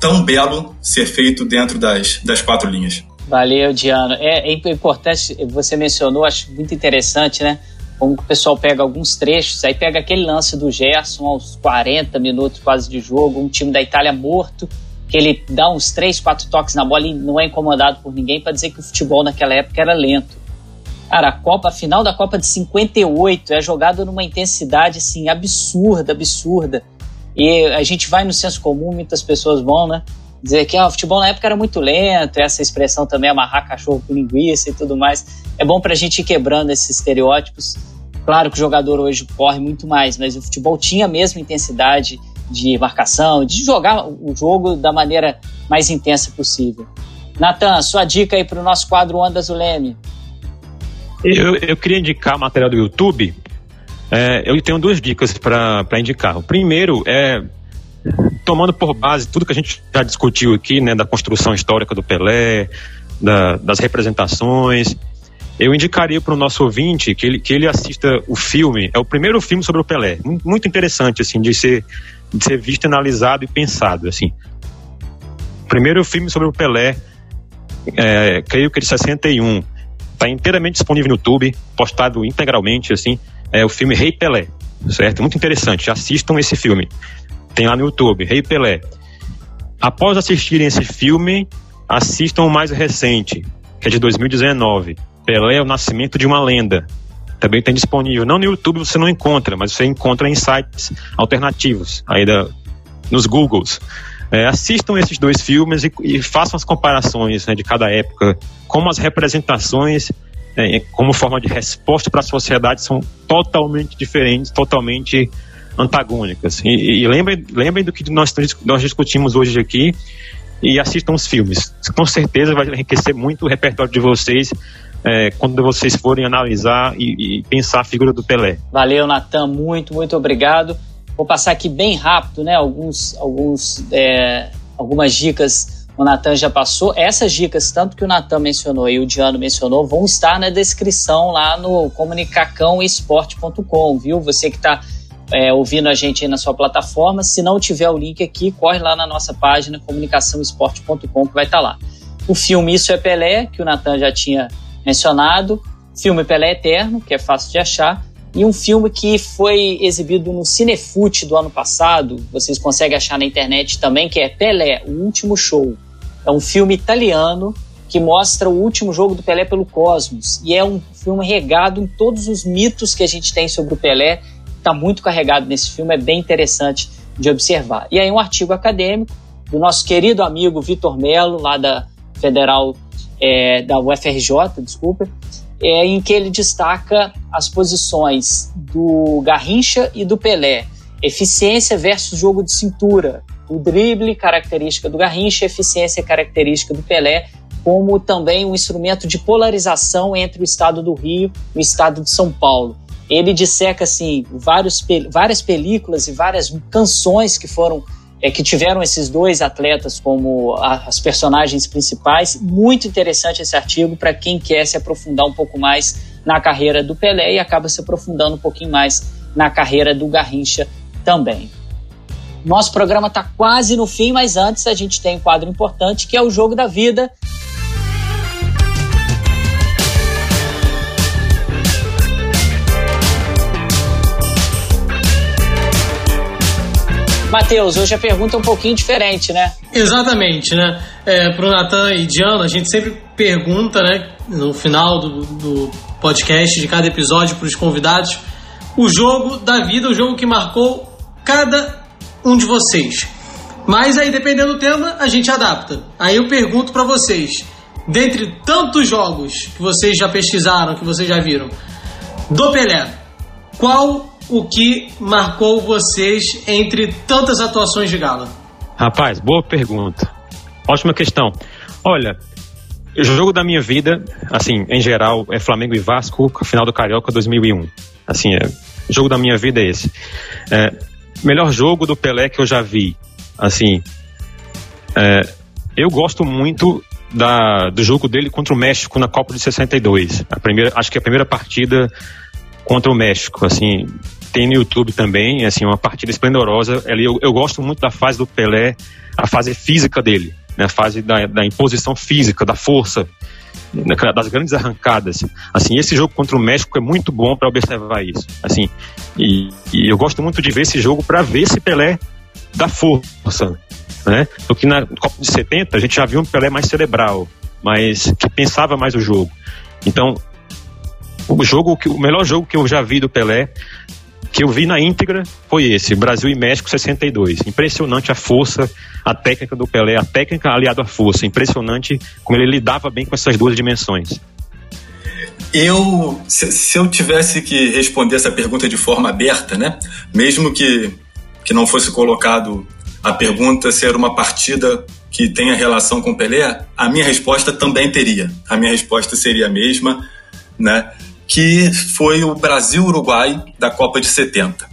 tão belo ser feito dentro das, das quatro linhas. Valeu, Diano. É, é importante, você mencionou, acho muito interessante, né? como o pessoal pega alguns trechos, aí pega aquele lance do Gerson aos 40 minutos quase de jogo, um time da Itália morto, que ele dá uns 3, 4 toques na bola e não é incomodado por ninguém para dizer que o futebol naquela época era lento. Cara, a Copa, a final da Copa de 58 é jogada numa intensidade assim absurda, absurda. E a gente vai no senso comum, muitas pessoas vão, né? Dizer que ah, o futebol na época era muito lento, essa expressão também amarrar cachorro com linguiça e tudo mais. É bom pra gente ir quebrando esses estereótipos Claro que o jogador hoje corre muito mais, mas o futebol tinha a mesma intensidade de marcação, de jogar o jogo da maneira mais intensa possível. Natan, sua dica aí para o nosso quadro Ondas do Leme. Eu, eu queria indicar material do YouTube. É, eu tenho duas dicas para indicar. O primeiro é tomando por base tudo que a gente já discutiu aqui, né, da construção histórica do Pelé, da, das representações eu indicaria para o nosso ouvinte que ele, que ele assista o filme. É o primeiro filme sobre o Pelé. Muito interessante, assim, de ser, de ser visto, analisado e pensado, assim. Primeiro filme sobre o Pelé, é, creio que é de 61. Está inteiramente disponível no YouTube, postado integralmente, assim. É o filme Rei Pelé, certo? Muito interessante. Assistam esse filme. Tem lá no YouTube, Rei Pelé. Após assistirem esse filme, assistam o mais recente, que é de 2019 Pelé é o nascimento de uma lenda. Também tem disponível. Não no YouTube você não encontra, mas você encontra em sites alternativos, aí da, nos Googles. É, assistam esses dois filmes e, e façam as comparações né, de cada época, como as representações, é, como forma de resposta para a sociedade, são totalmente diferentes, totalmente antagônicas. E, e lembrem, lembrem do que nós, nós discutimos hoje aqui e assistam os filmes. Com certeza vai enriquecer muito o repertório de vocês é, quando vocês forem analisar e, e, pensar a figura do Pelé. Valeu, Natan, muito, muito obrigado. Vou passar aqui bem rápido, né? Alguns, alguns, é, algumas dicas o Natan já passou. Essas dicas, tanto que o Natan mencionou e o Diano mencionou, vão estar na descrição lá no comunicacãoesporte.com, viu? Você que está é, ouvindo a gente aí na sua plataforma, se não tiver o link aqui, corre lá na nossa página comunicaçãoesporte.com que vai estar tá lá. O filme Isso é Pelé, que o Natan já tinha mencionado. filme Pelé Eterno, que é fácil de achar, e um filme que foi exibido no Cinefute do ano passado, vocês conseguem achar na internet também, que é Pelé, o Último Show. É um filme italiano que mostra o último jogo do Pelé pelo Cosmos. E é um filme regado em todos os mitos que a gente tem sobre o Pelé. Está muito carregado nesse filme, é bem interessante de observar. E aí um artigo acadêmico do nosso querido amigo Vitor Melo, lá da Federal, é, da UFRJ, desculpa, é, em que ele destaca as posições do Garrincha e do Pelé. Eficiência versus jogo de cintura. O drible, característica do Garrincha, eficiência, característica do Pelé, como também um instrumento de polarização entre o estado do Rio e o estado de São Paulo. Ele disseca assim vários, várias películas e várias canções que foram é, que tiveram esses dois atletas como a, as personagens principais. Muito interessante esse artigo para quem quer se aprofundar um pouco mais na carreira do Pelé e acaba se aprofundando um pouquinho mais na carreira do Garrincha também. Nosso programa está quase no fim, mas antes a gente tem um quadro importante que é o Jogo da Vida. Matheus, hoje a pergunta é um pouquinho diferente, né? Exatamente, né? É, Para o Natan e Diana, a gente sempre pergunta, né, no final do, do podcast, de cada episódio, para os convidados, o jogo da vida, o jogo que marcou cada um de vocês. Mas aí, dependendo do tema, a gente adapta. Aí eu pergunto para vocês, dentre tantos jogos que vocês já pesquisaram, que vocês já viram, do Pelé, qual o que marcou vocês entre tantas atuações de gala? Rapaz, boa pergunta. Ótima questão. Olha, o jogo da minha vida, assim, em geral, é Flamengo e Vasco, final do Carioca 2001. Assim, é, o jogo da minha vida é esse. É, melhor jogo do Pelé que eu já vi. Assim, é, eu gosto muito da, do jogo dele contra o México na Copa de 62. A primeira, acho que a primeira partida contra o México, assim, tem no YouTube também, assim, uma partida esplendorosa. Ali eu, eu gosto muito da fase do Pelé, a fase física dele, né, a fase da, da imposição física, da força, né, das grandes arrancadas. Assim, esse jogo contra o México é muito bom para observar isso. Assim, e, e, eu gosto muito de ver esse jogo para ver esse Pelé da força, né? Porque na Copa de 70 a gente já viu um Pelé mais cerebral, mas que pensava mais o jogo. Então, o jogo, o melhor jogo que eu já vi do Pelé que eu vi na íntegra foi esse, Brasil e México 62. Impressionante a força, a técnica do Pelé, a técnica aliada à força. Impressionante como ele lidava bem com essas duas dimensões. Eu, se, se eu tivesse que responder essa pergunta de forma aberta, né, mesmo que, que não fosse colocado a pergunta se era uma partida que tenha relação com Pelé, a minha resposta também teria. A minha resposta seria a mesma, né? Que foi o Brasil-Uruguai da Copa de 70.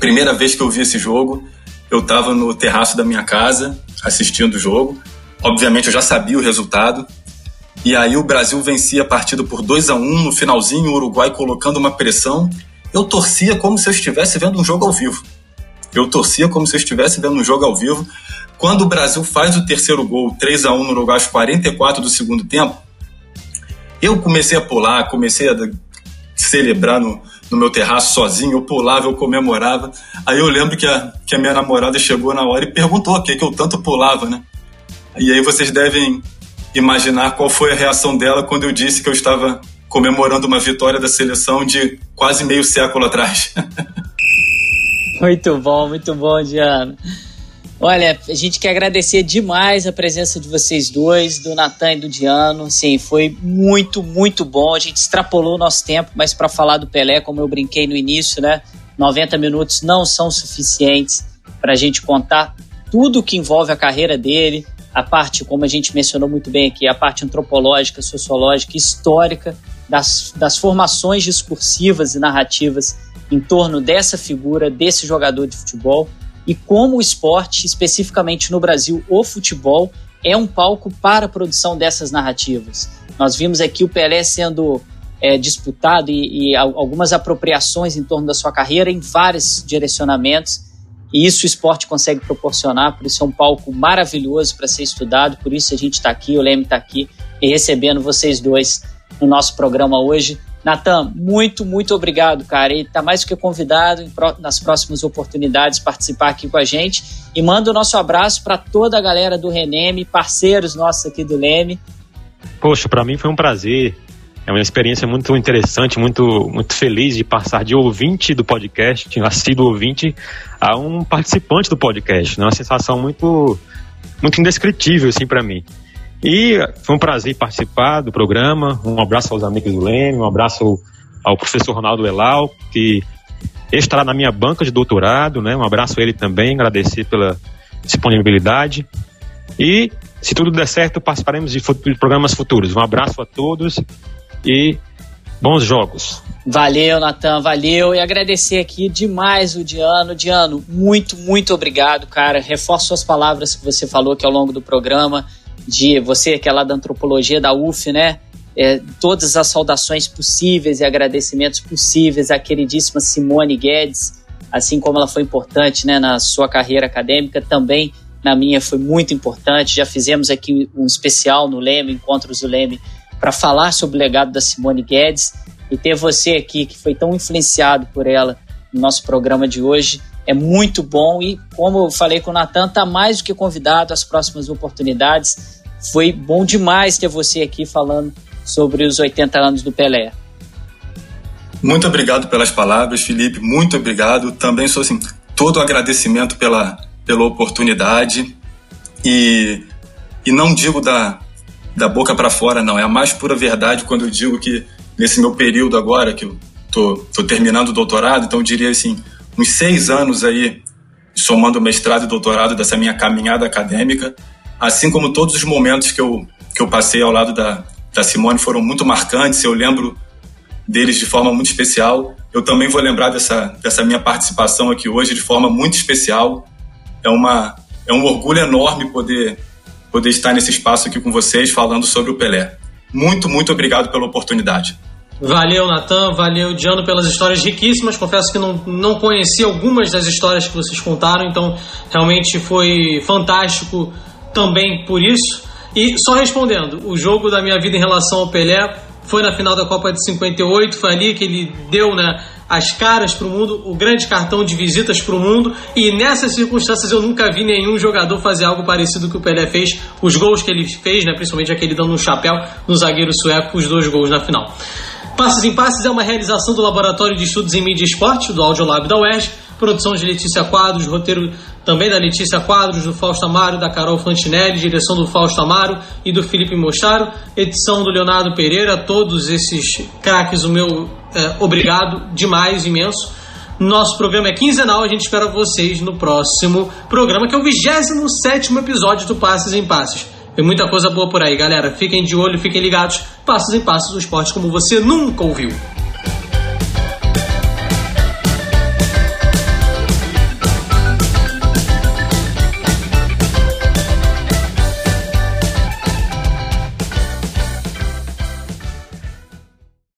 Primeira vez que eu vi esse jogo, eu estava no terraço da minha casa assistindo o jogo. Obviamente eu já sabia o resultado. E aí o Brasil vencia a partida por 2 a 1 no finalzinho, o Uruguai colocando uma pressão. Eu torcia como se eu estivesse vendo um jogo ao vivo. Eu torcia como se eu estivesse vendo um jogo ao vivo. Quando o Brasil faz o terceiro gol, 3 a 1 no Uruguai aos 44 do segundo tempo, eu comecei a pular, comecei a celebrar no, no meu terraço sozinho, eu pulava, eu comemorava. Aí eu lembro que a, que a minha namorada chegou na hora e perguntou o que, que eu tanto pulava, né? E aí vocês devem imaginar qual foi a reação dela quando eu disse que eu estava comemorando uma vitória da seleção de quase meio século atrás. muito bom, muito bom, Diana. Olha, a gente quer agradecer demais a presença de vocês dois, do Natan e do Diano. Sim, foi muito, muito bom. A gente extrapolou o nosso tempo, mas para falar do Pelé, como eu brinquei no início, né? 90 minutos não são suficientes para a gente contar tudo que envolve a carreira dele, a parte, como a gente mencionou muito bem aqui, a parte antropológica, sociológica, histórica das, das formações discursivas e narrativas em torno dessa figura, desse jogador de futebol e como o esporte, especificamente no Brasil, o futebol, é um palco para a produção dessas narrativas. Nós vimos aqui o Pelé sendo é, disputado e, e, algumas apropriações em torno da sua carreira em vários direcionamentos, e isso o esporte consegue proporcionar, por isso é um palco maravilhoso para ser estudado, por isso a gente está aqui, o Leme está aqui, e recebendo vocês dois no nosso programa hoje. Natan, muito, muito obrigado, cara. E tá mais do que convidado em, nas próximas oportunidades participar aqui com a gente. E manda o nosso abraço para toda a galera do Reneme, parceiros nossos aqui do Leme. Poxa, para mim foi um prazer. É uma experiência muito interessante, muito, muito feliz de passar de ouvinte do podcast, assíduo ouvinte, a um participante do podcast. É uma sensação muito, muito indescritível, assim, para mim. E foi um prazer participar do programa. Um abraço aos amigos do Leme, um abraço ao professor Ronaldo Elal, que estará na minha banca de doutorado, né? Um abraço a ele também, agradecer pela disponibilidade. E, se tudo der certo, participaremos de, programas futuros. Um abraço a todos e bons jogos. Valeu, Natan, valeu. E agradecer aqui demais o Diano. Diano, muito, muito obrigado, cara. Reforço as palavras que você falou aqui ao longo do programa de você que é lá da antropologia da UF, né? É, todas as saudações possíveis e agradecimentos possíveis à queridíssima Simone Guedes, assim como ela foi importante né, na sua carreira acadêmica, também na minha foi muito importante. Já fizemos aqui um especial no Leme, Encontros do Leme, para falar sobre o legado da Simone Guedes e ter você aqui que foi tão influenciado por ela no nosso programa de hoje é muito bom e, como eu falei com o Natan, está mais do que convidado às próximas oportunidades. Foi bom demais ter você aqui falando sobre os 80 anos do Pelé. Muito obrigado pelas palavras, Felipe. Muito obrigado. Também sou assim, todo agradecimento pela, pela oportunidade. E, e não digo da, da boca para fora, não. É a mais pura verdade quando eu digo que nesse meu período agora, que eu tô, tô terminando o doutorado, então eu diria assim, uns seis anos aí, somando mestrado e doutorado dessa minha caminhada acadêmica, assim como todos os momentos que eu, que eu passei ao lado da, da Simone foram muito marcantes, eu lembro deles de forma muito especial. Eu também vou lembrar dessa, dessa minha participação aqui hoje de forma muito especial. É, uma, é um orgulho enorme poder, poder estar nesse espaço aqui com vocês falando sobre o Pelé. Muito, muito obrigado pela oportunidade. Valeu, Natan. Valeu, Diano, pelas histórias riquíssimas. Confesso que não, não conheci algumas das histórias que vocês contaram, então realmente foi fantástico também por isso. E só respondendo, o jogo da minha vida em relação ao Pelé foi na final da Copa de 58, foi ali que ele deu né, as caras para o mundo, o grande cartão de visitas para o mundo, e nessas circunstâncias eu nunca vi nenhum jogador fazer algo parecido que o Pelé fez, os gols que ele fez, né, principalmente aquele dando um chapéu no zagueiro sueco, os dois gols na final. Passes em Passes é uma realização do Laboratório de Estudos em Mídia e Esporte, do Audiolab da UERJ, produção de Letícia Quadros, roteiro também da Letícia Quadros, do Fausto Amaro, da Carol Fantinelli, direção do Fausto Amaro e do Felipe Mocharo, edição do Leonardo Pereira, todos esses craques, o meu é, obrigado demais, imenso. Nosso programa é quinzenal, a gente espera vocês no próximo programa, que é o 27 episódio do Passes em Passes. Tem muita coisa boa por aí, galera. Fiquem de olho, fiquem ligados. Passos em passos, o esporte como você nunca ouviu.